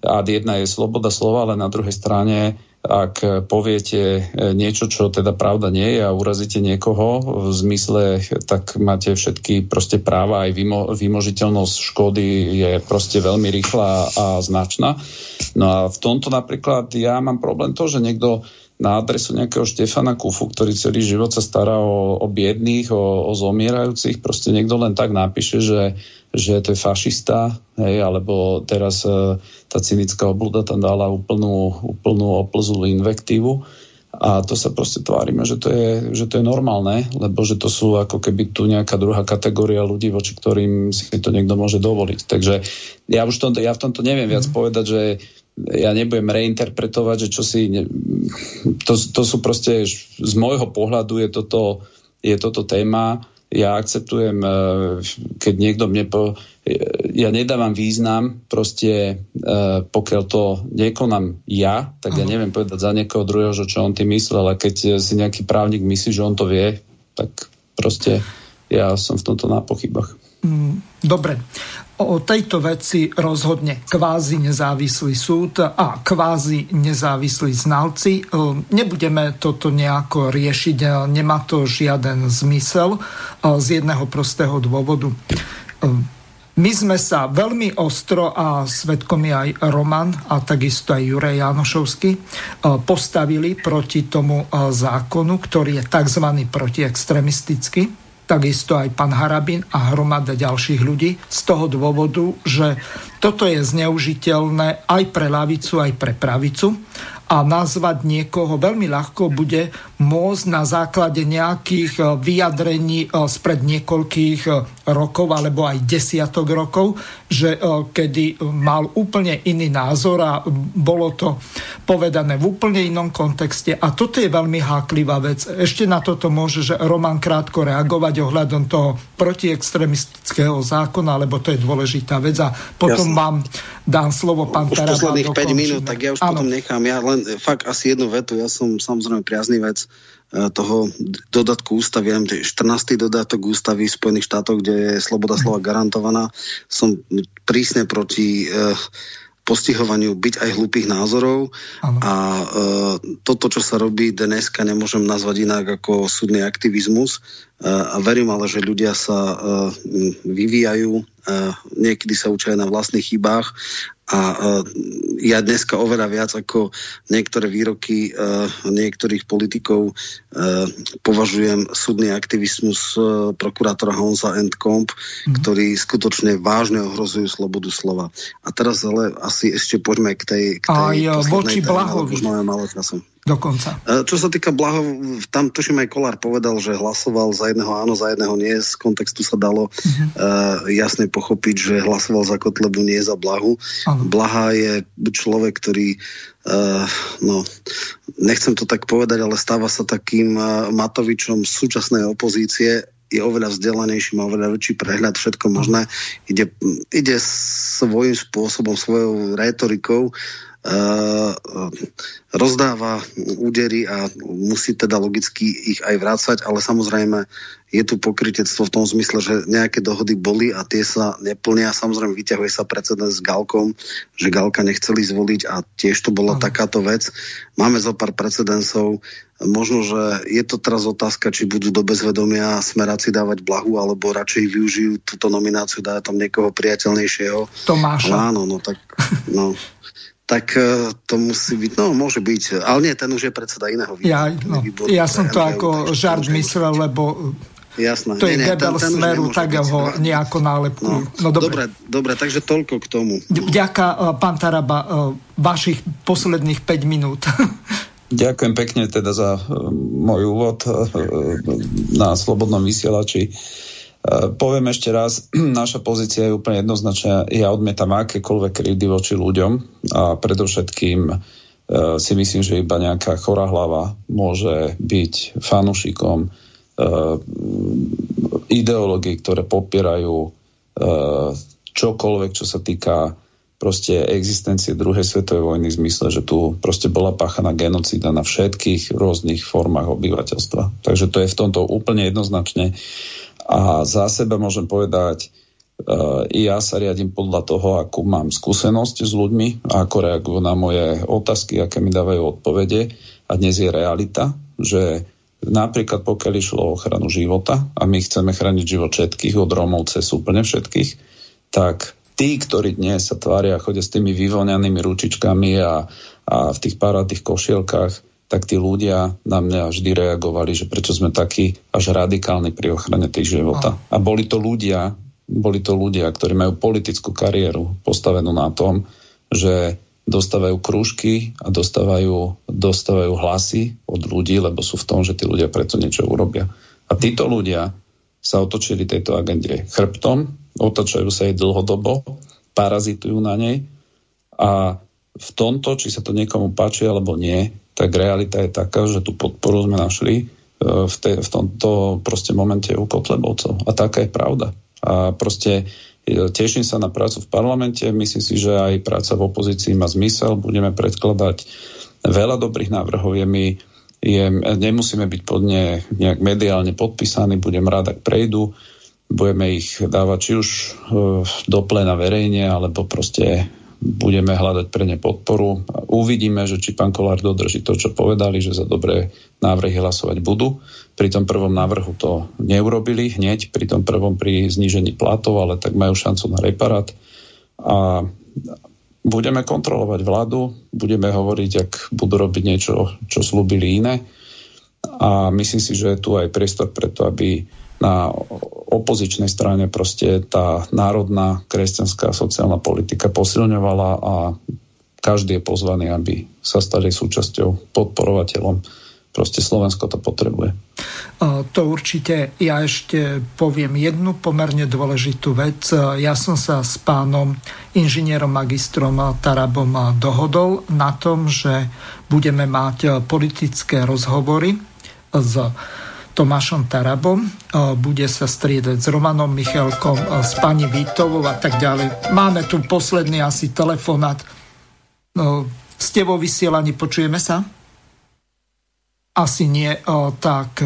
ad jedna je sloboda slova, ale na druhej strane ak poviete e, niečo, čo teda pravda nie je a urazíte niekoho v zmysle, tak máte všetky proste práva, aj vymo, vymožiteľnosť škody je proste veľmi rýchla a značná. No a v tomto napríklad ja mám problém to, že niekto na adresu nejakého Štefana Kufu, ktorý celý život sa stará o, o biedných, o, o zomierajúcich, proste niekto len tak napíše, že, že to je fašista, hej, alebo teraz e, tá cynická obluda tam dala úplnú, úplnú oplzulú invektívu a to sa proste tvárime, že to, je, že to je normálne, lebo že to sú ako keby tu nejaká druhá kategória ľudí, voči ktorým si to niekto môže dovoliť. Takže ja už tomto, ja v tomto neviem viac mm. povedať, že ja nebudem reinterpretovať, že čo si... Ne, to, to sú proste, z môjho pohľadu je toto, je toto téma. Ja akceptujem, e, keď niekto mne po... Ja nedávam význam, proste e, pokiaľ to nekonám ja, tak ja neviem povedať za niekoho druhého, že čo on tým myslel, ale keď si nejaký právnik myslí, že on to vie, tak proste ja som v tomto na pochybách. Mm, dobre o tejto veci rozhodne kvázi nezávislý súd a kvázi nezávislí znalci. E, nebudeme toto nejako riešiť, e, nemá to žiaden zmysel e, z jedného prostého dôvodu. My sme sa veľmi ostro, a svetkom je aj Roman a takisto aj Juraj Janošovský, postavili proti tomu zákonu, ktorý je tzv. protiextremistický takisto aj pán Harabin a hromada ďalších ľudí z toho dôvodu, že toto je zneužiteľné aj pre lavicu, aj pre pravicu. A nazvať niekoho veľmi ľahko bude môcť na základe nejakých e, vyjadrení e, spred niekoľkých e, rokov alebo aj desiatok rokov, že kedy mal úplne iný názor a bolo to povedané v úplne inom kontexte. A toto je veľmi háklivá vec. Ešte na toto môže že Roman krátko reagovať ohľadom toho protiextremistického zákona, lebo to je dôležitá vec. A potom ja vám dám slovo pán Už posledných 5 minút, tak ja už ano. potom nechám. Ja len fakt asi jednu vetu. Ja som samozrejme priaznivec e, toho dodatku ústavy, ja 14. dodatok ústavy Spojených štátoch, kde je sloboda slova garantovaná. Som prísne proti uh, postihovaniu byť aj hlupých názorov ano. a e, toto, čo sa robí dneska, nemôžem nazvať inak ako súdny aktivizmus e, a verím ale, že ľudia sa e, vyvíjajú, e, niekedy sa učia aj na vlastných chybách A ja dneska oveľa viac ako niektoré výroky niektorých politikov považujem súdny aktivizmus prokurátora Honza and Comp, mm. ktorý skutočne vážne ohrozujú slobodu slova. A teraz ale asi ešte poďme k tej, k tej Aj voči Blahovi. Už máme málo času. Dokonca. Čo sa týka Blaho, tam tuším aj Kolár povedal, že hlasoval za jedného áno, za jedného nie. Z kontextu sa dalo uh-huh. uh, jasne pochopiť, že hlasoval za Kotlebu, nie za Blahu. Uh-huh. Blaha je človek, ktorý uh, no, nechcem to tak povedať, ale stáva sa takým uh, Matovičom súčasnej opozície, je oveľa vzdelanejší, má oveľa väčší prehľad, všetko možné. Ide, ide svojím spôsobom, svojou rétorikou rozdáva údery a musí teda logicky ich aj vrácať, ale samozrejme je tu pokrytectvo v tom zmysle, že nejaké dohody boli a tie sa neplnia. Samozrejme vyťahuje sa precedens s Galkom, že Galka nechceli zvoliť a tiež to bola takáto vec. Máme zo pár precedensov. Možno, že je to teraz otázka, či budú do bezvedomia smeráci dávať blahu, alebo radšej využijú túto nomináciu, dá tam niekoho priateľnejšieho. Tomáša. Ale áno, no tak, no (laughs) tak e, to musí byť, no môže byť, ale nie, ten už je predseda iného výboru. Ja, no, výboru, ja som to ako žart myslel, lebo Jasné. To je nie, Gebel ten, ten smeru, tak ho nejako nálepkujú. No, no, dobre. dobre, dobre, takže toľko k tomu. Ďaká, e, pán Taraba, e, vašich posledných 5 minút. (laughs) Ďakujem pekne teda za môj úvod na Slobodnom vysielači. Eh, poviem ešte raz, (clears throat) naša pozícia je úplne jednoznačná. Ja odmietam akékoľvek krivdy voči ľuďom a predovšetkým eh, si myslím, že iba nejaká chorá hlava môže byť fanušikom eh, ideológií, ktoré popierajú čokoľvek, čo sa týka proste existencie druhej svetovej vojny v zmysle, že tu proste bola páchaná genocída na všetkých rôznych formách obyvateľstva. Takže to je v tomto úplne jednoznačne a za seba môžem povedať, uh, ja sa riadím podľa toho, akú mám skúsenosť s ľuďmi ako reagujú na moje otázky, aké mi dávajú odpovede. A dnes je realita, že napríklad pokiaľ išlo o ochranu života a my chceme chrániť život všetkých, od Rómov cez úplne všetkých, tak tí, ktorí dnes sa tvária a chodia s tými vyvoňanými ručičkami a, a v tých parádnych košielkách, tak tí ľudia na mňa vždy reagovali, že prečo sme takí až radikálni pri ochrane tých života. A boli to ľudia, boli to ľudia, ktorí majú politickú kariéru postavenú na tom, že dostávajú krúžky a dostávajú, dostávajú hlasy od ľudí, lebo sú v tom, že tí ľudia preto niečo urobia. A títo ľudia sa otočili tejto agende chrbtom, otočajú sa jej dlhodobo, parazitujú na nej a v tomto, či sa to niekomu páči alebo nie, tak realita je taká, že tú podporu sme našli e, v, te, v tomto proste momente u Kotlebovcov. A taká je pravda. A proste e, teším sa na prácu v parlamente, myslím si, že aj práca v opozícii má zmysel, budeme predkladať. Veľa dobrých návrhov, je mi, je, nemusíme byť pod ne nejak mediálne podpísaní, budem rád, ak prejdú, budeme ich dávať či už e, do plena verejne, alebo proste budeme hľadať pre ne podporu. Uvidíme, že či pán Kolár dodrží to, čo povedali, že za dobré návrhy hlasovať budú. Pri tom prvom návrhu to neurobili hneď, pri tom prvom pri znížení platov, ale tak majú šancu na reparát. A budeme kontrolovať vládu, budeme hovoriť, ak budú robiť niečo, čo slúbili iné. A myslím si, že je tu aj priestor preto, aby na opozičnej strane proste tá národná kresťanská sociálna politika posilňovala a každý je pozvaný, aby sa stali súčasťou, podporovateľom. Proste Slovensko to potrebuje. To určite. Ja ešte poviem jednu pomerne dôležitú vec. Ja som sa s pánom inžinierom magistrom Tarabom dohodol na tom, že budeme mať politické rozhovory s Tomášom Tarabom, bude sa striedať s Romanom Michalkom, s pani Vítovou a tak ďalej. Máme tu posledný asi telefonát. No, ste vo vysielaní, počujeme sa? Asi nie, tak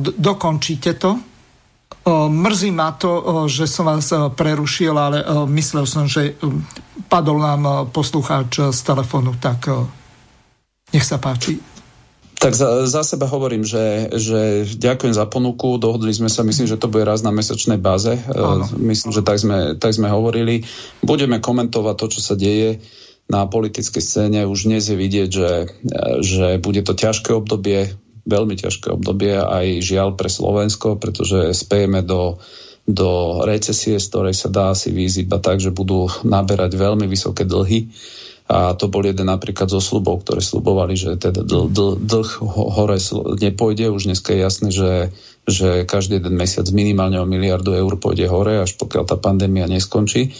dokončíte to. Mrzí ma to, že som vás prerušil, ale myslel som, že padol nám poslucháč z telefónu, tak nech sa páči. Tak za, za seba hovorím, že, že ďakujem za ponuku. Dohodli sme sa, myslím, že to bude raz na mesačnej báze. Áno. Myslím, že tak sme, tak sme hovorili. Budeme komentovať to, čo sa deje na politickej scéne. Už dnes je vidieť, že, že bude to ťažké obdobie, veľmi ťažké obdobie aj žiaľ pre Slovensko, pretože spejeme do, do recesie, z ktorej sa dá si výjsť iba tak, že budú naberať veľmi vysoké dlhy a to bol jeden napríklad zo slubov, ktoré slubovali, že teda dl, dl, dlh hore nepôjde. Už dneska je jasné, že, že každý jeden mesiac minimálne o miliardu eur pôjde hore, až pokiaľ tá pandémia neskončí.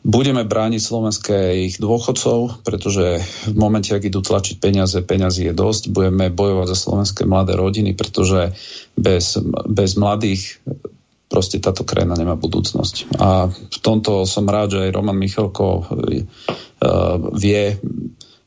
Budeme brániť slovenských dôchodcov, pretože v momente, ak idú tlačiť peniaze, peniazy je dosť. Budeme bojovať za slovenské mladé rodiny, pretože bez, bez mladých proste táto krajina nemá budúcnosť. A v tomto som rád, že aj Roman Michalko Eh, vie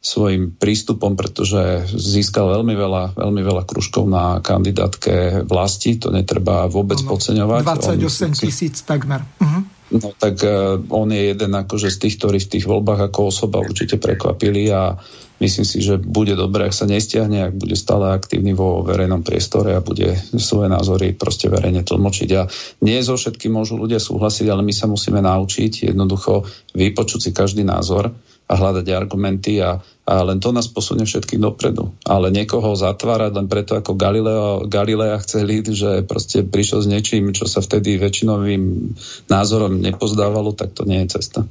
svojim prístupom, pretože získal veľmi veľa, veľmi veľa kružkov na kandidátke vlasti, to netreba vôbec ano, podceňovať. 28 tisíc takmer. Uh-huh. No tak uh, on je jeden akože z tých, ktorí v tých voľbách ako osoba určite prekvapili a myslím si, že bude dobre, ak sa nestiahne, ak bude stále aktívny vo verejnom priestore a bude svoje názory proste verejne tlmočiť. A nie so všetkým môžu ľudia súhlasiť, ale my sa musíme naučiť jednoducho vypočuť si každý názor a hľadať argumenty a, a len to nás posunie všetkých dopredu. Ale niekoho zatvárať len preto, ako Galileo, Galilea chceli, že proste prišiel s niečím, čo sa vtedy väčšinovým názorom nepozdávalo, tak to nie je cesta.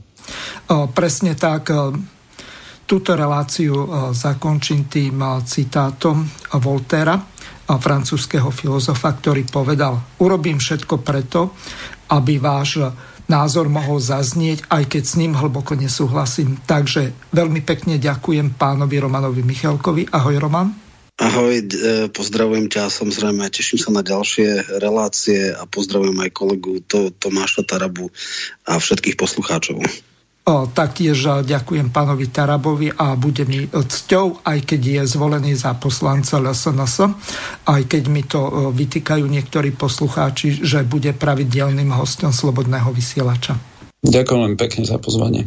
O, presne tak. Túto reláciu zakončím tým citátom Voltera, francúzského filozofa, ktorý povedal, urobím všetko preto, aby váš názor mohol zaznieť, aj keď s ním hlboko nesúhlasím. Takže veľmi pekne ďakujem pánovi Romanovi Michalkovi. Ahoj Roman. Ahoj, e, pozdravujem ťa samozrejme, teším sa na ďalšie relácie a pozdravujem aj kolegu Tomáša Tarabu a všetkých poslucháčov. Taktiež ďakujem pánovi Tarabovi a bude mi cťou, aj keď je zvolený za poslanca LSNS, aj keď mi to vytýkajú niektorí poslucháči, že bude pravidelným hostom Slobodného vysielača. Ďakujem pekne za pozvanie.